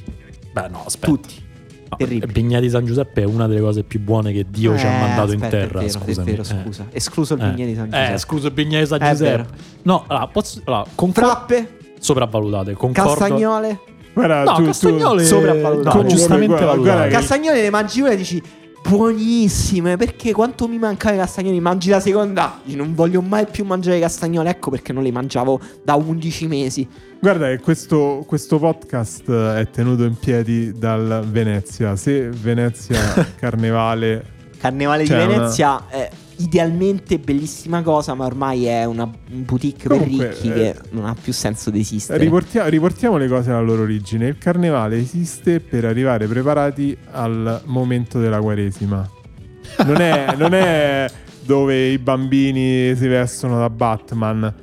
Beh, no, aspetta. Tutti. No, terribili. Bignè di San Giuseppe è una delle cose più buone che Dio ci ha Eh, mandato aspetta, in terra. È vero, scusami. è vero, Eh. scusa. Escluso il Eh. bignè di San Eh, Giuseppe. scusa il Bignè di San Giuseppe. No, allora, posso, allora, concordo. Frappe, Sopravvalutate. Concordo. castagnole. Guarda, No, tu, tu- Castagnole Sopravvalutato. No, giustamente guarda- guarda Castagnole le mangi una e dici buonissime perché quanto mi mancava i castagnoli? Mangi la seconda. Non voglio mai più mangiare castagnole ecco perché non li mangiavo da 11 mesi. Guarda che questo, questo podcast è tenuto in piedi dal Venezia. Se Venezia Carnevale... Carnevale di una- Venezia è idealmente bellissima cosa ma ormai è una un boutique Comunque, per ricchi eh, che non ha più senso di esistere Riportia- riportiamo le cose alla loro origine. Il carnevale esiste per arrivare preparati al momento della Quaresima. Non è, non è dove i bambini si vestono da Batman.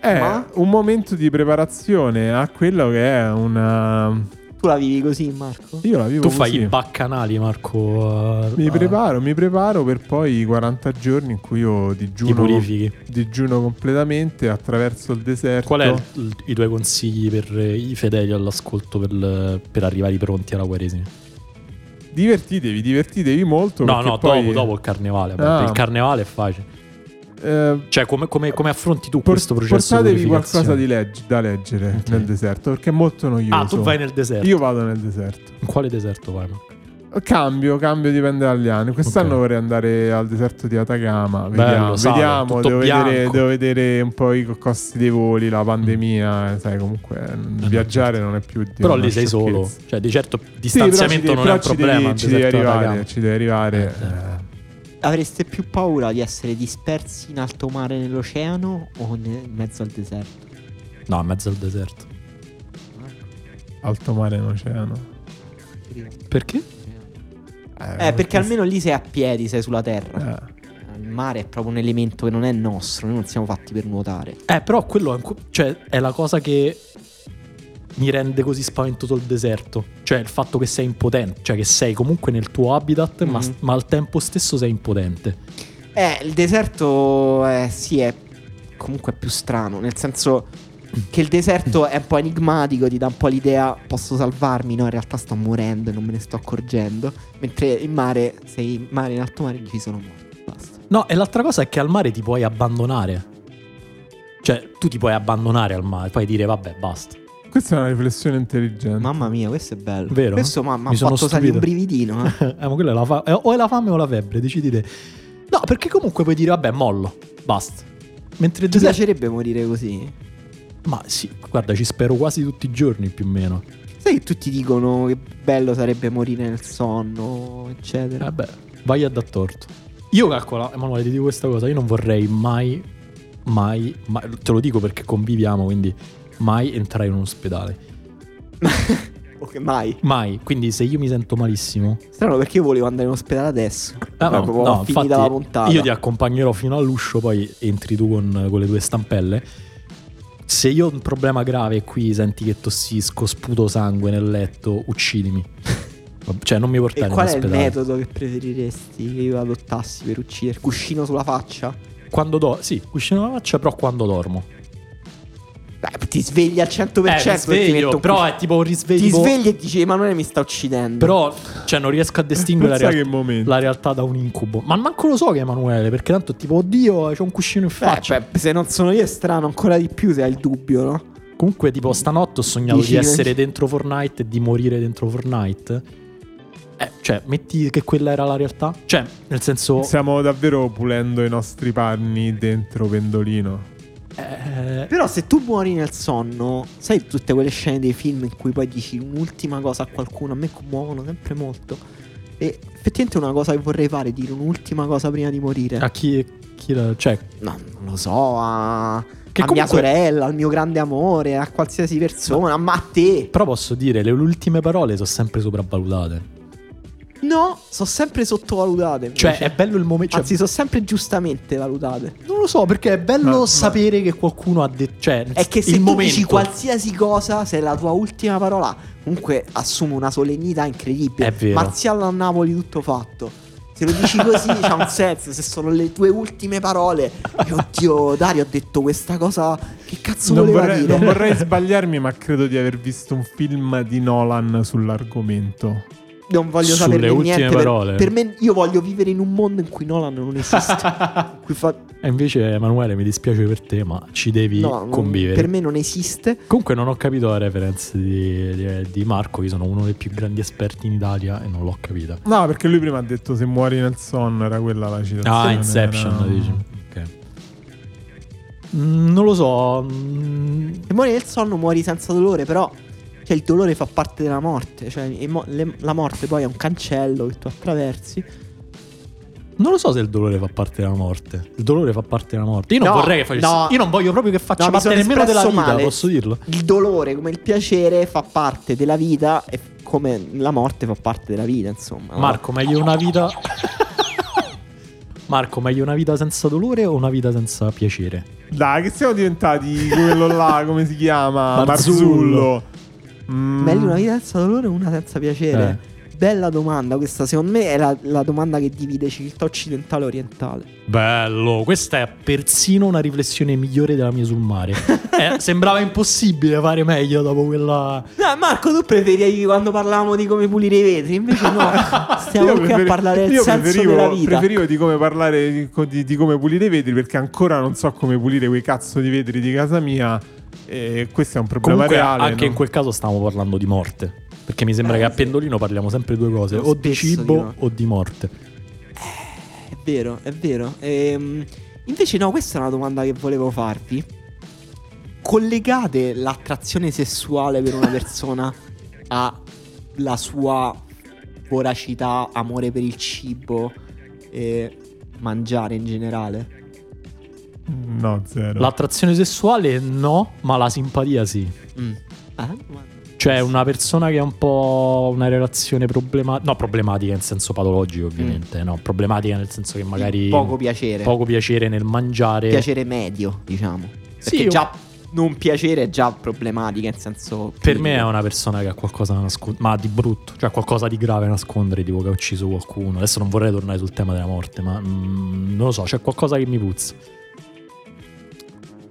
È Ma? un momento di preparazione a quello che è una. Tu la vivi così Marco? Io la vivo Tu fai così. i baccanali, Marco. eh, Mi eh, preparo, mi preparo per poi i 40 giorni in cui io Ti digiuno, purifichi. digiuno completamente attraverso il deserto. Qual è il- i tuoi consigli per i fedeli all'ascolto per, per arrivare pronti alla Quaresima? Divertitevi, divertitevi molto. No, no, poi, dopo, dopo il carnevale. Ah. Il carnevale è facile. Eh, Cioè, come, come- come affronti tu por- questo processo portatevi di qualcosa di legg- da leggere Ok. nel deserto perché è molto noioso. Ah, tu vai nel deserto. Io vado nel deserto. In quale deserto vai? Cambio, cambio dipende dagli anni. Quest'anno Ok. vorrei andare al deserto di Atacama. Bello, Vediamo, sale, vediamo. Devo vedere, devo vedere un po' i co- costi dei voli, la pandemia. eh, Sai, comunque no, viaggiare non è più di Però lì sei solo. Cioè, di certo Sì, distanziamento devi- non però è un problema. Devi, ci devi arrivare, ci devi arrivare. Eh, eh. Avreste più paura di essere dispersi in alto mare nell'oceano o ne- in mezzo al deserto? No, in mezzo al deserto. Alto mare in oceano. Perché? Eh, perché almeno lì sei a piedi, sei sulla terra. Eh. Il mare è proprio un elemento che non è nostro, noi non siamo fatti per nuotare. Eh, però quello è, cioè, è la cosa che mi rende così spaventoso il deserto. Cioè, il fatto che sei impotente, cioè che sei comunque nel tuo habitat, ma, Mhm. ma al tempo stesso sei impotente. Eh, il deserto eh, sì è comunque più strano, nel senso che il deserto è un po' enigmatico, ti dà un po' l'idea posso salvarmi, no, in realtà sto morendo e non me ne sto accorgendo, mentre in mare, sei in mare in alto mare ci sono basta. No, e l'altra cosa è che al mare ti puoi abbandonare. Cioè, tu ti puoi abbandonare al mare, puoi dire vabbè, basta. Questa è una riflessione intelligente. Mamma mia, questo è bello. Vero? Questo ma- mi ha fatto salire un brividino. eh. eh, ma quella è la fa- eh, o è la fame o la febbre, decidi te. No, perché comunque puoi dire vabbè, mollo, basta. Mentre Ti deserto... piacerebbe morire così? Ma sì, guarda, ci spero quasi tutti i giorni più o meno. Sai che tutti dicono che bello sarebbe morire nel sonno, eccetera. Vabbè, vai a dar torto. Io calcola, Emanuele, ti dico questa cosa, io non vorrei mai, mai, mai, te lo dico perché conviviamo, quindi mai entrare in un ospedale. Ok, mai. Mai. Quindi se io mi sento malissimo, Strano perché io volevo andare in ospedale adesso. Ah, Poi no, proprio no, finita infatti la puntata. io ti accompagnerò fino all'uscio, poi entri tu con, con le tue stampelle. Se io ho un problema grave e qui senti che tossisco, sputo sangue nel letto, uccidimi. Cioè, non mi portare in qual è il ospedale. metodo che preferiresti che io adottassi per uccidere? Cuscino sulla faccia? Quando do, sì, cuscino la faccia, però quando dormo. Beh, ti svegli al 100% Eh, sveglio, un però è tipo un risveglio. Ti svegli e dici Emanuele mi sta uccidendo. Però, cioè, non riesco a distinguere la, real- la realtà da un incubo. Ma manco lo so che è Emanuele, perché tanto tipo, oddio, c'è un cuscino in Beh, faccia. beh, se non sono io è strano ancora di più se hai il dubbio, no? Comunque, tipo, stanotte ho sognato Dici di essere dentro Fortnite e di morire dentro Fortnite. Eh, cioè, metti che quella era la realtà. Cioè, nel senso. Stiamo davvero pulendo i nostri panni dentro Pendolino. Eh, Però se tu muori nel sonno, sai tutte quelle scene dei film in cui poi dici un'ultima cosa a qualcuno, a me commuovono sempre molto. E effettivamente è una cosa che vorrei fare, dire un'ultima cosa prima di morire. a chi, chi la- Cioè, No, non lo so, a, Che a mia comunque- sorella, al mio grande amore, a qualsiasi persona, ma a te. però posso dire, le ultime parole sono sempre sopravvalutate. No, sono sempre sottovalutate. Cioè, invece. è bello il momento. Cioè, Anzi, sono sempre giustamente valutate. non lo so, perché è bello ma- sapere che qualcuno ha detto. Cioè, È che se il tu momento. dici qualsiasi cosa, se è la tua ultima parola, comunque assume una solennità incredibile. È vero. Marziale a Napoli, tutto fatto. Se lo dici così, c'ha un senso. Se sono le tue ultime parole, e oddio, Dario ha detto questa cosa. Che cazzo Non voleva vorrei, dire? non vorrei sbagliarmi, ma credo di aver visto un film di Nolan sull'argomento. Non voglio Sulle saperne ultime niente. per- parole. Per, me, io voglio vivere in un mondo in cui Nolan non esiste. in cui fa- E invece, Emanuele, mi dispiace per te, ma ci devi no, non- convivere. per me non esiste. Comunque, non ho capito la reference di, di- di Marco. Io sono uno dei più grandi esperti in Italia e non l'ho capita. No, perché lui prima ha detto se muori nel sonno, era quella la citazione. Ah, Inception, era- dici. Ok. Mm, non lo so. mm, Se muori nel sonno muori senza dolore, però cioè, il dolore fa parte della morte. Cioè, mo- le- la morte poi è un cancello che tu attraversi. non lo so se il dolore fa parte della morte. Il dolore fa parte della morte. Io non No, vorrei che facesse. no. Io non voglio proprio che faccia No, parte nemmeno della vita, male. posso dirlo? Il dolore, come il piacere, fa parte della vita e come la morte fa parte della vita, insomma. Marco, meglio una vita. Marco, meglio una vita senza dolore o una vita senza piacere? Dai, che siamo diventati quello là, come si chiama? Marzullo. Marzullo. Mm. Meglio una vita senza dolore o una senza piacere? Eh. Bella domanda, questa secondo me è la, la domanda che divide civiltà occidentale e orientale. Bello, questa è persino una riflessione migliore della mia sul mare. Eh, sembrava impossibile fare meglio dopo quella. No, Marco, tu preferivi quando parlavamo di come pulire i vetri, invece no, stiamo qui a preferi- parlare del io senso preferivo, della vita. preferivo di come parlare di, di- di come pulire i vetri perché ancora non so come pulire quei cazzo di vetri di casa mia e questo è un problema Comunque, reale. anche no? in quel caso stavamo parlando di morte. Perché mi sembra Eh, che a sì. Pendolino parliamo sempre due cose: o di cibo di no. o di morte. È vero, è vero. Ehm, invece no, questa è una domanda che volevo farvi. Collegate l'attrazione sessuale per una persona alla sua voracità, amore per il cibo, eh, mangiare in generale? No, zero. L'attrazione sessuale no, ma la simpatia sì. Mm. Ma- Cioè, una persona che ha un po' una relazione problematica. No, problematica in senso patologico, ovviamente. No, problematica nel senso che magari. Poco piacere. poco piacere nel mangiare. piacere medio, diciamo. Perché Sì, già non piacere è già problematica, in senso... Per me è una persona che ha qualcosa da nascondere, ma di brutto, cioè qualcosa di grave da nascondere, tipo che ha ucciso qualcuno. Adesso non vorrei tornare sul tema della morte, ma mm, non lo so, c'è qualcosa che mi puzza.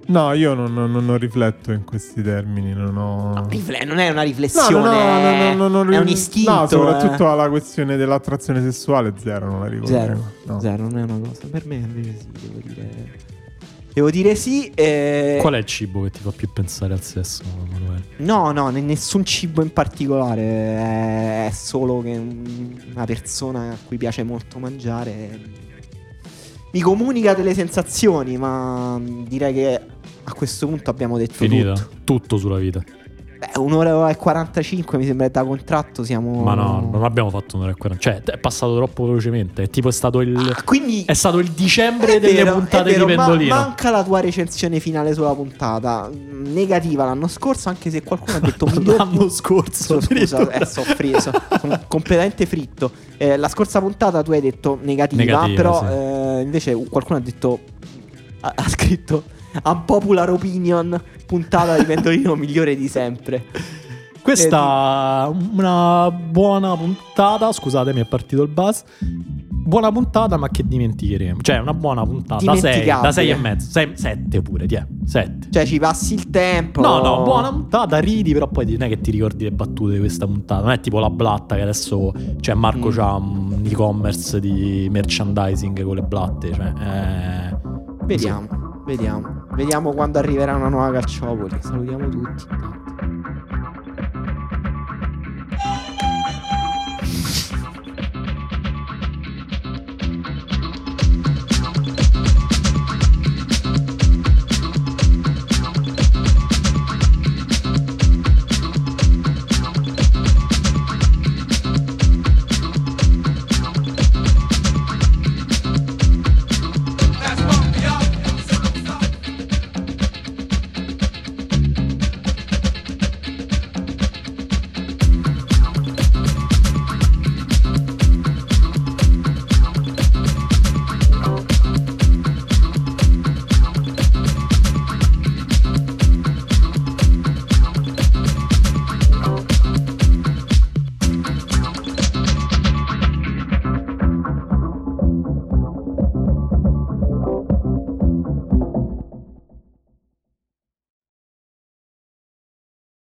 No, io non, non- non rifletto in questi termini. Non ho. No, rifle- non è una riflessione, no, no, no, no, no, no, è un istinto. No, soprattutto eh. alla questione dell'attrazione sessuale, zero, non la riconosco. Zero, No. zero, non è una cosa. Per me invece sì, devo dire... Devo dire sì. eh, Qual è il cibo che ti fa più pensare al sesso, Emanuele? No, no, ne- nessun cibo in particolare. È, è solo che un- una persona a cui piace molto mangiare mi comunica delle sensazioni, ma direi che a questo punto abbiamo detto Finita? tutto. Tutto sulla vita. Beh, un'ora e 45 mi sembra da contratto siamo... Ma no, non abbiamo fatto un'ora e 40. Cioè, è passato troppo velocemente. È tipo è stato il. Ah, quindi... È stato il dicembre È delle vero, puntate vero, di ma- Pendolino. manca la tua recensione finale sulla puntata. Negativa l'anno scorso, anche se qualcuno ha detto migliore. L'anno scorso. Scusa, addirittura. eh, so fri- so- sono completamente fritto. Eh, la scorsa puntata tu hai detto negativa, Negativa, però sì. eh, invece qualcuno ha detto. Ha, ha scritto unpopular opinion, puntata di Pendolino migliore di sempre. Questa una buona puntata. Scusatemi, è partito il buzz. Buona puntata, ma che dimenticheremo. Cioè, una buona puntata. Da 6 Dimenticabile. da sei e mezzo. 7 pure, ti è. 7. Cioè, ci passi il tempo. No, no, buona puntata, ridi, però poi non è che ti ricordi le battute di questa puntata. Non è tipo la blatta che adesso. Cioè, Marco Mm. c'ha un e-commerce di merchandising con le blatte. Cioè, eh, Vediamo, vediamo. Vediamo quando arriverà una nuova calciopoli. Salutiamo tutti.